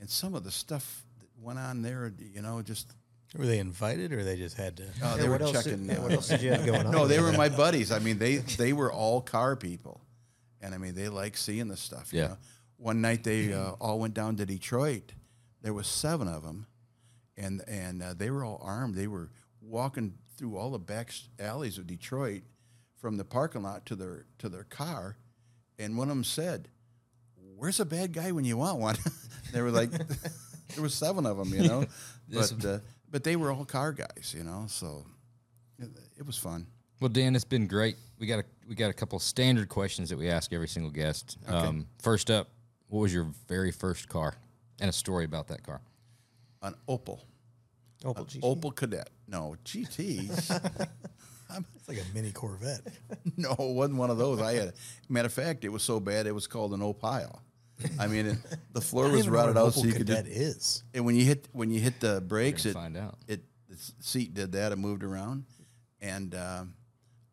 Speaker 1: and some of the stuff that went on there, you know, just
Speaker 3: Were they invited or they just had to?
Speaker 1: oh,
Speaker 4: Yeah,
Speaker 1: they were
Speaker 4: what else did-
Speaker 1: checking.
Speaker 4: yeah,
Speaker 1: uh,
Speaker 4: what else did you have going on?
Speaker 1: no, they were my buddies. I mean, they they were all car people, and I mean, they like seeing the stuff. you
Speaker 2: Yeah.
Speaker 1: know. One night they uh, all went down to Detroit. There was seven of them, and and uh, they were all armed. They were walking through all the back alleys of Detroit, from the parking lot to their to their car, and one of them said, "Where's a bad guy when you want one?" they were like, there was seven of them, you know,
Speaker 2: This-
Speaker 1: but uh, but they were all car guys, you know, so it, it was fun.
Speaker 2: Well, Dan, it's been great. We got a we got a couple standard questions that we ask every single guest. Um, first up, what was your very first car, and a story about that car?
Speaker 1: An Opel,
Speaker 4: Opel GT.
Speaker 1: Opel Kadett. No GT.
Speaker 3: It's like a mini Corvette.
Speaker 1: no, it wasn't one of those. I had. Matter of fact, it was so bad it was called an Opile. I mean, it, the floor was rotted out, so
Speaker 3: Opel
Speaker 1: you could.
Speaker 3: Kadett
Speaker 1: Just,
Speaker 3: is.
Speaker 1: and when you hit when you hit the brakes,
Speaker 2: We're
Speaker 1: it
Speaker 2: find out.
Speaker 1: it the seat did that. It moved around, and um,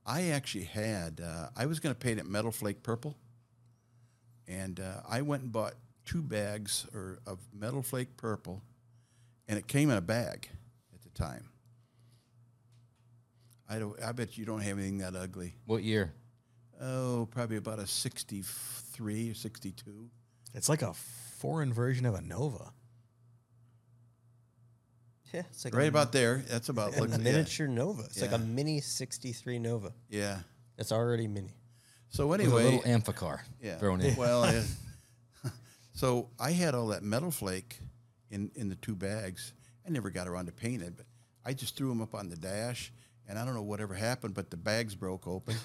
Speaker 1: I actually had. Uh, I was going to paint it metal flake purple, and uh, I went and bought two bags or of metal flake purple, and it came in a bag at the time. I don't. I bet you don't have anything that ugly.
Speaker 2: What year?
Speaker 1: Oh, probably about a sixty-three or sixty-two.
Speaker 3: It's like a foreign version of a Nova.
Speaker 4: yeah, it's like
Speaker 1: Right
Speaker 4: a,
Speaker 1: about there. That's about like
Speaker 4: a
Speaker 1: looks. Yeah.
Speaker 4: miniature Nova. It's like a mini '63 Nova.
Speaker 1: yeah.
Speaker 4: It's already mini.
Speaker 1: So
Speaker 2: It was
Speaker 1: anyway,
Speaker 2: a little amphicar
Speaker 1: Yeah.
Speaker 2: thrown in.
Speaker 1: Well, yeah. so I had all that metal flake in, in the two bags. I never got around to paint it, but I just threw them up on the dash, and I don't know whatever happened, but the bags broke open.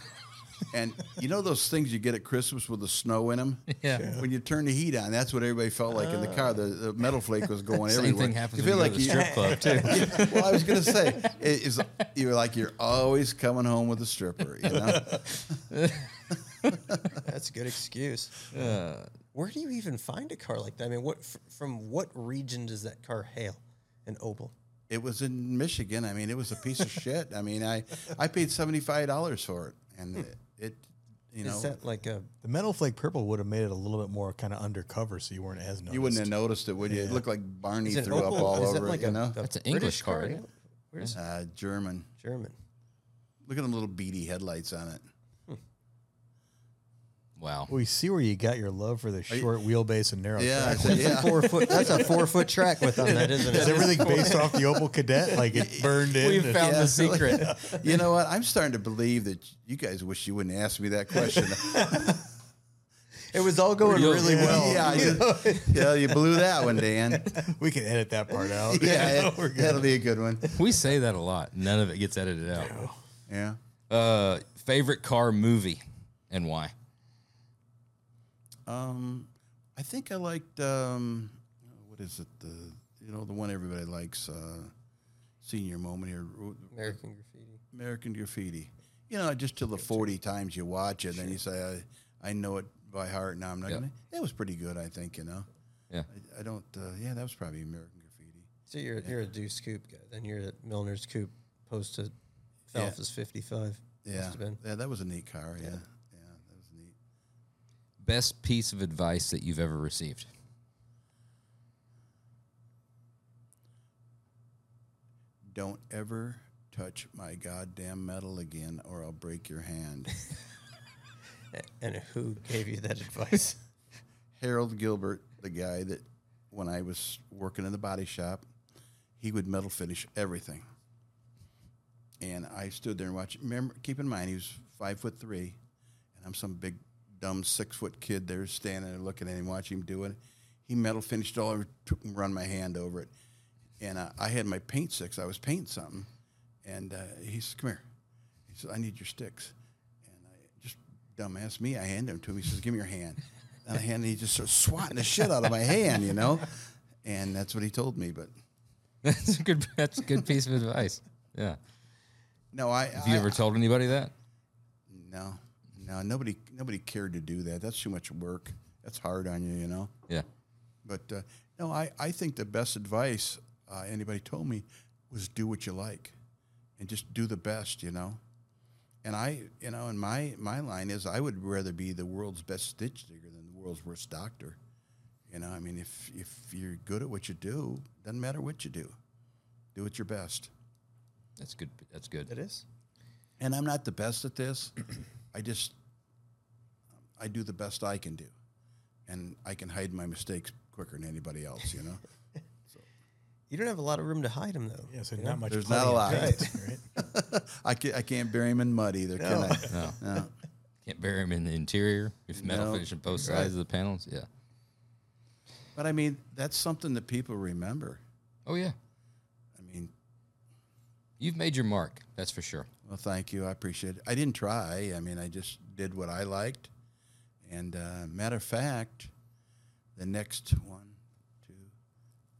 Speaker 1: and you know those things you get at Christmas with the snow in them?
Speaker 2: Yeah.
Speaker 1: When you turn the heat on, that's what everybody felt like in the car. The, the metal flake was going
Speaker 2: Same
Speaker 1: everywhere.
Speaker 2: thing happens
Speaker 1: You
Speaker 2: when
Speaker 1: feel
Speaker 2: you go to the strip club too.
Speaker 1: well, I was gonna say it is you're like you're always coming home with a stripper, you know.
Speaker 4: That's a good excuse. Where do you even find a car like that? I mean, what f- from what region does that car hail? An Opel.
Speaker 1: It was in Michigan. I mean, it was a piece of shit. I mean, I I paid seventy five dollars for it, and it, it you know
Speaker 4: Is that like a?
Speaker 3: The metal flake purple would have made it a little bit more kind of undercover, so you weren't as noticed.
Speaker 1: you wouldn't have noticed it, would you? It looked like Barney
Speaker 4: Is it
Speaker 1: threw up all
Speaker 4: Is it
Speaker 1: over
Speaker 4: like
Speaker 1: it. You know,
Speaker 2: That's an English car,
Speaker 4: car?
Speaker 2: isn't?
Speaker 4: Where's
Speaker 1: uh, German.
Speaker 4: German?
Speaker 1: Look at them little beady headlights on it.
Speaker 2: Wow.
Speaker 3: We see where you got your love for the short wheelbase and narrow
Speaker 1: Yeah,
Speaker 3: track.
Speaker 1: said, yeah.
Speaker 4: Four foot. That's a four foot track with them, that, isn't
Speaker 3: Is
Speaker 4: it?
Speaker 3: everything based off the Opel Kadett? Like it burned in?
Speaker 2: We
Speaker 3: and-
Speaker 2: found
Speaker 1: Yeah.
Speaker 2: the secret.
Speaker 1: You know what? I'm starting to believe that you guys wish you wouldn't ask me that question.
Speaker 4: It was all going
Speaker 2: You'll-
Speaker 4: really well.
Speaker 1: yeah, you, yeah, you blew that one, Dan.
Speaker 3: we can edit that part out.
Speaker 1: Yeah,
Speaker 3: We're
Speaker 1: it,
Speaker 3: good.
Speaker 1: that'll be a good one.
Speaker 2: we say that a lot. None of it gets edited out.
Speaker 1: Yeah.
Speaker 2: Uh, favorite car movie and why?
Speaker 1: Um, I think I liked um, what is it? The you know the one everybody likes. Uh, senior moment here,
Speaker 4: American Graffiti.
Speaker 1: American Graffiti. You know, just till the forty times you watch it, then you say, "I, I know it by heart." Now I'm not
Speaker 2: Yep.
Speaker 1: gonna. It was pretty good, I think. You know,
Speaker 2: Yeah.
Speaker 1: I, I don't. Uh, yeah, that was probably American Graffiti.
Speaker 4: So you're you're a Deuce Coupe guy. Then you're at Milner's Coupe, opposed to Falfa's 55.
Speaker 1: Yeah,
Speaker 4: Must have been.
Speaker 1: yeah, that was a neat car. Yeah, yeah, that was neat.
Speaker 2: Best piece of advice that you've ever received?
Speaker 1: Don't ever touch my goddamn metal again, or I'll break your hand.
Speaker 4: And who gave you that advice?
Speaker 1: Harold Gilbert, the guy that when I was working in the body shop, he would metal finish everything. And I stood there and watched. Remember, keep in mind, he was five foot three, and I'm some big, dumb six foot kid there standing there looking at him, watching him do it. He metal finished all over, took and run my hand over it. And uh, I had my paint sticks. I was painting something, and uh, he says, "Come here." He said, "I need your sticks." And I just dumbass me, I hand them to him. He says, "Give me your hand." And I hand, he just starts swatting the shit out of my hand, you know. And that's what he told me. But
Speaker 2: That's a good. That's a good piece of advice. Yeah.
Speaker 1: no, I.
Speaker 2: Have you
Speaker 1: I-
Speaker 2: ever told anybody that?
Speaker 1: No, no, nobody, nobody cared to do that. That's too much work. That's hard on you, you know.
Speaker 2: Yeah.
Speaker 1: But uh, no, I, I think the best advice uh, anybody told me was do what you like, and just do the best, you know. And I, you know, and my my line is I would rather be the world's best stitch digger than the world's worst doctor. You know, I mean, if if you're good at what you do, doesn't matter what you do, do it your best.
Speaker 2: That's good. That's good.
Speaker 4: It is.
Speaker 1: And I'm not the best at this. I just I do the best I can do, and I can hide my mistakes quicker than anybody else. You know.
Speaker 4: You don't have a lot of room to hide them, though.
Speaker 3: Yeah, so not much.
Speaker 1: There's not a lot.
Speaker 3: plenty of paint, right?
Speaker 1: I can't, I can't bury him in mud either, can I?
Speaker 2: No.
Speaker 1: No.
Speaker 2: Can't bury them in the interior if metal
Speaker 1: No.
Speaker 2: finish on both
Speaker 1: Right.
Speaker 2: sides of the panels. Yeah.
Speaker 1: But I mean, that's something that people remember.
Speaker 2: Oh yeah.
Speaker 1: I mean,
Speaker 2: You've made your mark. That's for sure.
Speaker 1: Well, thank you. I appreciate it. I didn't try. I mean, I just did what I liked. And uh, matter of fact, the next one, two,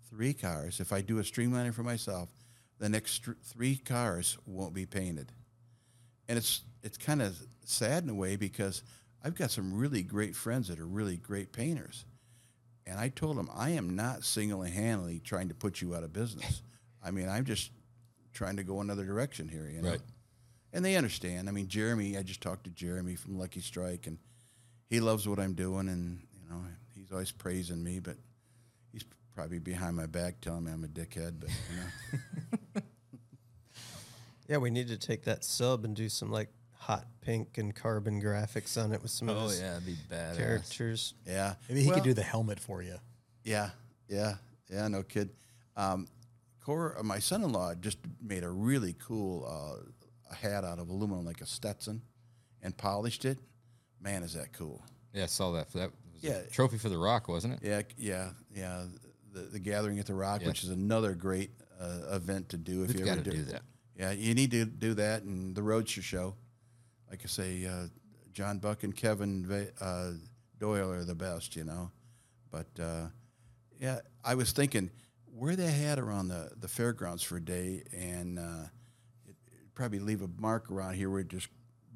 Speaker 1: three cars, if I do a streamliner for myself, the next th- three cars won't be painted. And it's it's kind of sad in a way because I've got some really great friends that are really great painters. And I told them, I am not single handedly trying to put you out of business. I mean, I'm just trying to go another direction here, you know?
Speaker 2: Right.
Speaker 1: And they understand. I mean, Jeremy, I just talked to Jeremy from Lucky Strike, and he loves what I'm doing, and, you know, he's always praising me, but he's probably behind my back telling me I'm a dickhead, but, you know.
Speaker 4: Yeah, we need to take that sub and do some like hot pink and carbon graphics on it with some of his
Speaker 2: Oh, that'd be bad.
Speaker 4: characters.
Speaker 1: yeah.
Speaker 3: Maybe he
Speaker 1: Well,
Speaker 3: could do the helmet for you.
Speaker 1: Yeah, yeah, yeah. No kid. Um, Cor, uh, my son-in-law just made a really cool uh, hat out of aluminum, like a Stetson, and polished it. Man, is that cool!
Speaker 2: Yeah, I saw that. That was
Speaker 1: Yeah.
Speaker 2: a trophy for the Rock, wasn't it?
Speaker 1: Yeah, yeah, yeah. The, the Gathering at the Rock,
Speaker 2: Yeah.
Speaker 1: which is another great uh, event to do if
Speaker 2: We've
Speaker 1: you
Speaker 2: got
Speaker 1: ever
Speaker 2: to do that.
Speaker 1: Yeah, you need to do that, and the Roadster Show. Like I say, uh, John Buck and Kevin Va- uh, Doyle are the best, you know. But uh, yeah, I was thinking wear that hat around the, the fairgrounds for a day, and uh, probably leave a mark around here where it just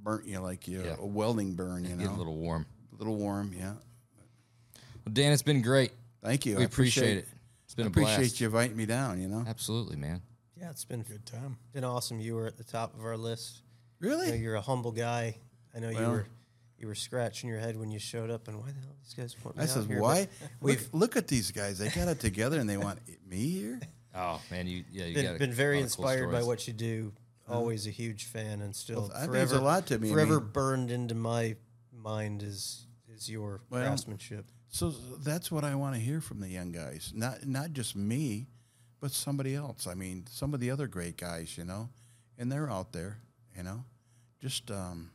Speaker 1: burnt you like you
Speaker 2: Yeah.
Speaker 1: a welding burn, you know,
Speaker 2: Get a little warm.
Speaker 1: a little warm. Yeah,
Speaker 2: Well, Dan, it's been great.
Speaker 1: thank you.
Speaker 2: We
Speaker 1: I
Speaker 2: appreciate it. It's been
Speaker 1: I
Speaker 2: a
Speaker 1: appreciate
Speaker 2: blast.
Speaker 1: you inviting me down. You know,
Speaker 2: Absolutely, man.
Speaker 4: Yeah, it's been a
Speaker 3: Good time.
Speaker 4: been awesome. You were at the top of our list.
Speaker 1: really.
Speaker 4: I know you're a humble guy. I know you were you were scratching your head when you showed up, and why the hell these guys want me
Speaker 1: I
Speaker 4: out
Speaker 1: said,
Speaker 4: here?
Speaker 1: Why?
Speaker 4: We've
Speaker 1: look at these guys. They got it together, and they want me here.
Speaker 2: Oh man, you yeah, you
Speaker 4: been,
Speaker 2: got a
Speaker 4: been very
Speaker 2: lot of cool
Speaker 4: inspired by what you do. Always a huge fan, and still
Speaker 1: Well, that
Speaker 4: forever
Speaker 1: means a lot to me. I
Speaker 4: Forever
Speaker 1: mean-
Speaker 4: burned into my mind is is your
Speaker 1: Well,
Speaker 4: craftsmanship.
Speaker 1: So that's what I want to hear from the young guys. Not not just me, but somebody else. I mean, some of the other great guys, you know, and they're out there, you know. Just um,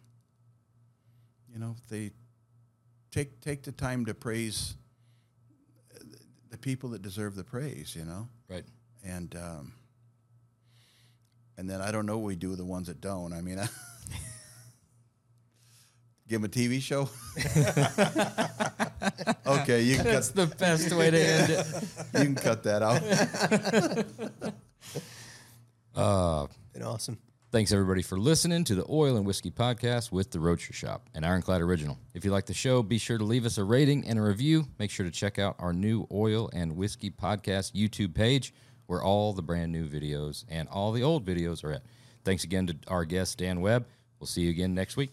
Speaker 1: you know, they take take the time to praise uh, the people that deserve the praise, you know.
Speaker 2: Right.
Speaker 1: And um, and then I don't know what we do with the ones that don't. I mean, give them a TV show. okay, you can
Speaker 2: That's
Speaker 1: cut,
Speaker 2: the best way to end it.
Speaker 1: you can cut that out.
Speaker 2: Uh,
Speaker 4: Been awesome.
Speaker 2: Thanks everybody for listening to the Oil and Whiskey Podcast with the Roadster Shop, an Ironclad original. If you like the show, be sure to leave us a rating and a review. Make sure to check out our new Oil and Whiskey Podcast YouTube page, where all the brand new videos and all the old videos are at. Thanks again to our guest Dan Webb. We'll see you again next week.